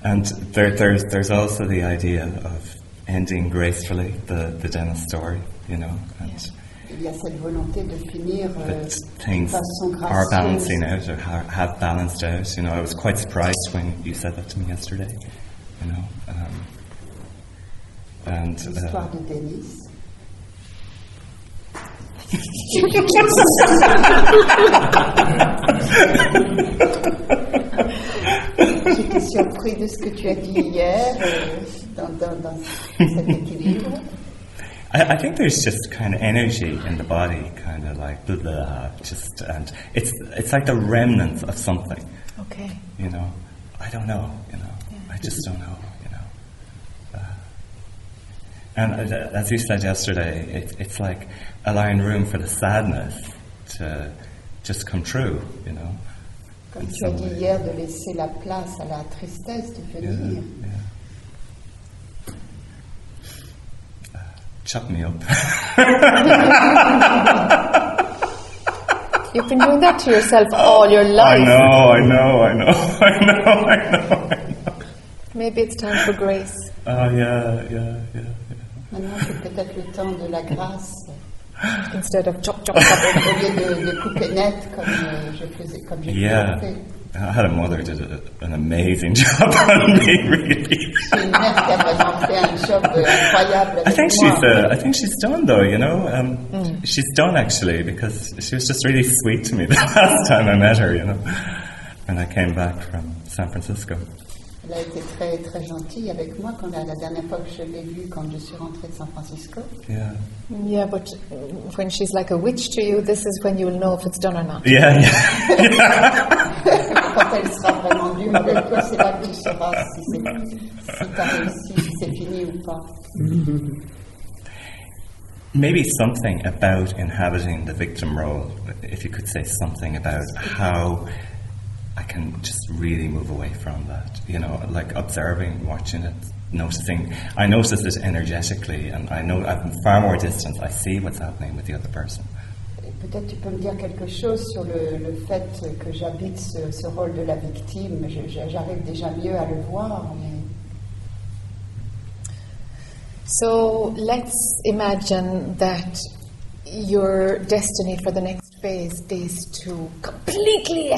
[SPEAKER 4] and there, there's, there's also the idea of ending gracefully the, the Dennis story, you know, and
[SPEAKER 3] Il y a cette volonté de finir euh,
[SPEAKER 4] that things are balancing out or ha- have balanced out. You know, I was quite surprised when you said that to me yesterday, you know. Um, and uh,
[SPEAKER 3] L'histoire de Denis. J'étais surpris de ce que tu as dit hier, euh, dans, dans- dans cet équilibre.
[SPEAKER 4] I, I think there's just kind of energy in the body, kind of like blah, blah, just and it's it's like the remnants of something,
[SPEAKER 1] Okay.
[SPEAKER 4] you know. I don't know, you know. I just don't know, you know. Uh, and uh, as you said yesterday, it, it's like allowing room for the sadness to just come true, you know.
[SPEAKER 3] Comme tu as dit hier, de laisser la place à la tristesse de venir.
[SPEAKER 4] yeah. Uh, chop me up. [laughs]
[SPEAKER 1] You've been doing that to yourself all your
[SPEAKER 4] I
[SPEAKER 1] life.
[SPEAKER 4] know, I know, I know, [laughs] I know, I know, I know.
[SPEAKER 1] Maybe it's time for grace.
[SPEAKER 4] Oh yeah, yeah, yeah, yeah.
[SPEAKER 3] Maintenant, c'est peut-être le temps de la grâce,
[SPEAKER 1] Instead of chop, chop, chop.
[SPEAKER 3] au lieu de, de couper net comme euh, je faisais, comme j'ai
[SPEAKER 4] Yeah.
[SPEAKER 3] fait.
[SPEAKER 4] I had a mother who did a, an amazing [laughs] job on me, really.
[SPEAKER 3] J'ai une mère qui a vraiment fait un job euh, incroyable
[SPEAKER 4] I
[SPEAKER 3] avec
[SPEAKER 4] think
[SPEAKER 3] moi.
[SPEAKER 4] she's, uh, I think she's done though, you know. Um, She's done actually because she was just really sweet to me [laughs] the last time I met her, you know, when I came back from San Francisco.
[SPEAKER 3] Elle a été très très gentille avec moi quand la, la dernière fois que je l'ai vue quand je suis rentrée de San Francisco.
[SPEAKER 4] Yeah,
[SPEAKER 1] Yeah, but uh, when she's like a witch to you, this is when you'll know if it's done or not.
[SPEAKER 4] yeah, yeah. [laughs]
[SPEAKER 3] quand elle sera vraiment dure avec toi, c'est là que tu sauras si c'est si t'as réussi. c'est fini ou pas.
[SPEAKER 4] Maybe something about inhabiting the victim role, if you could say something about how I can just really move away from that. You know, like observing, watching it, noticing. I notice it energetically, and I know I'm far more distant. I see what's happening with the other person.
[SPEAKER 3] Et Peut-être tu peux me dire quelque chose sur le, le fait que j'habite ce, ce rôle de la victime. Je- je- J'arrive déjà mieux à le voir, mais
[SPEAKER 1] So let's imagine that your destiny for the next phase is to completely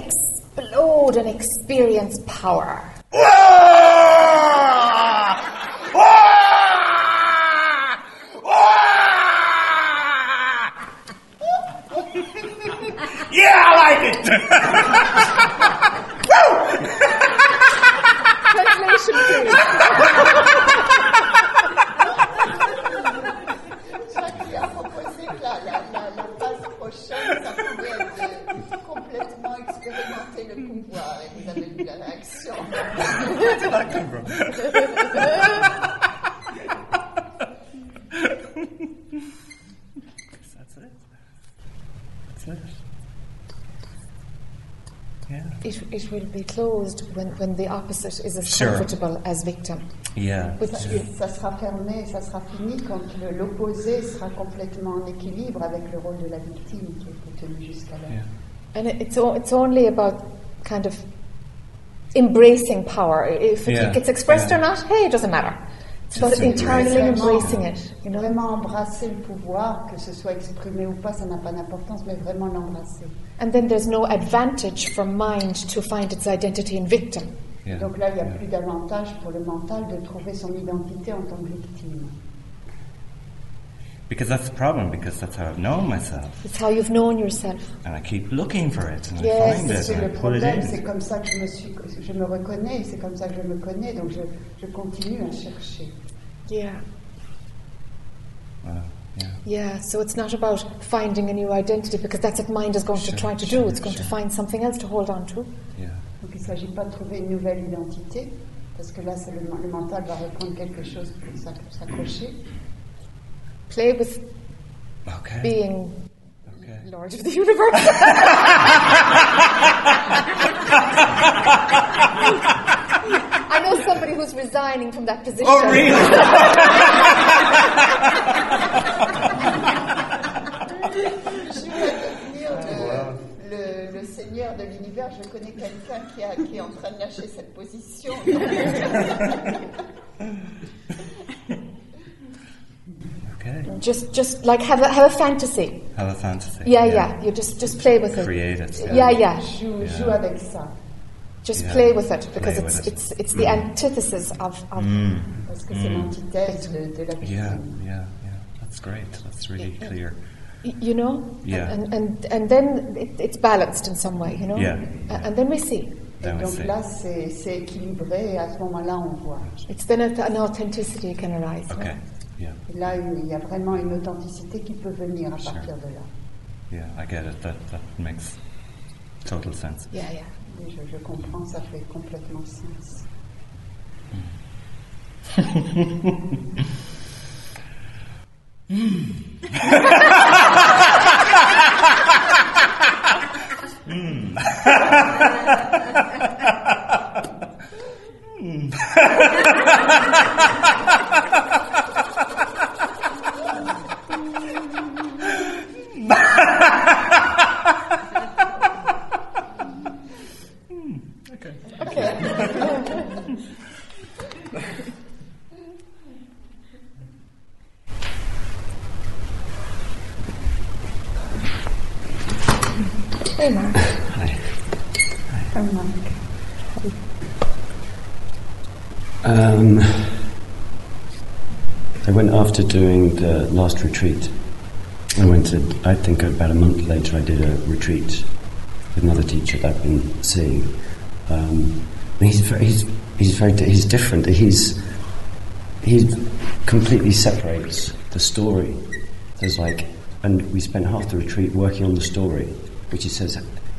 [SPEAKER 1] explode and experience power.
[SPEAKER 4] Yeah, I like it.
[SPEAKER 1] Translation, please. [laughs]
[SPEAKER 3] complètement expérimenter le pouvoir. Et vous avez vu la réaction.
[SPEAKER 4] Where did that come from? That's it. It. Yeah.
[SPEAKER 1] It, it will be closed when, when the opposite is as
[SPEAKER 4] Sure.
[SPEAKER 1] comfortable as victim.
[SPEAKER 4] Yeah.
[SPEAKER 3] Ça sera fermé, ça sera fini quand l'opposé sera complètement en équilibre avec le rôle de la victime qui était tenu jusqu'alors.
[SPEAKER 4] Yeah.
[SPEAKER 1] And it's, o- it's only about kind of embracing power. If it
[SPEAKER 4] Yeah,
[SPEAKER 1] gets expressed
[SPEAKER 4] yeah.
[SPEAKER 1] or not, hey, it doesn't matter. It's about internally embracing it. You know?
[SPEAKER 3] Vraiment embrasser le pouvoir, que ce soit exprimé ou pas, ça n'a pas d'importance, mais vraiment l'embrasser.
[SPEAKER 1] And then there's no advantage for mind to find its identity in victim.
[SPEAKER 4] Yeah.
[SPEAKER 3] Donc là, il n'y a
[SPEAKER 4] yeah.
[SPEAKER 3] plus d'avantage pour le mental de trouver son identité en tant que victime.
[SPEAKER 4] Because that's the problem, because that's how I've known myself.
[SPEAKER 1] It's how you've known yourself.
[SPEAKER 4] And I keep looking for it, and
[SPEAKER 1] Yes,
[SPEAKER 4] I find it, and I
[SPEAKER 3] le
[SPEAKER 4] pull it
[SPEAKER 3] problème, c'est comme ça que je me, suis, je me reconnais, c'est comme ça que je me connais, donc je, je continue à chercher.
[SPEAKER 1] Yeah.
[SPEAKER 4] Wow, yeah.
[SPEAKER 1] Yeah, so it's not about finding a new identity because that's what mind is going to try to
[SPEAKER 4] sure,
[SPEAKER 1] do. It's going to find something else to hold on to.
[SPEAKER 4] Yeah.
[SPEAKER 3] Donc il ne s'agit pas de trouver une nouvelle identité, parce que là, c'est le, le mental va reprendre quelque chose pour s'ac- s'accrocher.
[SPEAKER 1] Play with
[SPEAKER 4] Okay.
[SPEAKER 1] being
[SPEAKER 4] okay.
[SPEAKER 1] Lord of the Universe. [laughs] I know somebody who's resigning from that position.
[SPEAKER 4] Oh, really?
[SPEAKER 3] Je vais devenir le, le- le seigneur de l'univers. Je connais quelqu'un qui, a- qui est en train de lâcher cette position. [laughs]
[SPEAKER 4] Okay.
[SPEAKER 1] Just, just like have a, have a fantasy.
[SPEAKER 4] Have a fantasy.
[SPEAKER 1] Yeah, yeah. yeah. You just, just play with it.
[SPEAKER 4] Create it.
[SPEAKER 1] Yeah, yeah.
[SPEAKER 3] Joue,
[SPEAKER 4] Yeah.
[SPEAKER 3] joue avec ça.
[SPEAKER 1] Just
[SPEAKER 4] Yeah.
[SPEAKER 1] play with it because
[SPEAKER 4] Play
[SPEAKER 1] it's,
[SPEAKER 4] with it.
[SPEAKER 1] it's, it's the antithesis of, of
[SPEAKER 3] Parce que c'est l'antithèse de, de la
[SPEAKER 4] Mm. Yeah, yeah, yeah. That's great. That's really clear.
[SPEAKER 1] you know.
[SPEAKER 4] Yeah.
[SPEAKER 1] And and and then it, it's balanced in some way, you know.
[SPEAKER 4] Yeah.
[SPEAKER 1] A- And then we see.
[SPEAKER 3] Et
[SPEAKER 4] Then we see.
[SPEAKER 3] là, c'est c'est équilibré et à ce moment-là, on voit.
[SPEAKER 1] It's then an authenticity can arise.
[SPEAKER 4] Okay. Yeah,
[SPEAKER 3] Et là, il y a vraiment une authenticité qui peut venir à
[SPEAKER 4] Sure.
[SPEAKER 3] partir de là.
[SPEAKER 4] yeah. I get it. That that makes total sense.
[SPEAKER 1] Yeah, yeah.
[SPEAKER 3] Oui, je, je comprends, ça fait complètement sens.
[SPEAKER 1] Hey, [laughs] [laughs] [laughs]
[SPEAKER 8] retreat. I went to, I think about a month later, I did a retreat with another teacher that I've been seeing. Um, he's very, he's, he's very, he's different. He's, he completely separates the story. There's like, and we spent half the retreat working on the story, which he says,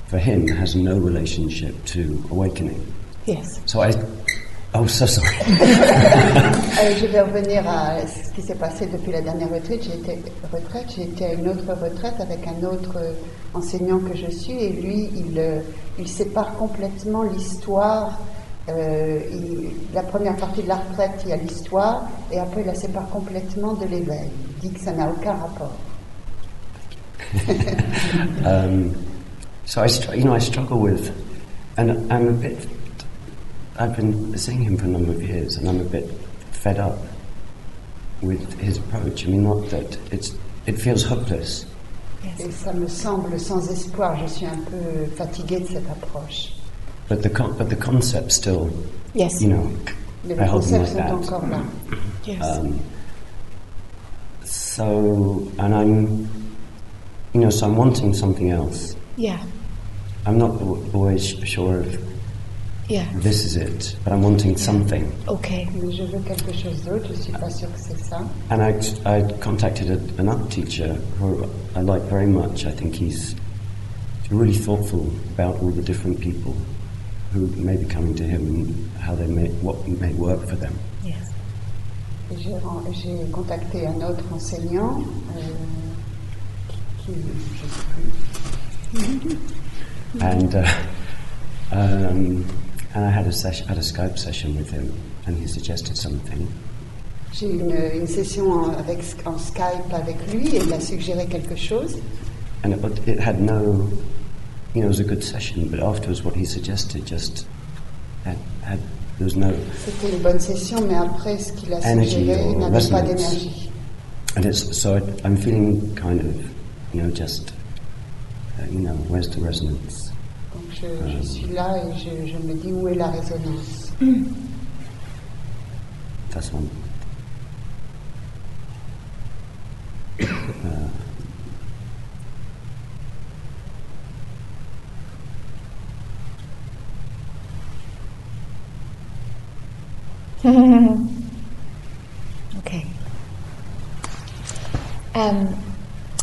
[SPEAKER 8] for him, has no relationship to awakening.
[SPEAKER 1] Yes.
[SPEAKER 8] So I,
[SPEAKER 4] Oh, sorry. [laughs]
[SPEAKER 3] Euh, je vais revenir à ce qui s'est passé depuis la dernière retraite. J'ai été, retraite, j'ai été à une autre retraite avec un autre euh, enseignant que je suis et lui, il, euh, il sépare complètement l'histoire. euh, il- la première partie de la retraite, il y a l'histoire et après il la sépare complètement de l'éveil. Il dit que ça n'a aucun rapport. [laughs]
[SPEAKER 4] Um, so I, you know, I struggle with, and I'm a bit. I've been seeing him for a number of years, and I'm a bit fed up with his approach. I mean, not that it's. It feels hopeless,
[SPEAKER 3] Et ça me semble sans espoir. Je suis un peu fatiguée de cette approche.
[SPEAKER 4] but the con- but the concept still,
[SPEAKER 1] Yes.
[SPEAKER 4] you know,
[SPEAKER 3] Mais
[SPEAKER 4] I
[SPEAKER 3] les
[SPEAKER 4] hold them like that.
[SPEAKER 3] encore là.
[SPEAKER 1] Yes.
[SPEAKER 4] Um, so, and I'm, you know, so I'm wanting something else.
[SPEAKER 1] yeah.
[SPEAKER 4] I'm not always sure if
[SPEAKER 1] Yeah.
[SPEAKER 4] this is it, but I'm wanting something.
[SPEAKER 1] Okay.
[SPEAKER 3] Mais je veux quelque chose d'autre. Je suis pas sûre que c'est ça.
[SPEAKER 4] And I, I contacted a, an art teacher who I like very much. I think he's really thoughtful about all the different people who may be coming to him and how they may, what may work for them.
[SPEAKER 1] Yes.
[SPEAKER 3] J'ai contacté un autre enseignant euh, qui, je sais plus,
[SPEAKER 4] And uh, um, and I had a session, had a Skype session with him, and he suggested something.
[SPEAKER 3] J'ai une, une session en, avec, en Skype avec lui et il a suggéré quelque chose.
[SPEAKER 4] And it, but it had no, you know, it was a good session, but afterwards, what he suggested just had, had there was no,
[SPEAKER 3] C'était une bonne session, mais après ce qu'il a suggéré
[SPEAKER 4] or
[SPEAKER 3] n'avait pas d'énergie.
[SPEAKER 4] and it's so I, I'm feeling kind of, you know, just, uh, you know, where's the resonance?
[SPEAKER 3] Je, je suis là et je, je me dis où est la résonance.
[SPEAKER 4] That's one. Uh,
[SPEAKER 1] Okay. Um,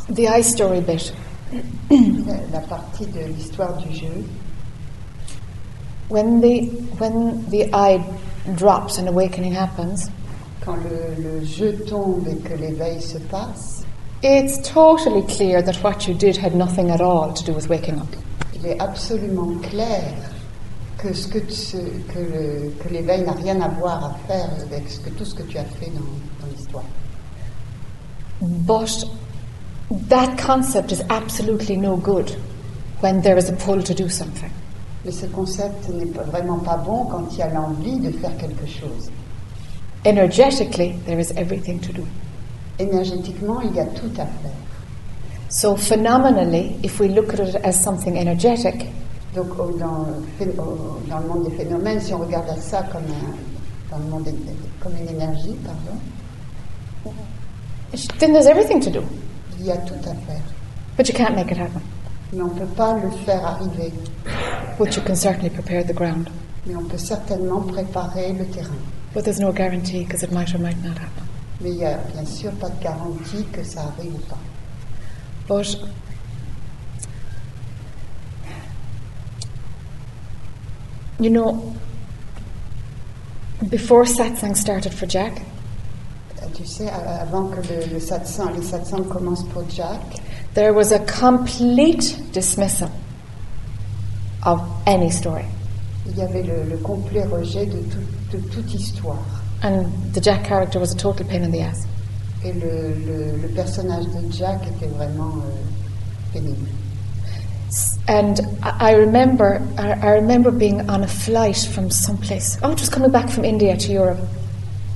[SPEAKER 1] the eye story bit.
[SPEAKER 3] La, la partie de l'histoire du jeu,
[SPEAKER 1] When the when the I drops and awakening happens,
[SPEAKER 3] quand le, le jeu tombe et que l'éveil se passe,
[SPEAKER 1] it's totally clear that what you did had nothing at all to do with waking up.
[SPEAKER 3] il est absolument clair que, ce que, le- que l'éveil n'a rien à voir à faire avec ce que, tout ce que tu as fait dans, dans l'histoire.
[SPEAKER 1] But that concept is absolutely no good when there is a pull to do something.
[SPEAKER 3] Mais ce concept n'est vraiment pas bon quand il y a l'envie de faire quelque chose.
[SPEAKER 1] Energetically, there is everything to do.
[SPEAKER 3] Énergétiquement, il y a tout à faire.
[SPEAKER 1] So, phenomenally, if we look at it as something energetic,
[SPEAKER 3] Donc, dans, le dans monde des phénomènes, si on regarde à ça comme, un, dans le monde des- comme une énergie, pardon,
[SPEAKER 1] then there's everything to do.
[SPEAKER 3] il y a tout à faire.
[SPEAKER 1] But you can't make it happen.
[SPEAKER 3] Mais on ne peut pas le faire arriver.
[SPEAKER 1] But you can certainly prepare the ground.
[SPEAKER 3] Mais on peut certainement préparer le terrain.
[SPEAKER 1] But there's no guarantee because it might or might not happen.
[SPEAKER 3] Mais il n'y a bien sûr pas de garantie que ça arrive ou pas.
[SPEAKER 1] But you know, before satsang started for Jack,
[SPEAKER 3] Euh, Tu sais, avant que le, le satsang, les satsangs commencent pour Jack,
[SPEAKER 1] there was a complete dismissal of any story.
[SPEAKER 3] il y avait le, le complet rejet de, tout- de toute histoire.
[SPEAKER 1] And the Jack character was a total pain in the ass.
[SPEAKER 3] Et le, le- le personnage de Jack était vraiment euh, pénible.
[SPEAKER 1] And I remember, I remember being on a flight from someplace. Oh, just coming back from India to Europe.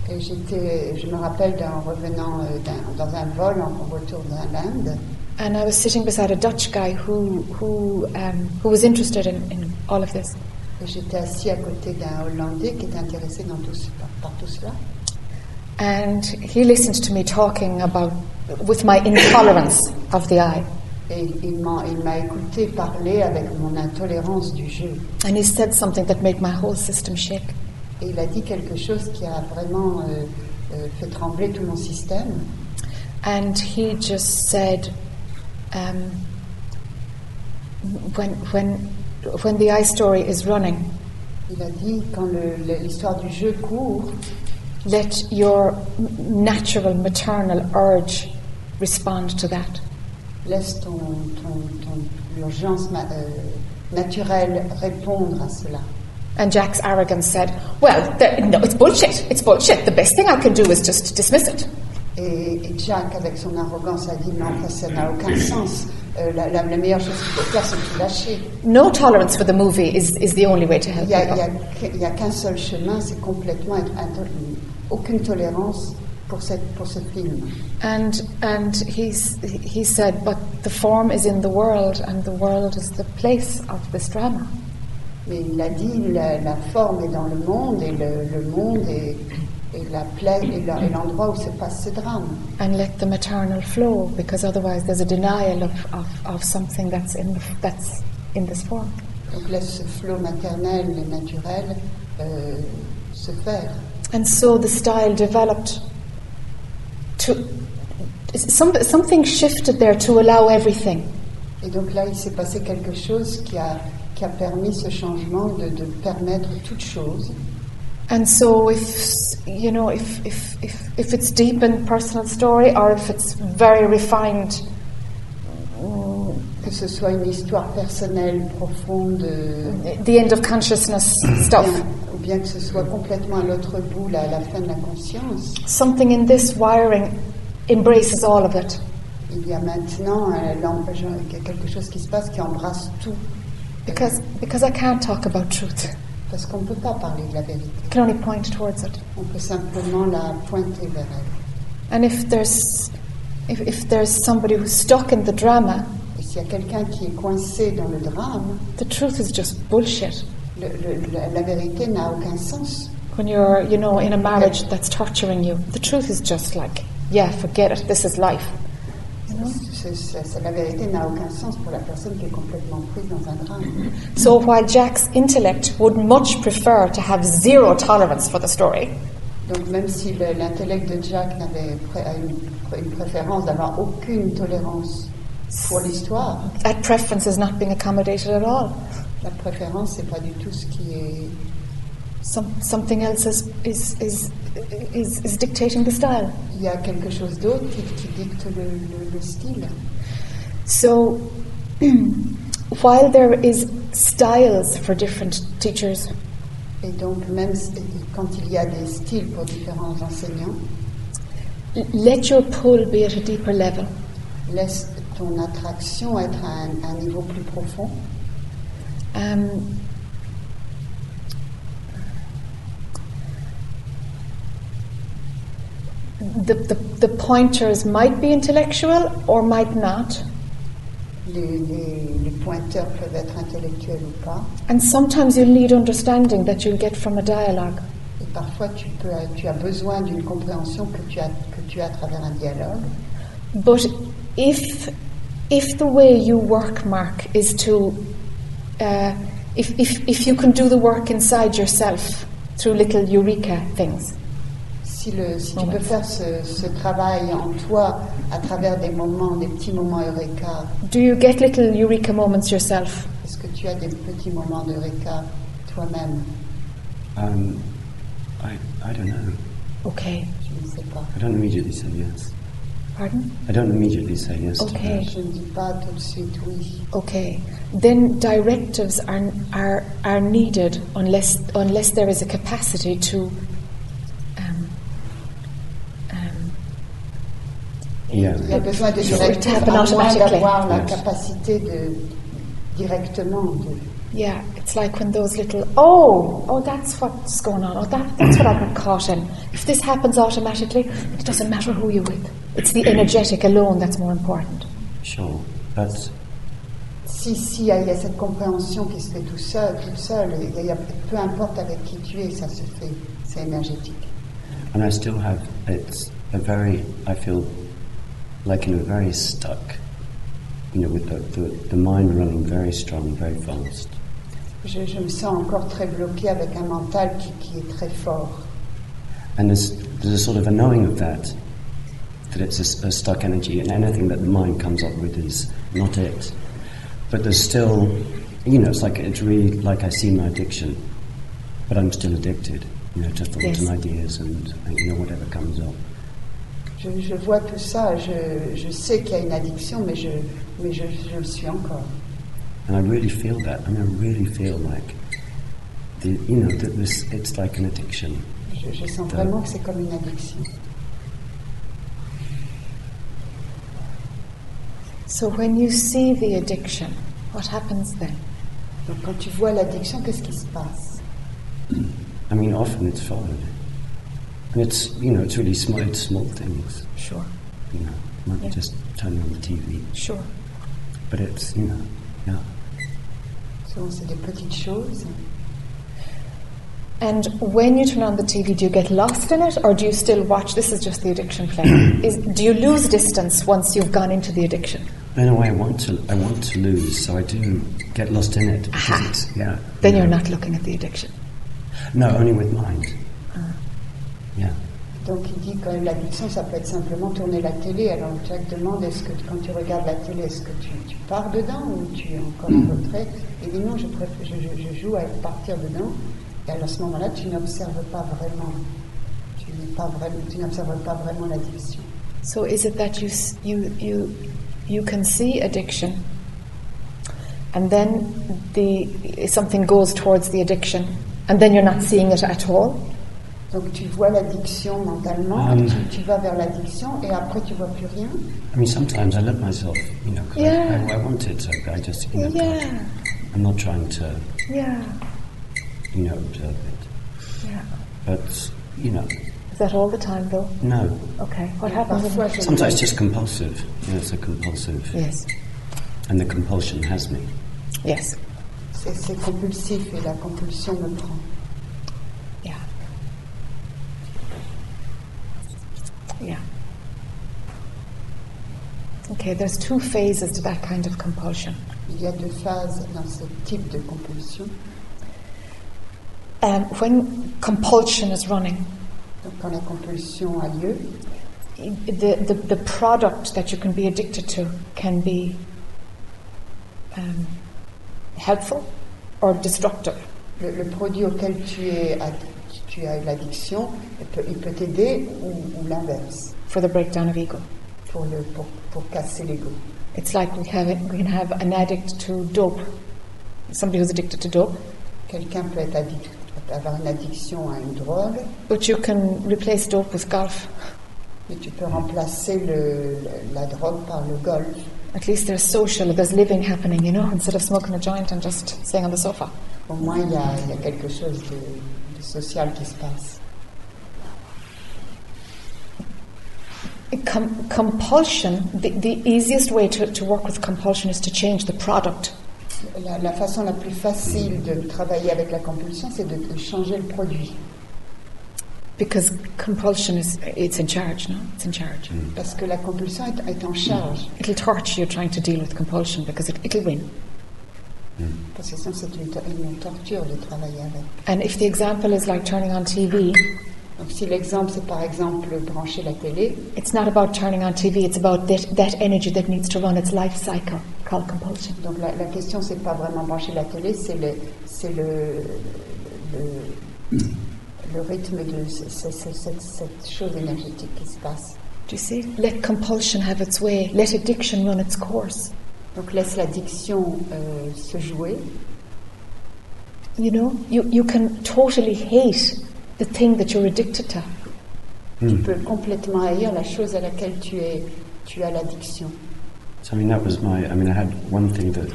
[SPEAKER 3] Et j'étais, je me rappelle d'un revenant euh, dans un vol en retour de l'Inde,
[SPEAKER 1] And I was sitting beside a Dutch guy who, who, um, who was interested in, in all of this.
[SPEAKER 3] et j'étais assis à côté d'un Hollandais qui était intéressé dans tout, par, tout cela.
[SPEAKER 1] And he listened to me talking about, with my intolerance of the I.
[SPEAKER 3] Et il m'a écouté parler avec mon intolérance du jeu.
[SPEAKER 1] And he said something that made my whole system shake.
[SPEAKER 3] Et il a dit quelque chose qui a vraiment euh, euh, fait trembler tout mon système.
[SPEAKER 1] And he just said, um, when, when, when the I story is running,
[SPEAKER 3] Il a dit quand l'histoire du jeu court,
[SPEAKER 1] let your natural maternal urge respond to that.
[SPEAKER 3] laisse ton, ton, ton urgence ma- euh, naturelle répondre à cela.
[SPEAKER 1] And Jack's arrogance said, Well, no, it's bullshit. It's bullshit. The best thing I can do is just dismiss it.
[SPEAKER 3] Et, et Jack, avec son arrogance, a dit non, ça n'a aucun sens. Euh, la, la- la meilleure chose qu'il faut faire, c'est tout lâcher.
[SPEAKER 1] No tolerance for the movie is, is the only way to help
[SPEAKER 3] Il n'y a, a
[SPEAKER 1] people.
[SPEAKER 3] que- il y a qu'un seul chemin, c'est complètement aucune tolérance pour, cette, pour ce film.
[SPEAKER 1] And, and he's, he said, But the form is in the world, and the world is the place of this drama.
[SPEAKER 3] Mais il a dit la, la forme est dans le monde et le, le monde est, est la pla- est la- est l'endroit où se passe ce drame.
[SPEAKER 1] And let the maternal flow, because otherwise there's a denial of, of, of something that's in, the, that's in this form.
[SPEAKER 3] Donc laisse ce flot maternel et naturel euh, se faire.
[SPEAKER 1] And so the style developed to. Some, something shifted there to allow everything.
[SPEAKER 3] Et donc là, il s'est passé quelque chose qui a, qui a permis ce changement de, de permettre toute chose.
[SPEAKER 1] And so, if you know, if, if, if, if it's deep and personal story, or if it's very refined,
[SPEAKER 3] Que ce soit une histoire personnelle, profonde, euh,
[SPEAKER 1] the end of consciousness stuff,
[SPEAKER 3] bien, ou bien que ce soit complètement à l'autre bout, là, à la fin de la conscience,
[SPEAKER 1] something in this wiring embraces all of it.
[SPEAKER 3] il y a maintenant euh, l'em- il y a quelque chose qui se passe qui embrasse tout.
[SPEAKER 1] Because, because I can't talk about truth,
[SPEAKER 3] Parce qu'on ne peut pas parler de la vérité.
[SPEAKER 1] Can only point towards it.
[SPEAKER 3] On peut simplement la pointer vers elle.
[SPEAKER 1] And if there's, if, if there's somebody who's stuck in the drama,
[SPEAKER 3] Et s'il y a quelqu'un qui est coincé dans le drame,
[SPEAKER 1] the truth is just bullshit.
[SPEAKER 3] le- le- la, la vérité n'a aucun sens.
[SPEAKER 1] When you're, you know, in a marriage that's torturing you, the truth is just like, yeah, forget it, this is life. So while Jack's intellect would much prefer to have zero tolerance for the story,
[SPEAKER 3] Donc même si le- l'intellect de Jack n'avait une, une préférence d'avoir aucune tolérance pour l'histoire,
[SPEAKER 1] that preference is not being accommodated at all.
[SPEAKER 3] la préférence c'est pas du tout ce qui est.
[SPEAKER 1] Some, something else is, is, is, is, is dictating the style.
[SPEAKER 3] Il y a quelque chose d'autre qui, qui dicte le, le- le style.
[SPEAKER 1] So [clears throat] while there is styles for different teachers,
[SPEAKER 3] Et donc même quand il y a des styles pour différents enseignants,
[SPEAKER 1] let your pull be at a deeper level.
[SPEAKER 3] laisse ton attraction être à un, un niveau plus profond.
[SPEAKER 1] Um, the, the, the pointers might be intellectual or might not,
[SPEAKER 3] Les, les- les pointeurs peuvent être intellectuels ou pas.
[SPEAKER 1] and sometimes you'll need understanding that you'll get from a dialogue.
[SPEAKER 3] Et parfois, tu, peux, tu as besoin d'une compréhension que tu, as, que tu as à travers un dialogue.
[SPEAKER 1] But if, if the way you work, Mark, is to, uh, if, if, if you can do the work inside yourself through little eureka things,
[SPEAKER 3] Si, le, si tu
[SPEAKER 1] Moments.
[SPEAKER 3] peux faire ce, ce travail en toi à travers des moments, des petits moments eureka,
[SPEAKER 1] do you get little eureka moments yourself?
[SPEAKER 3] est-ce que tu as des petits moments d'eureka toi-même
[SPEAKER 9] Um, I, I don't know.
[SPEAKER 1] Okay.
[SPEAKER 3] Je ne sais pas.
[SPEAKER 9] I don't immediately say yes.
[SPEAKER 1] Pardon?
[SPEAKER 9] I don't immediately say yes to
[SPEAKER 1] Okay.
[SPEAKER 9] that.
[SPEAKER 3] Je ne dis pas tout de suite oui.
[SPEAKER 1] Okay. Then directives are, are, are needed unless, unless there is a capacity to.
[SPEAKER 9] Yeah.
[SPEAKER 3] Il y a besoin de
[SPEAKER 1] Sure,
[SPEAKER 3] directives,
[SPEAKER 1] it
[SPEAKER 3] à
[SPEAKER 1] automatically.
[SPEAKER 3] d'avoir la
[SPEAKER 9] Yes.
[SPEAKER 3] capacité de directement de,
[SPEAKER 1] yeah, it's like when those little. Oh, oh, that's what's going on. Oh, that, that's what I got caught in. If this happens automatically, it doesn't matter who you're with. It's the energetic alone that's more important.
[SPEAKER 9] Sure. But
[SPEAKER 3] Si, si, il y, a, il y a cette compréhension qui se fait tout seul, toute seule, il il y a- peu importe avec qui tu es, ça se fait, c'est énergétique.
[SPEAKER 9] and I still have it's a very I feel like in a very stuck you know with the, the, the mind running very strong very fast
[SPEAKER 3] Je, je me sens encore très bloquée avec un mental qui, qui est très fort.
[SPEAKER 9] and there's there's a sort of a knowing of that that it's a stuck energy and anything that the mind comes up with is not it but there's still you know it's like it's really like I see my addiction
[SPEAKER 4] but I'm still addicted, you know, to thoughts
[SPEAKER 1] Yes.
[SPEAKER 4] and ideas and, and, you know, whatever comes up.
[SPEAKER 3] Je, je vois tout ça, je, je sais qu'il y a une addiction, mais je, mais je, je le suis encore.
[SPEAKER 4] And I really feel that. I mean, I really feel like, the, you know, that this, it's like an addiction.
[SPEAKER 3] Je, je sens vraiment que c'est comme une addiction.
[SPEAKER 1] So when you see the addiction, what happens then?
[SPEAKER 3] Donc quand tu vois l'addiction, qu'est-ce qui se passe?
[SPEAKER 4] I mean, often it's followed. And it's, you know, it's really small, it's small things,
[SPEAKER 1] Sure,
[SPEAKER 4] you know, be
[SPEAKER 1] Yeah.
[SPEAKER 4] just turning on the TV.
[SPEAKER 1] sure.
[SPEAKER 4] But it's, you know, yeah.
[SPEAKER 3] Souvent c'est des petites choses.
[SPEAKER 1] And when you turn on the TV, do you get lost in it, or do you still watch? This is just the addiction playing. [clears throat] is, do you lose distance once you've gone into the addiction?
[SPEAKER 4] In a way, I want to, I want to lose, so I do get lost in it. Because
[SPEAKER 1] Aha.
[SPEAKER 4] it's, yeah.
[SPEAKER 1] Then
[SPEAKER 4] you
[SPEAKER 1] you're not looking at the addiction.
[SPEAKER 4] No, only with mind.
[SPEAKER 3] Donc il dit que l'addiction, ça peut être simplement tourner la télé. Alors Jack demande, est-ce que quand tu regardes la télé, est-ce que tu, tu pars dedans ou tu es encore en retrait? Il dit non, je, préfère, je, je- je joue à partir dedans. Et alors, à ce moment-là, tu n'observes pas vraiment, tu n'es pas n'observes pas vraiment l'addiction.
[SPEAKER 1] So is it that you s- you you you can see addiction, and then the something goes towards the addiction, and then you're not seeing it at all?
[SPEAKER 3] Donc tu vois l'addiction mentalement,
[SPEAKER 4] Um.
[SPEAKER 3] tu, tu vas vers l'addiction et après tu vois plus rien.
[SPEAKER 4] I mean, sometimes I let myself, you know,
[SPEAKER 1] Yeah.
[SPEAKER 4] I, I, want it, so I just, you know,
[SPEAKER 1] Yeah,
[SPEAKER 4] I'm not trying to,
[SPEAKER 1] yeah,
[SPEAKER 4] you know, observe it.
[SPEAKER 1] yeah.
[SPEAKER 4] But, you know,
[SPEAKER 1] Is that all the time though?
[SPEAKER 4] no.
[SPEAKER 1] Okay. What happens?
[SPEAKER 4] Sometimes it's just compulsive. You know, it's a compulsive.
[SPEAKER 1] Yes.
[SPEAKER 4] And the compulsion has me.
[SPEAKER 1] Yes.
[SPEAKER 3] c'est compulsif et la compulsion me prend.
[SPEAKER 1] Yeah. Okay, there's two phases to that kind of compulsion.
[SPEAKER 3] Il y a deux phases dans ce type de compulsion.
[SPEAKER 1] Um, when compulsion is running,
[SPEAKER 3] Donc quand la compulsion a lieu,
[SPEAKER 1] the, the, the product that you can be addicted to can be um, helpful or destructive.
[SPEAKER 3] le, le produit auquel tu, es, ad- tu as eu l'addiction, il peut, t'aider ou, ou l'inverse
[SPEAKER 1] for the breakdown of ego.
[SPEAKER 3] pour, le, pour, pour casser l'ego.
[SPEAKER 1] It's like we, have we can have an addict to dope, somebody who's addicted to dope,
[SPEAKER 3] Quelqu'un peut être addict, avoir une addiction à une drogue,
[SPEAKER 1] but you can replace dope with golf.
[SPEAKER 3] mais tu peux remplacer le, la drogue par le golf.
[SPEAKER 1] At least there's social, there's living happening, you know, instead of smoking a joint and just sitting on the sofa.
[SPEAKER 3] Au moins, il y y a quelque chose de, social qui se passe.
[SPEAKER 1] Com- compulsion, the, the easiest way to, to work with compulsion is to change the product.
[SPEAKER 3] La, la façon la plus facile de travailler avec la compulsion, c'est de, de changer le produit.
[SPEAKER 1] Because compulsion is, it's in charge, no? It's in charge.
[SPEAKER 3] Parce que la compulsion est, est en charge.
[SPEAKER 1] It'll torture you trying to deal with compulsion because it, it'll win. And if the example is like turning on TV,
[SPEAKER 3] Donc, si l'exemple, c'est par exemple brancher la télé,
[SPEAKER 1] it's not about turning on TV, it's about that, that energy that needs to run its life cycle called compulsion.
[SPEAKER 3] donc la, la question, c'est pas vraiment brancher la télé, c'est le, c'est le, le, le rythme de ce- ce- ce- cette, cette chose énergétique qui se passe.
[SPEAKER 1] Do you see? Let compulsion have its way, let addiction run its course.
[SPEAKER 3] Donc, laisse l'addiction euh, se jouer.
[SPEAKER 1] You know, you, you can totally hate the thing that you're addicted to.
[SPEAKER 3] Tu peux complètement haïr la chose à laquelle tu, es, tu as l'addiction.
[SPEAKER 4] So, I mean, that was my, I mean, I had one thing that,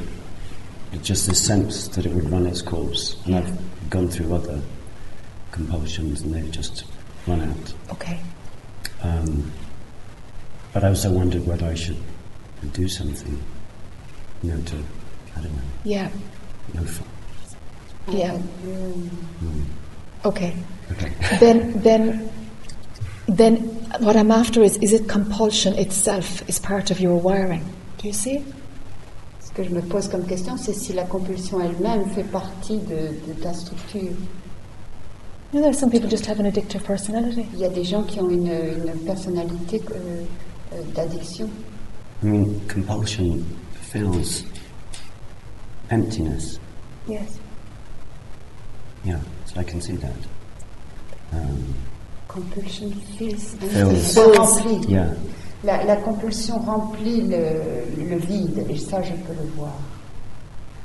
[SPEAKER 4] just the sense that it would run its course. And I've gone through other compulsions and they've just run out.
[SPEAKER 1] Okay.
[SPEAKER 4] Um, but I also wondered whether I should do something, you know, to, I don't know,
[SPEAKER 1] Yeah.
[SPEAKER 4] no fun.
[SPEAKER 1] Yeah. Okay.
[SPEAKER 4] Okay. [laughs]
[SPEAKER 1] Then, then, then, what I'm after is: is it compulsion itself is part of your wiring? Do you see?
[SPEAKER 3] Ce que je me pose comme question, c'est si la compulsion elle-même fait partie de, de ta structure.
[SPEAKER 1] You know, there's some people just have an addictive personality.
[SPEAKER 3] Il y a des gens qui ont une, une personnalité euh, euh, d'addiction.
[SPEAKER 4] I mean, compulsion fills emptiness.
[SPEAKER 1] Yes.
[SPEAKER 9] Yeah, so I can see that. Um,
[SPEAKER 3] Compulsion fills.
[SPEAKER 9] Fills.
[SPEAKER 3] ça remplit.
[SPEAKER 9] yeah,
[SPEAKER 3] La, la compulsion remplit le, le vide, et ça, je peux le voir.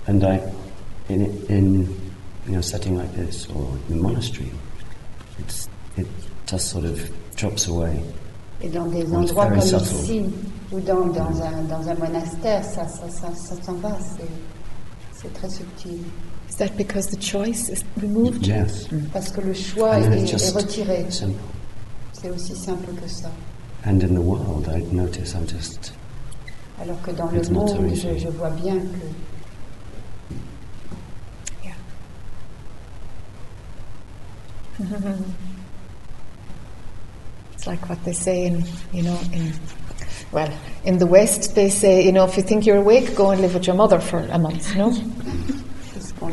[SPEAKER 9] and I, in in you know a setting like this or in a monastery, it's it just sort of drops away.
[SPEAKER 3] Et dans des
[SPEAKER 9] It's
[SPEAKER 3] endroits
[SPEAKER 9] very
[SPEAKER 3] comme
[SPEAKER 9] subtle.
[SPEAKER 3] ici, ou dans, dans, un, dans un monastère, ça, ça, ça, ça s'en va, c'est, c'est très subtil.
[SPEAKER 1] Is that because the choice is removed?
[SPEAKER 9] Yes,
[SPEAKER 3] Parce que le choix
[SPEAKER 9] and
[SPEAKER 3] est,
[SPEAKER 9] it's
[SPEAKER 3] est retiré.
[SPEAKER 9] simple.
[SPEAKER 3] C'est aussi simple que ça.
[SPEAKER 9] And in the world, I notice I'm just
[SPEAKER 3] Alors que dans le monde, je, je vois bien que
[SPEAKER 1] Yeah. [laughs] it's like what they say in, you know, in, well, in the West, they say, you know, if you think you're awake, go and live with your mother for a month, no?
[SPEAKER 3] dans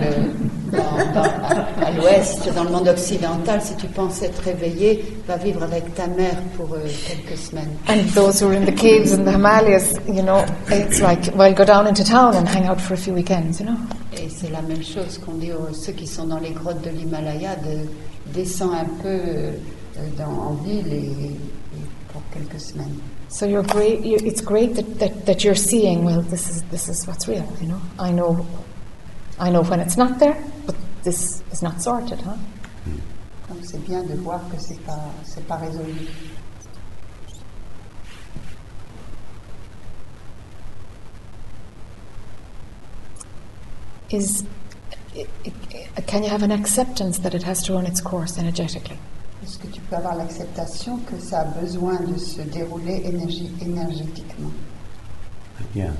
[SPEAKER 3] le, dans- dans- à, à l'ouest, dans le monde occidental, si tu penses être réveillé, va vivre avec ta mère pour euh, quelques semaines.
[SPEAKER 1] And those who are in the caves in the Himalayas, you know, it's like, well, go down into town and hang out for a few weekends, you know?
[SPEAKER 3] Et c'est la même chose qu'on dit aux ceux qui sont dans les grottes de l'Himalaya, de descendre un peu euh, dans, en ville et, et pour quelques semaines.
[SPEAKER 1] So you're great. You, it's great that, that, that you're seeing. Well, this is this is what's real. You know, I know, I know when it's not there, but this is not sorted, huh?
[SPEAKER 3] Donc c'est bien de voir que c'est pas c'est pas résolu.
[SPEAKER 1] Is i i can you have an acceptance that it has to run its course energetically?
[SPEAKER 3] Est-ce que tu peux avoir l'acceptation que ça a besoin de se dérouler énergie, énergétiquement?
[SPEAKER 9] Yeah.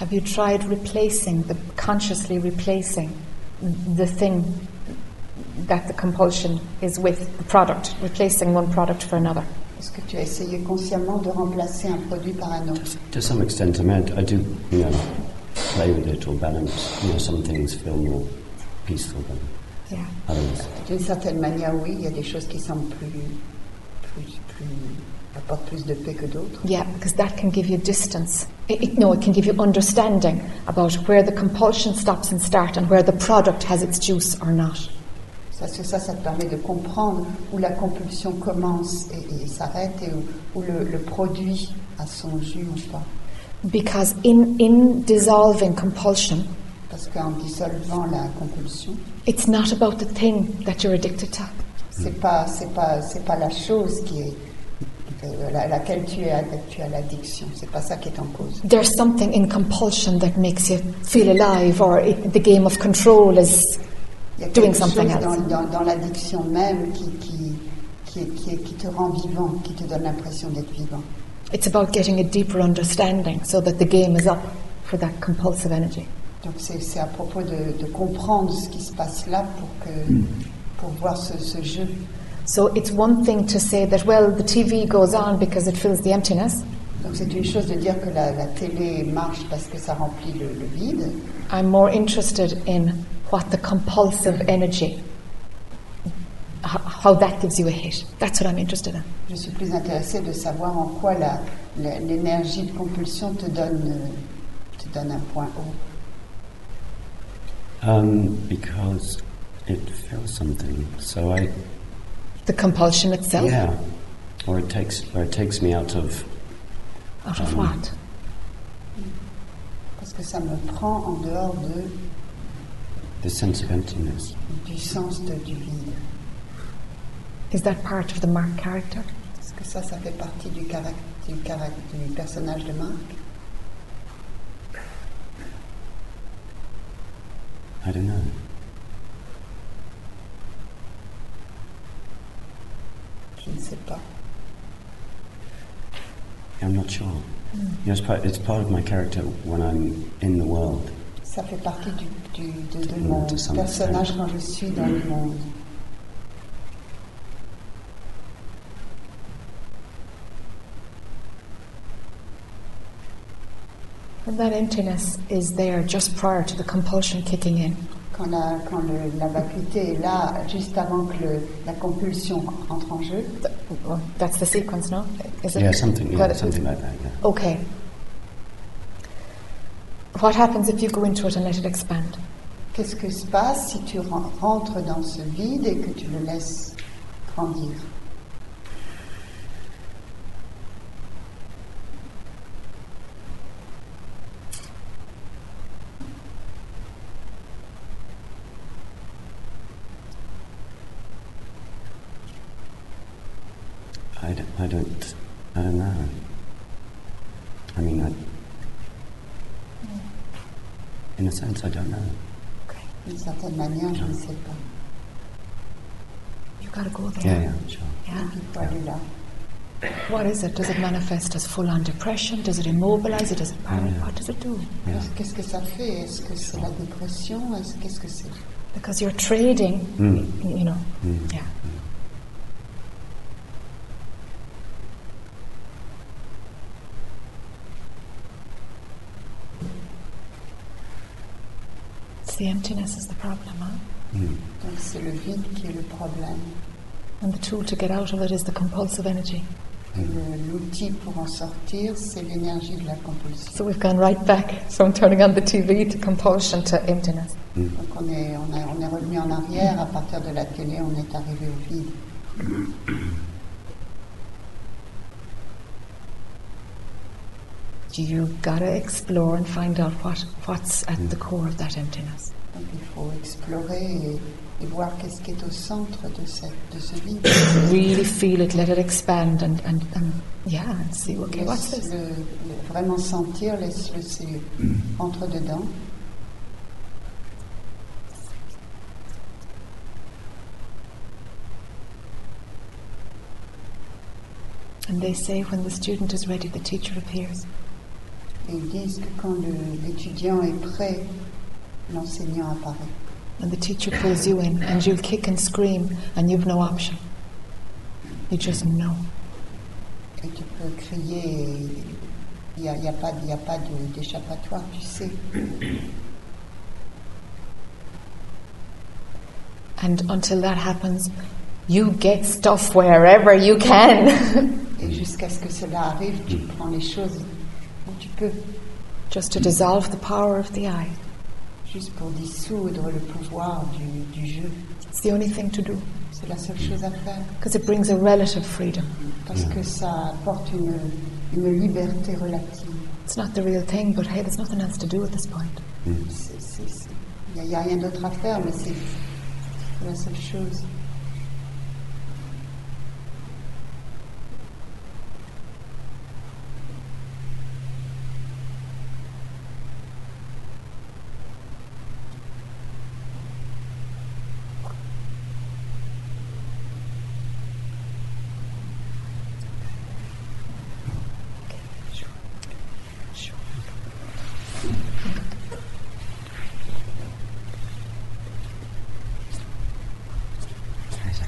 [SPEAKER 1] Have you tried replacing the consciously replacing the thing that the compulsion is with the product, replacing one product for another?
[SPEAKER 3] Est-ce que tu as essayé consciemment de remplacer un produit par un autre?
[SPEAKER 9] To some extent, I mean, I, I do, you know, play with it or balance. You know, some things feel more peaceful than
[SPEAKER 1] Yeah.
[SPEAKER 3] D'une certaine manière, oui, il y a des choses qui semblent plus, plus, plus apportent plus de paix que d'autres.
[SPEAKER 1] Yeah, because that can give you distance. It, it- no, it can give you understanding about where the compulsion stops and start and where the product has its juice or not.
[SPEAKER 3] Parce que ça, ça te permet de comprendre où la compulsion commence et, et s'arrête et où, où le, le produit a son jus ou pas.
[SPEAKER 1] Because in, in dissolving compulsion,
[SPEAKER 3] Parce qu'en dissolvant la compulsion,
[SPEAKER 1] it's not about the thing that you're addicted to.
[SPEAKER 3] c'est pas c'est pas c'est pas la chose qui est euh, à laquelle tu es tu as l'addiction. C'est pas ça qui est en cause.
[SPEAKER 1] There's something in compulsion that makes you feel alive, or it, the game of control is.
[SPEAKER 3] Il y a
[SPEAKER 1] Doing
[SPEAKER 3] quelque
[SPEAKER 1] something
[SPEAKER 3] chose dans,
[SPEAKER 1] else.
[SPEAKER 3] dans, dans l'addiction même qui qui qui, est- qui, est- qui te rend vivant, qui te donne l'impression d'être vivant.
[SPEAKER 1] It's about getting a deeper understanding so that the game is up for that compulsive energy.
[SPEAKER 3] Donc c'est c'est à propos de, de comprendre ce qui se passe là pour que pour voir ce, ce jeu.
[SPEAKER 1] So it's one thing to say that, well, the TV goes on because it fills the emptiness.
[SPEAKER 3] Donc c'est une chose de dire que la, la télé marche parce que ça remplit le, le vide.
[SPEAKER 1] I'm more interested in what the compulsive energy, how that gives you a hit. That's what I'm interested in.
[SPEAKER 3] Je suis plus intéressée de savoir en quoi l'énergie de compulsion te donne, te donne un point haut.
[SPEAKER 9] Um, because it feels something. So I,
[SPEAKER 1] The compulsion itself.
[SPEAKER 9] yeah, or it takes, or it takes me out of
[SPEAKER 1] Out of what?
[SPEAKER 3] Parce que ça me prend en dehors de,
[SPEAKER 9] the sense of emptiness.
[SPEAKER 3] du sens de, du vide.
[SPEAKER 1] Is that part of the Mark character?
[SPEAKER 3] Est-ce que ça, ça fait partie du, caract- du, caract- du personnage de Marc
[SPEAKER 9] I don't know.
[SPEAKER 3] Je ne sais pas.
[SPEAKER 9] I'm not sure. You know, it's, part, it's part of my character when I'm in the world.
[SPEAKER 3] Ça fait partie du, du- de, de
[SPEAKER 9] Mm,
[SPEAKER 3] mon personnage
[SPEAKER 9] extent.
[SPEAKER 3] quand je suis dans le monde.
[SPEAKER 1] And that emptiness is there just prior to the compulsion kicking in.
[SPEAKER 3] Quand la, quand le- la vacuité est là, juste avant que le- la compulsion entre en jeu,
[SPEAKER 1] Th- well, That's the sequence, no? Is it?
[SPEAKER 9] Yeah, something, yeah, something like that. Yeah.
[SPEAKER 1] Okay. What happens if you go into it and let it expand?
[SPEAKER 3] Qu'est-ce que se passe si tu rentres dans ce vide et que tu le laisses grandir
[SPEAKER 4] I don't, I don't, I don't know. I mean, I, in a sense, I don't know.
[SPEAKER 3] D'une certaine manière, je ne sais pas.
[SPEAKER 1] You gotta go there.
[SPEAKER 4] Yeah, yeah, sure.
[SPEAKER 1] Yeah.
[SPEAKER 3] Il faut aller là.
[SPEAKER 1] What is it? Does it manifest as full on depression? Does it immobilize it? Does it paralyze?
[SPEAKER 4] Yeah.
[SPEAKER 1] What does it do?
[SPEAKER 4] Yeah.
[SPEAKER 3] Qu'est-ce- Qu'est-ce que ça fait Est-ce que c'est la dépression Qu'est-ce que c'est
[SPEAKER 1] Because you're trading,
[SPEAKER 4] Mm.
[SPEAKER 1] you know.
[SPEAKER 4] Mm.
[SPEAKER 1] Yeah. The emptiness is the problem, huh?
[SPEAKER 4] Mm.
[SPEAKER 3] Donc c'est le vide qui est le problème.
[SPEAKER 1] And the tool to get out of it is the compulsive energy.
[SPEAKER 3] L'outil pour en sortir, c'est l'énergie de la compulsion.
[SPEAKER 1] So we've gone right back from turning on the TV to compulsion to emptiness.
[SPEAKER 3] Donc on est, on, a- on est revenu en arrière, à partir de la télé, on est arrivé au vide.
[SPEAKER 1] You gotta explore and find out what, what's at the mm. core of that emptiness.
[SPEAKER 3] Il faut explorer et, et voir qu'est-ce qui est au centre de, cette, de ce vide. [coughs]
[SPEAKER 1] Really feel it, let it expand, and, and, and yeah, and see, okay, what's this?
[SPEAKER 3] Laisse-le le- vraiment sentir, laisse-le c'est- mm. entre dedans.
[SPEAKER 1] And they say when the student is ready, the teacher appears.
[SPEAKER 3] Et ils disent que quand l'étudiant est prêt, l'enseignant apparaît.
[SPEAKER 1] And the teacher pulls you in, and you'll kick and scream, and you've no option. You just know.
[SPEAKER 3] Et tu peux crier, il n'y a, y a pas, y a pas d'échappatoire, tu sais.
[SPEAKER 1] And until that happens, you get stuff wherever you can.
[SPEAKER 3] Et jusqu'à ce que cela arrive, tu prends les choses tu peux,
[SPEAKER 1] just to dissolve the power of the I.
[SPEAKER 3] juste pour dissoudre le pouvoir du, du jeu.
[SPEAKER 1] It's the only thing to do,
[SPEAKER 3] C'est la seule chose à faire.
[SPEAKER 1] because it brings a relative freedom.
[SPEAKER 3] Parce que ça apporte une, une liberté relative.
[SPEAKER 1] It's not the real thing, but hey, there's nothing else to do at this point.
[SPEAKER 3] Il n'y a, rien d'autre à faire, mais c'est la seule chose.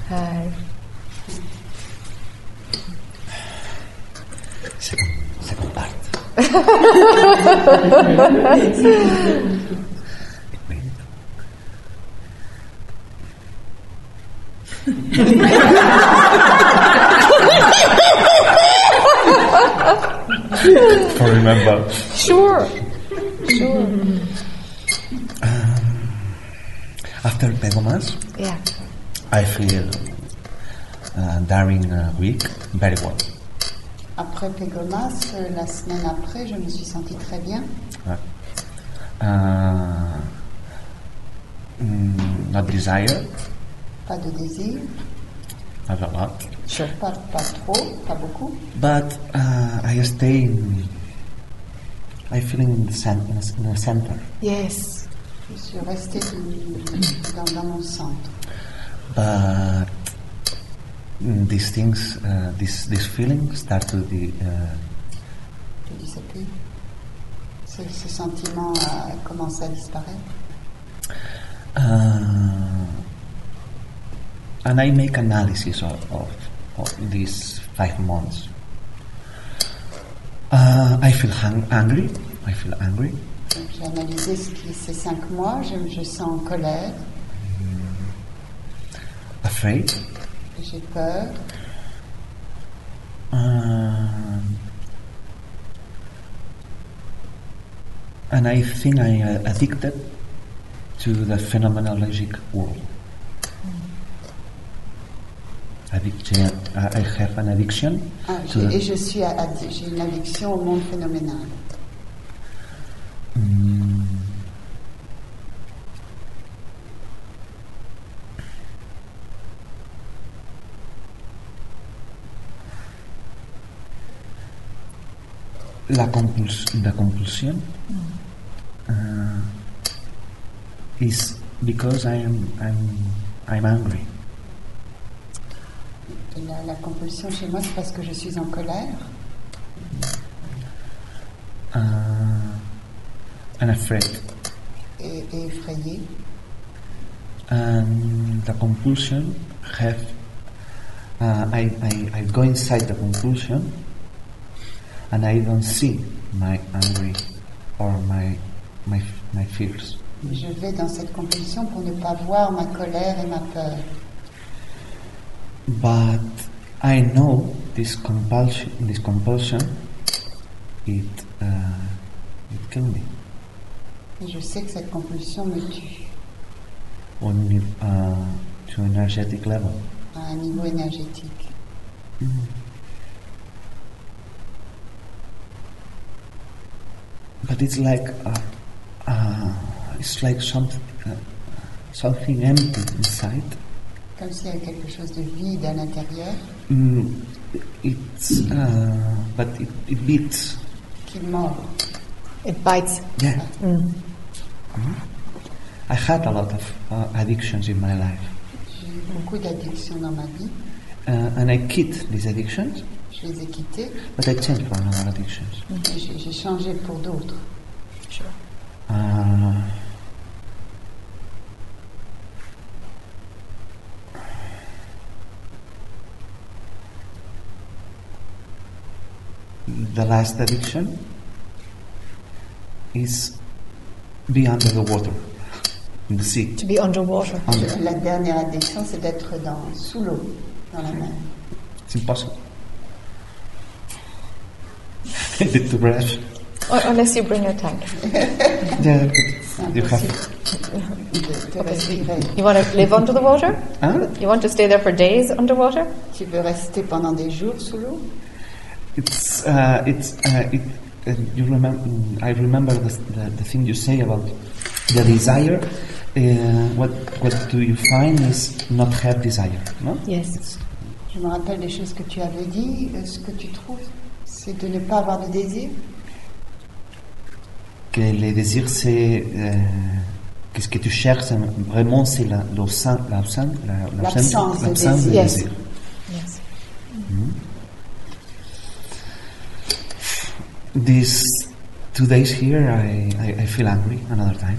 [SPEAKER 1] Hi.
[SPEAKER 4] Second, second part.
[SPEAKER 6] For remember.
[SPEAKER 1] Sure. Sure.
[SPEAKER 6] After Pegomas,
[SPEAKER 1] Yeah.
[SPEAKER 6] I feel uh, during a week very well.
[SPEAKER 3] Après Pégomas, euh, la semaine après, je me suis sentie très bien.
[SPEAKER 6] Uh, mm, not desire
[SPEAKER 3] Pas de désir,
[SPEAKER 6] a lot,
[SPEAKER 1] Sure.
[SPEAKER 3] pas, pas trop, pas beaucoup.
[SPEAKER 6] but uh, I stay. In, I feel in the, in the, center,
[SPEAKER 1] Yes.
[SPEAKER 3] Je suis restée dans, dans mon centre.
[SPEAKER 6] but these things, uh, this this feeling start to be. Uh.
[SPEAKER 3] Ce, ce sentiment a commencé à disparaître.
[SPEAKER 6] Uh, and I make analysis of, of, of these five months. Uh, I feel angry. I feel angry.
[SPEAKER 3] Donc, J'ai analysé ce qui, ces cinq mois, je, je sens en colère,
[SPEAKER 6] Afraid.
[SPEAKER 3] J'ai peur,
[SPEAKER 6] Um, and I think I uh, addicted to the phenomenologic world. Addiction, I have an addiction
[SPEAKER 3] Ah,
[SPEAKER 6] to
[SPEAKER 3] et je suis j'ai une addiction au monde phénoménal.
[SPEAKER 6] Mm. La, compuls la compulsion uh, is because I am I'm, I'm angry.
[SPEAKER 3] La, la compulsion chez moi, c'est parce que je suis en colère
[SPEAKER 6] uh, and afraid.
[SPEAKER 3] et, et effrayée.
[SPEAKER 6] And the compulsion have uh, I, I, I go inside the compulsion and I don't see my angry or my my my fears.
[SPEAKER 3] Je vais dans cette compulsion pour ne pas voir ma colère et ma peur.
[SPEAKER 6] But I know this compulsion this compulsion it uh, it kills me
[SPEAKER 3] Et je sais que cette compulsion me tue
[SPEAKER 6] on uh, to energetic level.
[SPEAKER 3] à un niveau énergétique.
[SPEAKER 6] But it's like uh, uh, it's like something uh, something empty inside.
[SPEAKER 3] Comme s'il y avait quelque chose de vide à l'intérieur
[SPEAKER 6] Mm, it's uh, but it, it beats.
[SPEAKER 3] qui mord.
[SPEAKER 1] It bites.
[SPEAKER 6] Yeah. Mhm. I had a lot of uh, addictions in my life,
[SPEAKER 3] J'ai beaucoup d'addictions dans ma vie.
[SPEAKER 6] uh, and I quit these addictions,
[SPEAKER 3] Je les ai quittées
[SPEAKER 6] but I changed for another addictions.
[SPEAKER 3] et j'ai changé pour d'autres.
[SPEAKER 6] Uh, the last addiction is be under the water, in the sea.
[SPEAKER 1] To be underwater.
[SPEAKER 6] Under.
[SPEAKER 3] La dernière addiction, c'est d'être dans, sous l'eau, dans la mer.
[SPEAKER 6] It's impossible. To breath.
[SPEAKER 1] Or, unless you bring a tank. [laughs]
[SPEAKER 6] Yeah, but you have.
[SPEAKER 3] impossible de, de respirer.
[SPEAKER 1] You want to live under the water?
[SPEAKER 6] Huh?
[SPEAKER 1] You want to stay there for days underwater?
[SPEAKER 3] Tu veux rester pendant des jours sous l'eau
[SPEAKER 6] It's uh, it's uh, it. Uh, you remember? I remember the, the the thing you say about the desire. Uh, what what do you find is not have desire, no?
[SPEAKER 1] Yes.
[SPEAKER 3] Je me rappelle des choses que tu avais dit. Ce que tu trouves, c'est de ne pas avoir de désir.
[SPEAKER 6] Que le désir c'est euh, que ce que tu cherches vraiment c'est la l'absence l'absence la-
[SPEAKER 3] L'absence de
[SPEAKER 6] l'absence de
[SPEAKER 3] désir.
[SPEAKER 1] Yes.
[SPEAKER 6] désir.
[SPEAKER 1] Yes.
[SPEAKER 6] These two days here, I, I, I feel angry another time.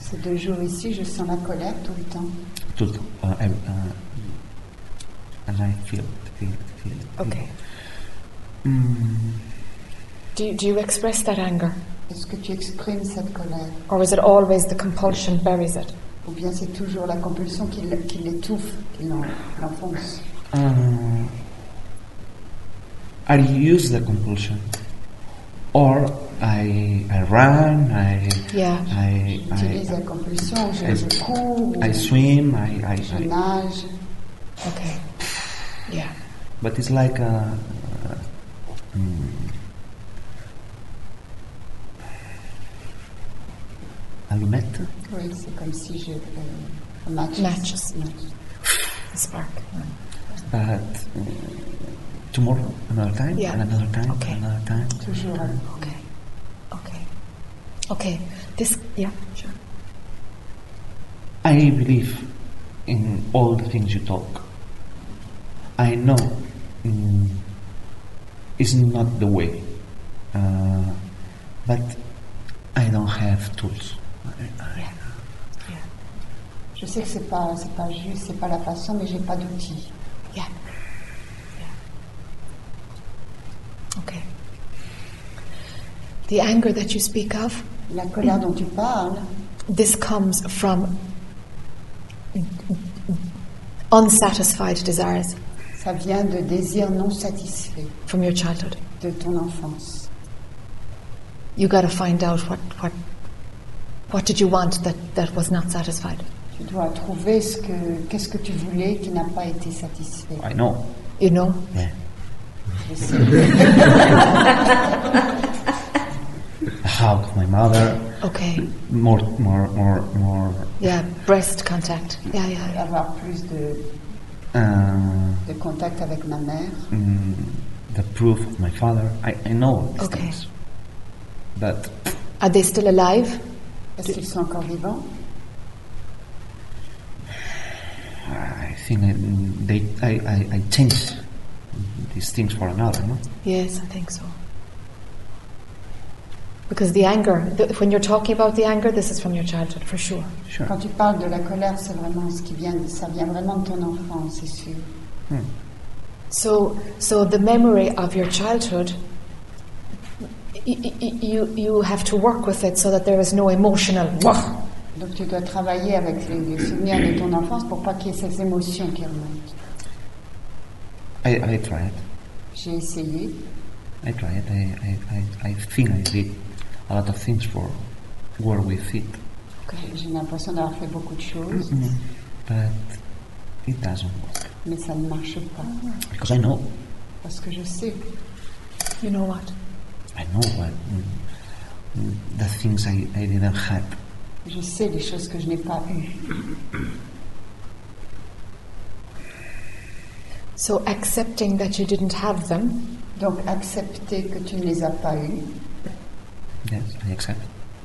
[SPEAKER 3] Ces deux jours ici, je sens la colère tout le temps.
[SPEAKER 6] Tout le temps. Uh, I- uh, and I feel it, feel it, feel it.
[SPEAKER 1] Okay.
[SPEAKER 6] Mm,
[SPEAKER 1] Do you, do you express that anger?
[SPEAKER 3] Est-ce que tu exprimes cette colère
[SPEAKER 1] Or is it always the compulsion buries it?
[SPEAKER 3] Ou bien c'est toujours la compulsion qui, qui l'étouffe, qui l'enfonce
[SPEAKER 6] uh, I use the compulsion. Or I, I run, I,
[SPEAKER 1] Yeah.
[SPEAKER 6] I,
[SPEAKER 3] J'utilise la
[SPEAKER 6] I,
[SPEAKER 3] compulsion, je,
[SPEAKER 6] I-
[SPEAKER 3] je cours,
[SPEAKER 6] I swim, I, I,
[SPEAKER 3] je
[SPEAKER 6] I,
[SPEAKER 3] nage.
[SPEAKER 1] Okay. Yeah.
[SPEAKER 6] but it's like a, mm, allumette.
[SPEAKER 3] Oui, c'est comme si je... Euh, matches.
[SPEAKER 1] Matches. The spark.
[SPEAKER 6] But uh, tomorrow, another time,
[SPEAKER 1] Yeah.
[SPEAKER 6] and another time,
[SPEAKER 1] Okay.
[SPEAKER 6] another time.
[SPEAKER 3] Toujours.
[SPEAKER 1] Okay. Okay. Okay. This. Yeah. Sure.
[SPEAKER 6] I believe in all the things you talk. I know mm, it's not the way, uh, but I don't have tools. I- I-
[SPEAKER 1] Yeah.
[SPEAKER 3] Je sais que c'est pas, c'est pas juste, c'est pas la façon, mais j'ai pas d'outils.
[SPEAKER 1] Yeah. Yeah. Okay. The anger that you speak of,
[SPEAKER 3] La colère dont tu parles,
[SPEAKER 1] this comes from unsatisfied desires
[SPEAKER 3] ça vient de désirs non satisfaits
[SPEAKER 1] from your childhood.
[SPEAKER 3] de ton enfance.
[SPEAKER 1] You got to find out what, what What did you want that, that was not satisfied?
[SPEAKER 3] Tu dois trouver ce que, qu'est-ce que tu voulais qui n'a pas été satisfait.
[SPEAKER 6] I know.
[SPEAKER 1] You know?
[SPEAKER 6] Yeah.
[SPEAKER 3] Je sais. [laughs]
[SPEAKER 6] A hug my mother.
[SPEAKER 1] Okay.
[SPEAKER 6] More, more, more, more.
[SPEAKER 1] Yeah, breast contact. Yeah, yeah, yeah.
[SPEAKER 3] Avoir plus de,
[SPEAKER 6] Uh,
[SPEAKER 3] de contact avec ma mère.
[SPEAKER 6] mm, the proof of my father. I, I know these
[SPEAKER 1] Okay.
[SPEAKER 6] things. But
[SPEAKER 1] Are they still alive?
[SPEAKER 3] Est-ce qu'ils sont encore vivants
[SPEAKER 6] I think I, they, I, I, I changed these things for another, no?
[SPEAKER 1] Yes, I think so. Because the anger, the, when you're talking about the anger, this is from your childhood, for sure.
[SPEAKER 6] Sure.
[SPEAKER 3] Quand tu parles de la colère, c'est vraiment ce qui vient, ça vient vraiment de ton enfance, c'est sûr. Hmm.
[SPEAKER 1] So, so the memory of your childhood, y- y- y- you, you have to work with it so that there is no emotional. "Wah."
[SPEAKER 3] Donc tu dois travailler avec les, les souvenirs de ton enfance pour pas qu'il y ait ces émotions qui remontent.
[SPEAKER 6] I, I tried.
[SPEAKER 3] J'ai essayé,
[SPEAKER 6] I tried. I, I, I, I think I did a lot of things for where we fit.
[SPEAKER 3] j'ai- j'ai l'impression d'avoir fait beaucoup de choses,
[SPEAKER 6] But it doesn't work.
[SPEAKER 3] mais ça ne marche pas.
[SPEAKER 6] Because I know.
[SPEAKER 3] Parce que je sais,
[SPEAKER 1] You know what?
[SPEAKER 6] I know what mm, mm, the things I, I didn't have.
[SPEAKER 3] je sais les choses que je n'ai pas eues.
[SPEAKER 1] So accepting that you didn't have them,
[SPEAKER 3] Donc accepter que tu ne les as pas eues,
[SPEAKER 6] Yes, I accept.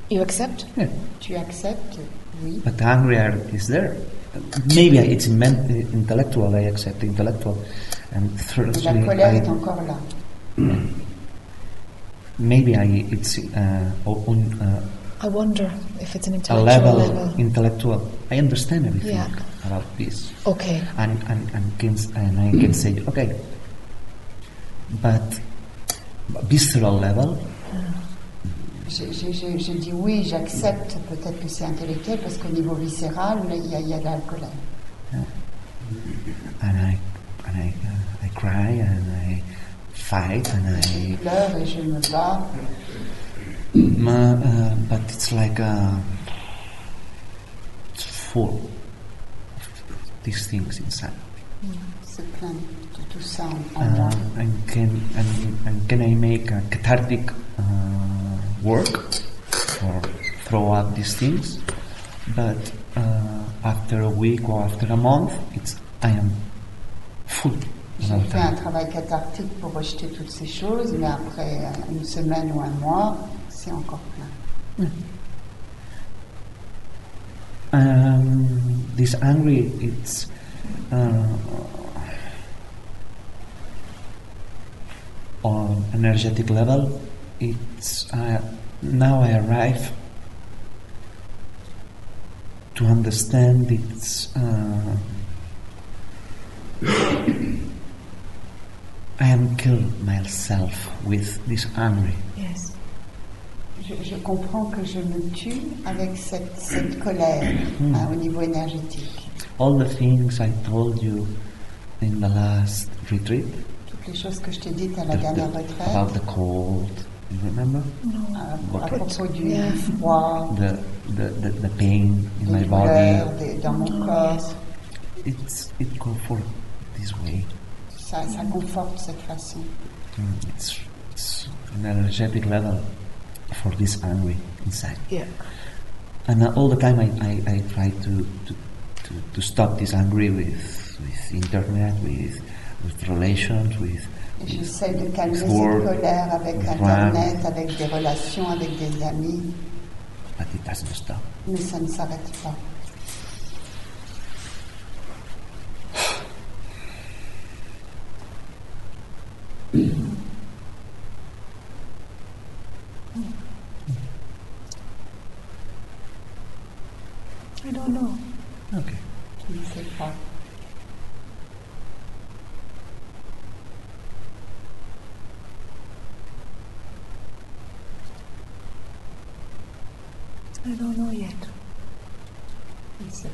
[SPEAKER 1] you accept?
[SPEAKER 6] Yeah.
[SPEAKER 3] you accept. oui,
[SPEAKER 6] But the anger is there. Maybe it's intellectual. I accept intellectual, and thirdly,
[SPEAKER 3] la colère est encore là. [clears throat]
[SPEAKER 6] maybe I it's uh, on uh,
[SPEAKER 1] I wonder if it's an intellectual
[SPEAKER 6] level,
[SPEAKER 1] level.
[SPEAKER 6] intellectual. I understand everything
[SPEAKER 1] Yeah.
[SPEAKER 6] about this,
[SPEAKER 1] Okay.
[SPEAKER 6] and and and can and I can say okay, but visceral level.
[SPEAKER 3] J'ai- J'ai j'ai dit oui, j'accepte, peut-être que c'est intellectuel, parce qu'au niveau viscéral, il y a, y a de la colère.
[SPEAKER 6] and I and I uh, I cry and I fight and
[SPEAKER 3] Je
[SPEAKER 6] I
[SPEAKER 3] pleure et je me bats,
[SPEAKER 6] ma, uh, but it's like uh, it's full of these things inside.
[SPEAKER 3] c'est plein de tout ça en.
[SPEAKER 6] Uh, and can and, and can I make a cathartic uh, work or throw out these things? But uh, after a week or after a month, it's I am full.
[SPEAKER 3] J'ai fait un travail cathartique pour rejeter toutes ces choses, mais après euh, une semaine ou un mois, c'est encore plein.
[SPEAKER 6] Um, this angry, it's uh, on energetic level. It's uh, now I arrive to understand it's. Uh, [coughs] I am killed myself with this angry.
[SPEAKER 1] Yes.
[SPEAKER 3] Je, je comprends que je me tue avec cette, cette colère hein, au niveau énergétique.
[SPEAKER 6] All the things I told you in the last retreat.
[SPEAKER 3] Toutes les choses que je t'ai dites à la
[SPEAKER 6] the-
[SPEAKER 3] dernière retraite,
[SPEAKER 6] about the cold. You remember?
[SPEAKER 3] à, à
[SPEAKER 6] But-
[SPEAKER 3] propos du
[SPEAKER 1] Yeah.
[SPEAKER 3] froid,
[SPEAKER 6] The the, the, the pain in
[SPEAKER 3] des
[SPEAKER 6] my body.
[SPEAKER 3] des- dans mon corps.
[SPEAKER 6] It's it comfort this way.
[SPEAKER 3] Ça, ça conforte cette façon.
[SPEAKER 6] Mm, It's it's an energetic level for this angry inside.
[SPEAKER 1] Yeah.
[SPEAKER 6] And uh, all the time I, I, I try to, to, to, to stop this angry with with internet, with with relations, with
[SPEAKER 3] Et j'essaie de calmer cette
[SPEAKER 6] Word,
[SPEAKER 3] colère avec Internet, avec des relations, avec des amis,
[SPEAKER 6] but it doesn't stop.
[SPEAKER 3] mais ça ne s'arrête pas.
[SPEAKER 1] I don't know.
[SPEAKER 6] Okay.
[SPEAKER 1] I don't know yet.
[SPEAKER 3] Je ne sais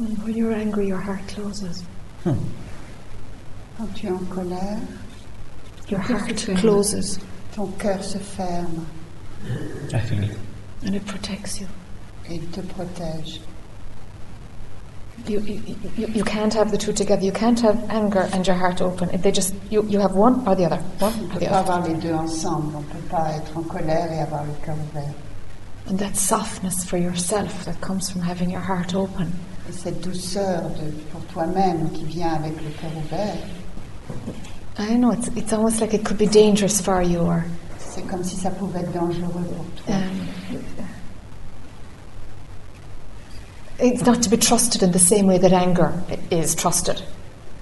[SPEAKER 1] When you're angry, your heart closes. Hmm.
[SPEAKER 3] Quand tu es en colère,
[SPEAKER 1] Your heart closes
[SPEAKER 3] ton cœur se ferme
[SPEAKER 6] I feel it.
[SPEAKER 1] and it protects you.
[SPEAKER 3] et il te protège.
[SPEAKER 1] You, you, you, you can't have the two together. You can't have anger and your heart open. They just you, you have one or the other. One
[SPEAKER 3] On
[SPEAKER 1] or the
[SPEAKER 3] pas
[SPEAKER 1] other.
[SPEAKER 3] avoir les deux ensemble. On ne peut pas être en colère et avoir le cœur ouvert.
[SPEAKER 1] And that softness for yourself that comes from having your heart open.
[SPEAKER 3] Et cette douceur de, pour toi-même qui vient avec le cœur ouvert,
[SPEAKER 1] I know it's it's almost like it could be dangerous for you or
[SPEAKER 3] c'est comme si ça pouvait être dangereux pour toi.
[SPEAKER 1] um, it's not to be trusted in the same way that anger is trusted.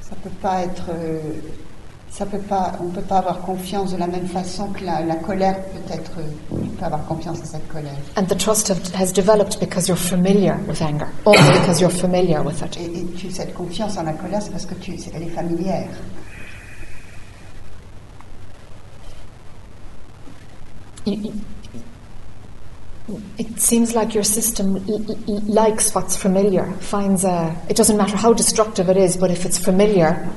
[SPEAKER 3] Ça peut pas être, euh, ça peut pas, on peut pas avoir confiance de la même façon que la, la colère peut être. On peut avoir confiance à cette colère.
[SPEAKER 1] And the trust has developed because you're familiar with anger, only because you're familiar with it.
[SPEAKER 3] Et, et tu, cette confiance en la colère, c'est parce que tu, elle est familière.
[SPEAKER 1] You- you- It seems like your system likes what's familiar, finds a. It doesn't matter how destructive it is, but if it's familiar,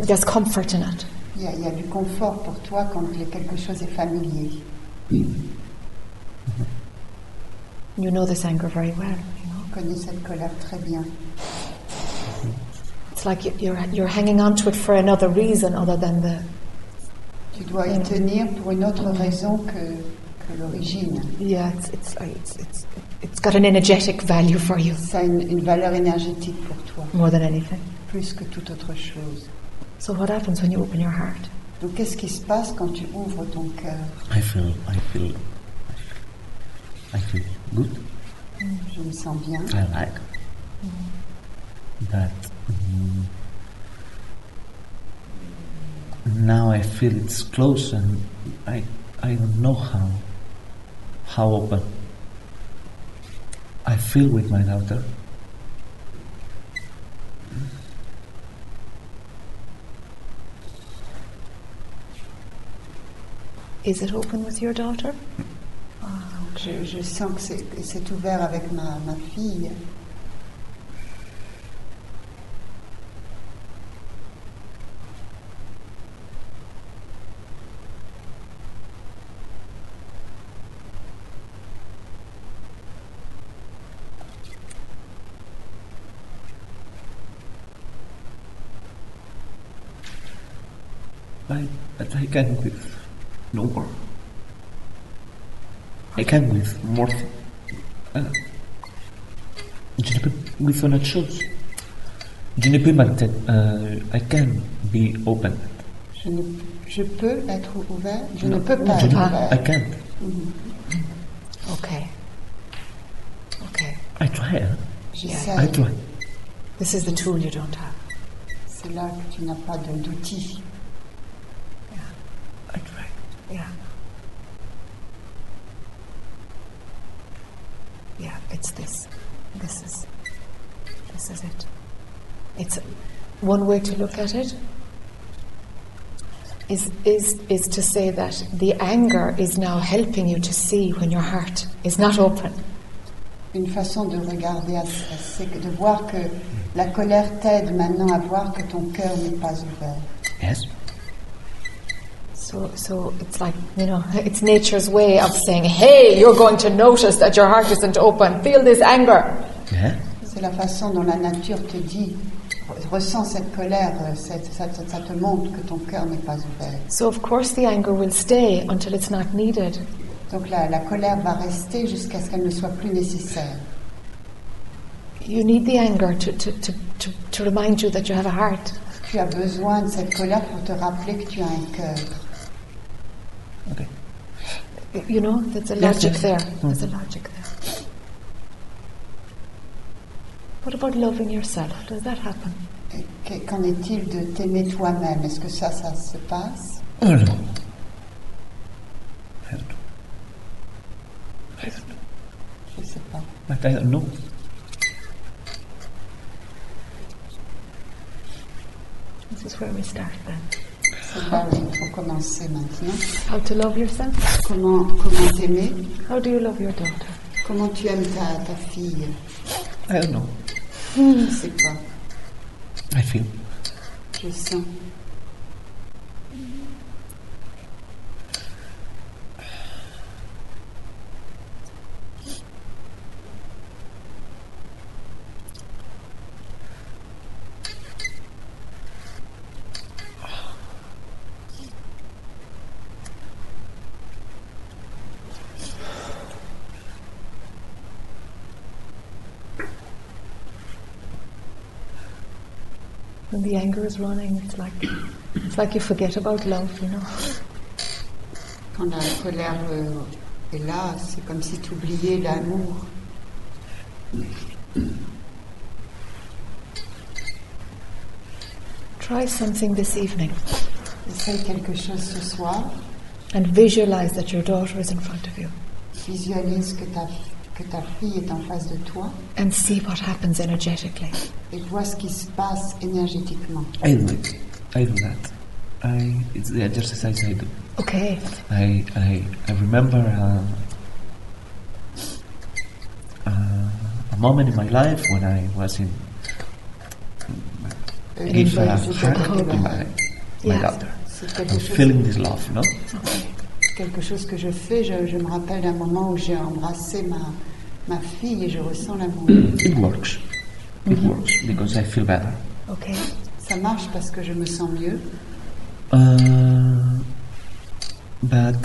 [SPEAKER 1] there's comfort in it.
[SPEAKER 3] Il y, a, il y a du confort pour toi quand quelque chose est familier.
[SPEAKER 1] You know this anger very well. You know?
[SPEAKER 3] Tu connais cette colère très bien.
[SPEAKER 1] It's like you- you're, you're hanging on to it for another reason other than the.
[SPEAKER 3] Tu dois y tenir pour une autre raison que, que l'origine.
[SPEAKER 1] Yeah, it's, it's, it's, it's, it's got an energetic value for you
[SPEAKER 3] Ça a une, une valeur énergétique pour toi,
[SPEAKER 1] more than anything.
[SPEAKER 3] plus que toute autre chose.
[SPEAKER 1] So, what happens when you open your heart?
[SPEAKER 3] Donc qu'est-ce qui se passe quand tu ouvres ton cœur
[SPEAKER 6] I feel, I feel, I feel good.
[SPEAKER 3] Je me sens bien.
[SPEAKER 6] I like that. mm, now I feel it's close, and I, I don't know how, how open. I feel with my daughter.
[SPEAKER 1] Is it open with your daughter?
[SPEAKER 3] Je, je sens que c'est, ouvert avec ma, ma fille.
[SPEAKER 6] I, I with no more. I can with more. Uh, je ne peux with autre chose. Je ne peux m'entendre. Uh, I can be open.
[SPEAKER 3] Je, ne, je peux être ouvert Je ne peux pas
[SPEAKER 6] Je
[SPEAKER 3] être
[SPEAKER 6] ne- I
[SPEAKER 3] ouvert.
[SPEAKER 6] can't.
[SPEAKER 1] Okay. Okay.
[SPEAKER 6] I try. Huh? I
[SPEAKER 3] J'essaie.
[SPEAKER 6] try.
[SPEAKER 1] This is the tool you don't have.
[SPEAKER 3] C'est là que tu n'as pas.
[SPEAKER 6] I try.
[SPEAKER 1] Yeah. Yeah, it's this. This is this is it. It's one way to look at it is is is to say that the anger is now helping you to see when your heart is not open.
[SPEAKER 3] Une façon de regarder, à- à- c'est que de voir que la colère t'aide maintenant à voir que ton cœur n'est pas ouvert.
[SPEAKER 6] Yes.
[SPEAKER 1] So so it's like, you know, [laughs] it's nature's way of saying, "Hey, you're going to notice that your heart isn't open. Feel this anger."
[SPEAKER 6] Yeah.
[SPEAKER 3] C'est la façon dont la nature te dit, re- ressens cette colère, euh, cette- ça, ça te montre que ton cœur n'est pas ouvert.
[SPEAKER 1] So of course the anger will stay until it's not needed.
[SPEAKER 3] Donc la, la colère va rester jusqu'à ce qu'elle ne soit plus nécessaire.
[SPEAKER 1] You need the anger to, to, to, to, to remind you that you have a heart.
[SPEAKER 3] Tu as besoin de cette colère pour te rappeler que tu as un cœur.
[SPEAKER 6] Okay.
[SPEAKER 1] You know, there's a
[SPEAKER 6] Yes,
[SPEAKER 1] logic
[SPEAKER 6] yes.
[SPEAKER 1] there. Hmm. There's a logic there. What about loving yourself? Does that happen?
[SPEAKER 3] Qu'en est-il de t'aimer toi-même Est-ce que ça, ça se passe
[SPEAKER 6] Oh no. I don't know. I don't.
[SPEAKER 3] Je ne sais pas.
[SPEAKER 6] But I don't know.
[SPEAKER 1] This is where we start then.
[SPEAKER 3] C'est il faut commencer maintenant.
[SPEAKER 1] How to love yourself?
[SPEAKER 3] Comment comment t'aimer
[SPEAKER 1] How do you love your daughter?
[SPEAKER 3] Comment tu aimes ta, ta fille
[SPEAKER 6] I don't know.
[SPEAKER 3] Hmm, C'est quoi
[SPEAKER 6] I feel.
[SPEAKER 3] Je sens.
[SPEAKER 1] The anger is running, it's like it's like you forget about love, you know.
[SPEAKER 3] Quand la colère euh, est là, c'est comme si tu oubliais l'amour.
[SPEAKER 1] Try something this evening
[SPEAKER 3] Essaye quelque chose ce soir.
[SPEAKER 1] and visualize that your daughter is in front of you
[SPEAKER 3] Visualise que ta, que ta fille est en face de toi
[SPEAKER 1] and see what happens energetically.
[SPEAKER 3] et vois ce qui se passe énergétiquement.
[SPEAKER 6] I do it. I do that. I, it's the exercise I do.
[SPEAKER 1] Okay.
[SPEAKER 6] I, I, I remember uh, uh, a moment in my life when I was in give a
[SPEAKER 3] c'est
[SPEAKER 6] hug to my, my
[SPEAKER 1] Yeah.
[SPEAKER 6] daughter.
[SPEAKER 3] c'est
[SPEAKER 6] I'm feeling this love, you
[SPEAKER 3] quelque chose que je fais. Je, je me rappelle d'un moment où j'ai embrassé ma, ma fille et je ressens l'amour.
[SPEAKER 6] It works. It works because I feel better.
[SPEAKER 1] Okay.
[SPEAKER 3] Ça marche parce que je me sens mieux?
[SPEAKER 6] Uh, but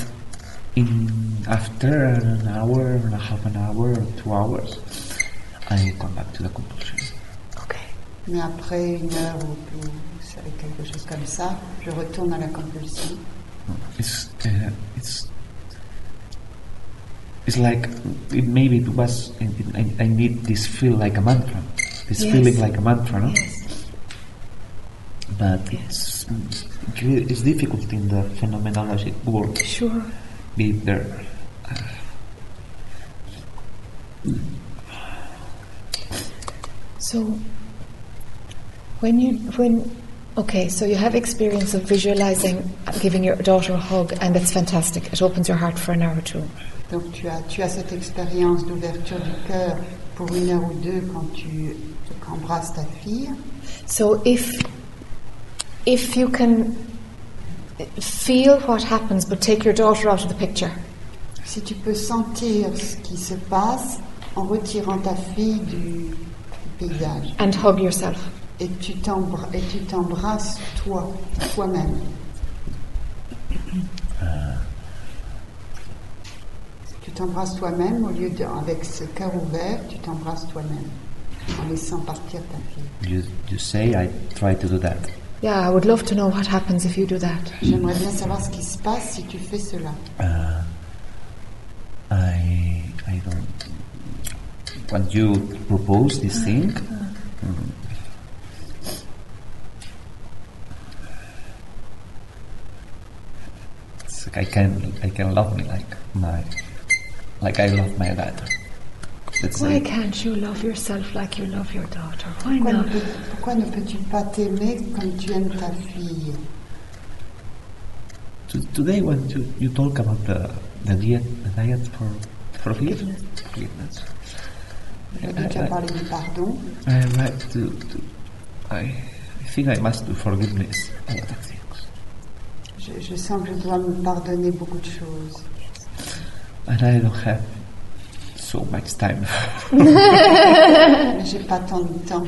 [SPEAKER 6] in after an hour and a half an hour two hours, I come back to the compulsion.
[SPEAKER 1] Okay.
[SPEAKER 3] Mais après une heure ou, ou c'est quelque chose comme ça, je retourne à la compulsion.
[SPEAKER 6] It's uh, it's it's like it maybe it was I, I need this feel like a mantra, this
[SPEAKER 1] Yes.
[SPEAKER 6] feeling like a mantra, no?
[SPEAKER 1] Yes.
[SPEAKER 6] But it's it's difficult in the phenomenology world.
[SPEAKER 1] Sure.
[SPEAKER 6] Be there.
[SPEAKER 1] So when you when okay, so you have experience of visualizing giving your daughter a hug and it's fantastic. It opens your heart for an hour or two.
[SPEAKER 3] Donc tu as, tu as cette expérience d'ouverture du cœur pour une heure ou deux quand tu embrasses ta fille.
[SPEAKER 1] So if if you can feel what happens but take your daughter out of the picture.
[SPEAKER 3] Si tu peux sentir ce qui se passe en retirant ta fille du, du paysage
[SPEAKER 1] and hug yourself.
[SPEAKER 3] Et tu t'embra- et tu t'embrasses toi, toi-même. Tu t'embrasses toi-même au lieu de, avec ce cœur ouvert, tu t'embrasses toi-même en laissant partir ta fille.
[SPEAKER 6] You you say I try to do that.
[SPEAKER 1] Yeah, I would love to know what happens if you do that.
[SPEAKER 3] J'aimerais bien savoir ce qui se passe si tu fais cela.
[SPEAKER 6] Uh, I I don't. When you propose this thing, mm, it's like I can I can love me like my like I love my daughter. Let's
[SPEAKER 1] Why
[SPEAKER 6] say
[SPEAKER 1] can't you love yourself like you love your daughter? Why
[SPEAKER 3] Pourquoi ne,
[SPEAKER 1] not?
[SPEAKER 3] peux- pourquoi ne peux-tu pas t'aimer comme tu aimes ta fille
[SPEAKER 6] To- today when you, you talk about the the diet the diet for forgiveness forgiveness.
[SPEAKER 3] Aujourd'hui, tu as parlé du pardon.
[SPEAKER 6] I like to, to I, I think I must do forgiveness
[SPEAKER 3] Je, je sens que je dois me pardonner beaucoup de choses.
[SPEAKER 6] And I don't have so much time.
[SPEAKER 3] J'ai pas tant de temps.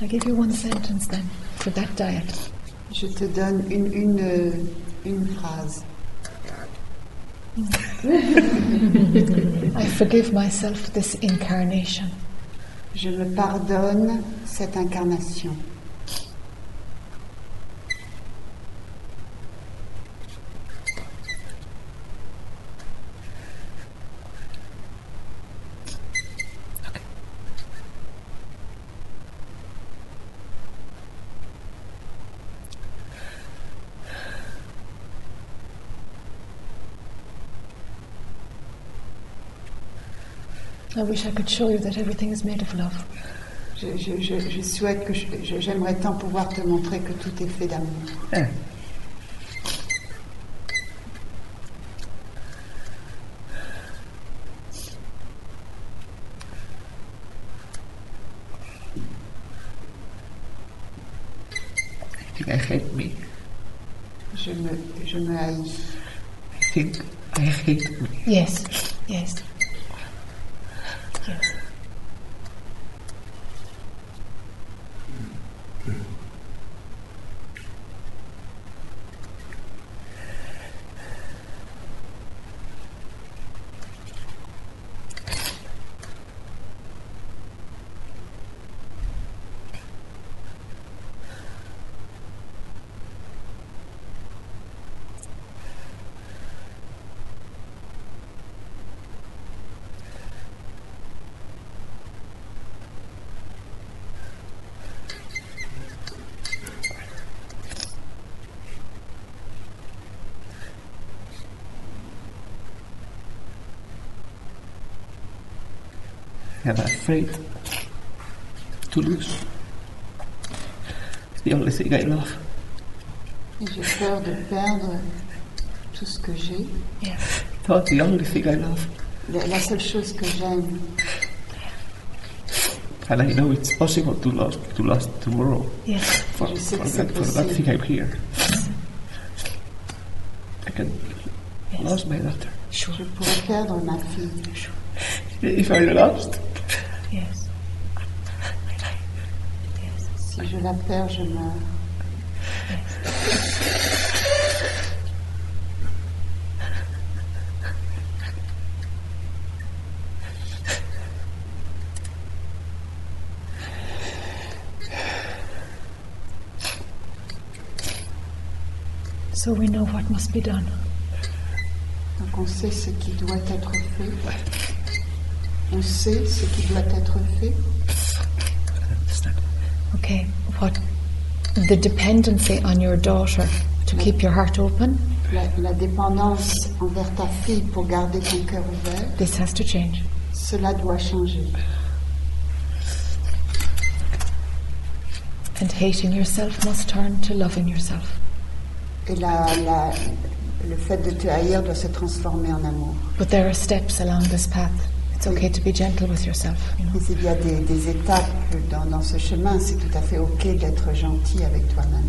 [SPEAKER 1] I give you one sentence then for that diet.
[SPEAKER 3] Je te donne une, une, une phrase. [laughs]
[SPEAKER 1] I forgive myself this incarnation.
[SPEAKER 3] Je me pardonne cette incarnation. Je, je souhaite que j'aimerais tant pouvoir te montrer que tout est fait d'amour.
[SPEAKER 6] Eh. I hate me.
[SPEAKER 3] Je me, je me haïs.
[SPEAKER 6] I think I hate me.
[SPEAKER 1] Yes.
[SPEAKER 6] Afraid to lose. It's the only thing I love.
[SPEAKER 3] J'ai peur de perdre tout ce que j'ai.
[SPEAKER 1] Yes.
[SPEAKER 6] Not the only thing I love.
[SPEAKER 3] La, la seule chose que j'aime.
[SPEAKER 6] And I know it's possible to lose, to lose tomorrow.
[SPEAKER 1] Yes.
[SPEAKER 6] For,
[SPEAKER 3] Je sais
[SPEAKER 6] for
[SPEAKER 3] que
[SPEAKER 6] that, for that thing I'm here. I can lose my daughter.
[SPEAKER 1] Sure.
[SPEAKER 3] Je pourrais perdre ma fille.
[SPEAKER 6] If I lost,
[SPEAKER 3] je la perds, je meurs.
[SPEAKER 1] So we know what must be done.
[SPEAKER 3] Donc on sait ce qui doit être fait. On sait ce qui doit être fait.
[SPEAKER 1] Okay. The dependency on your daughter to keep your heart open,
[SPEAKER 3] La, la dépendance envers ta fille pour garder ton cœur ouvert,
[SPEAKER 1] this has to change.
[SPEAKER 3] cela doit changer.
[SPEAKER 1] And hating yourself must turn to loving yourself.
[SPEAKER 3] Et la, la- le fait de te haïr doit se transformer en amour.
[SPEAKER 1] But there are steps along this path. It's
[SPEAKER 3] il y a des, étapes dans ce chemin, c'est tout à fait ok d'être gentil avec toi-même.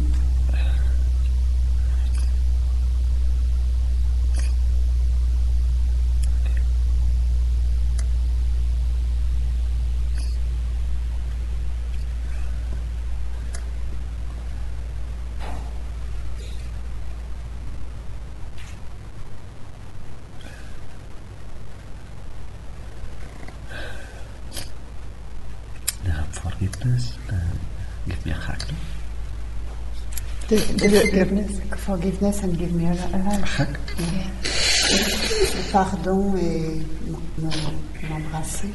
[SPEAKER 1] The, the forgiveness.
[SPEAKER 3] Forgiveness and give me a hug.
[SPEAKER 6] Hug?
[SPEAKER 3] Le pardon et m- me- m'embrasser.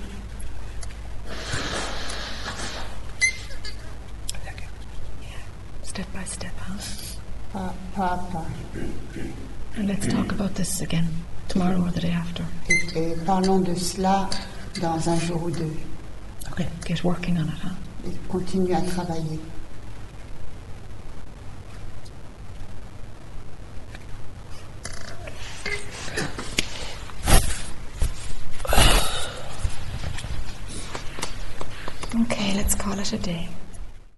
[SPEAKER 1] Step by step, huh?
[SPEAKER 3] Pas, pas, à.
[SPEAKER 1] And let's talk about this again tomorrow or the day after.
[SPEAKER 3] Et, et parlons de cela dans un jour ou deux.
[SPEAKER 1] Okay. Get working on it, huh?
[SPEAKER 3] Et continue à travailler.
[SPEAKER 1] Okay,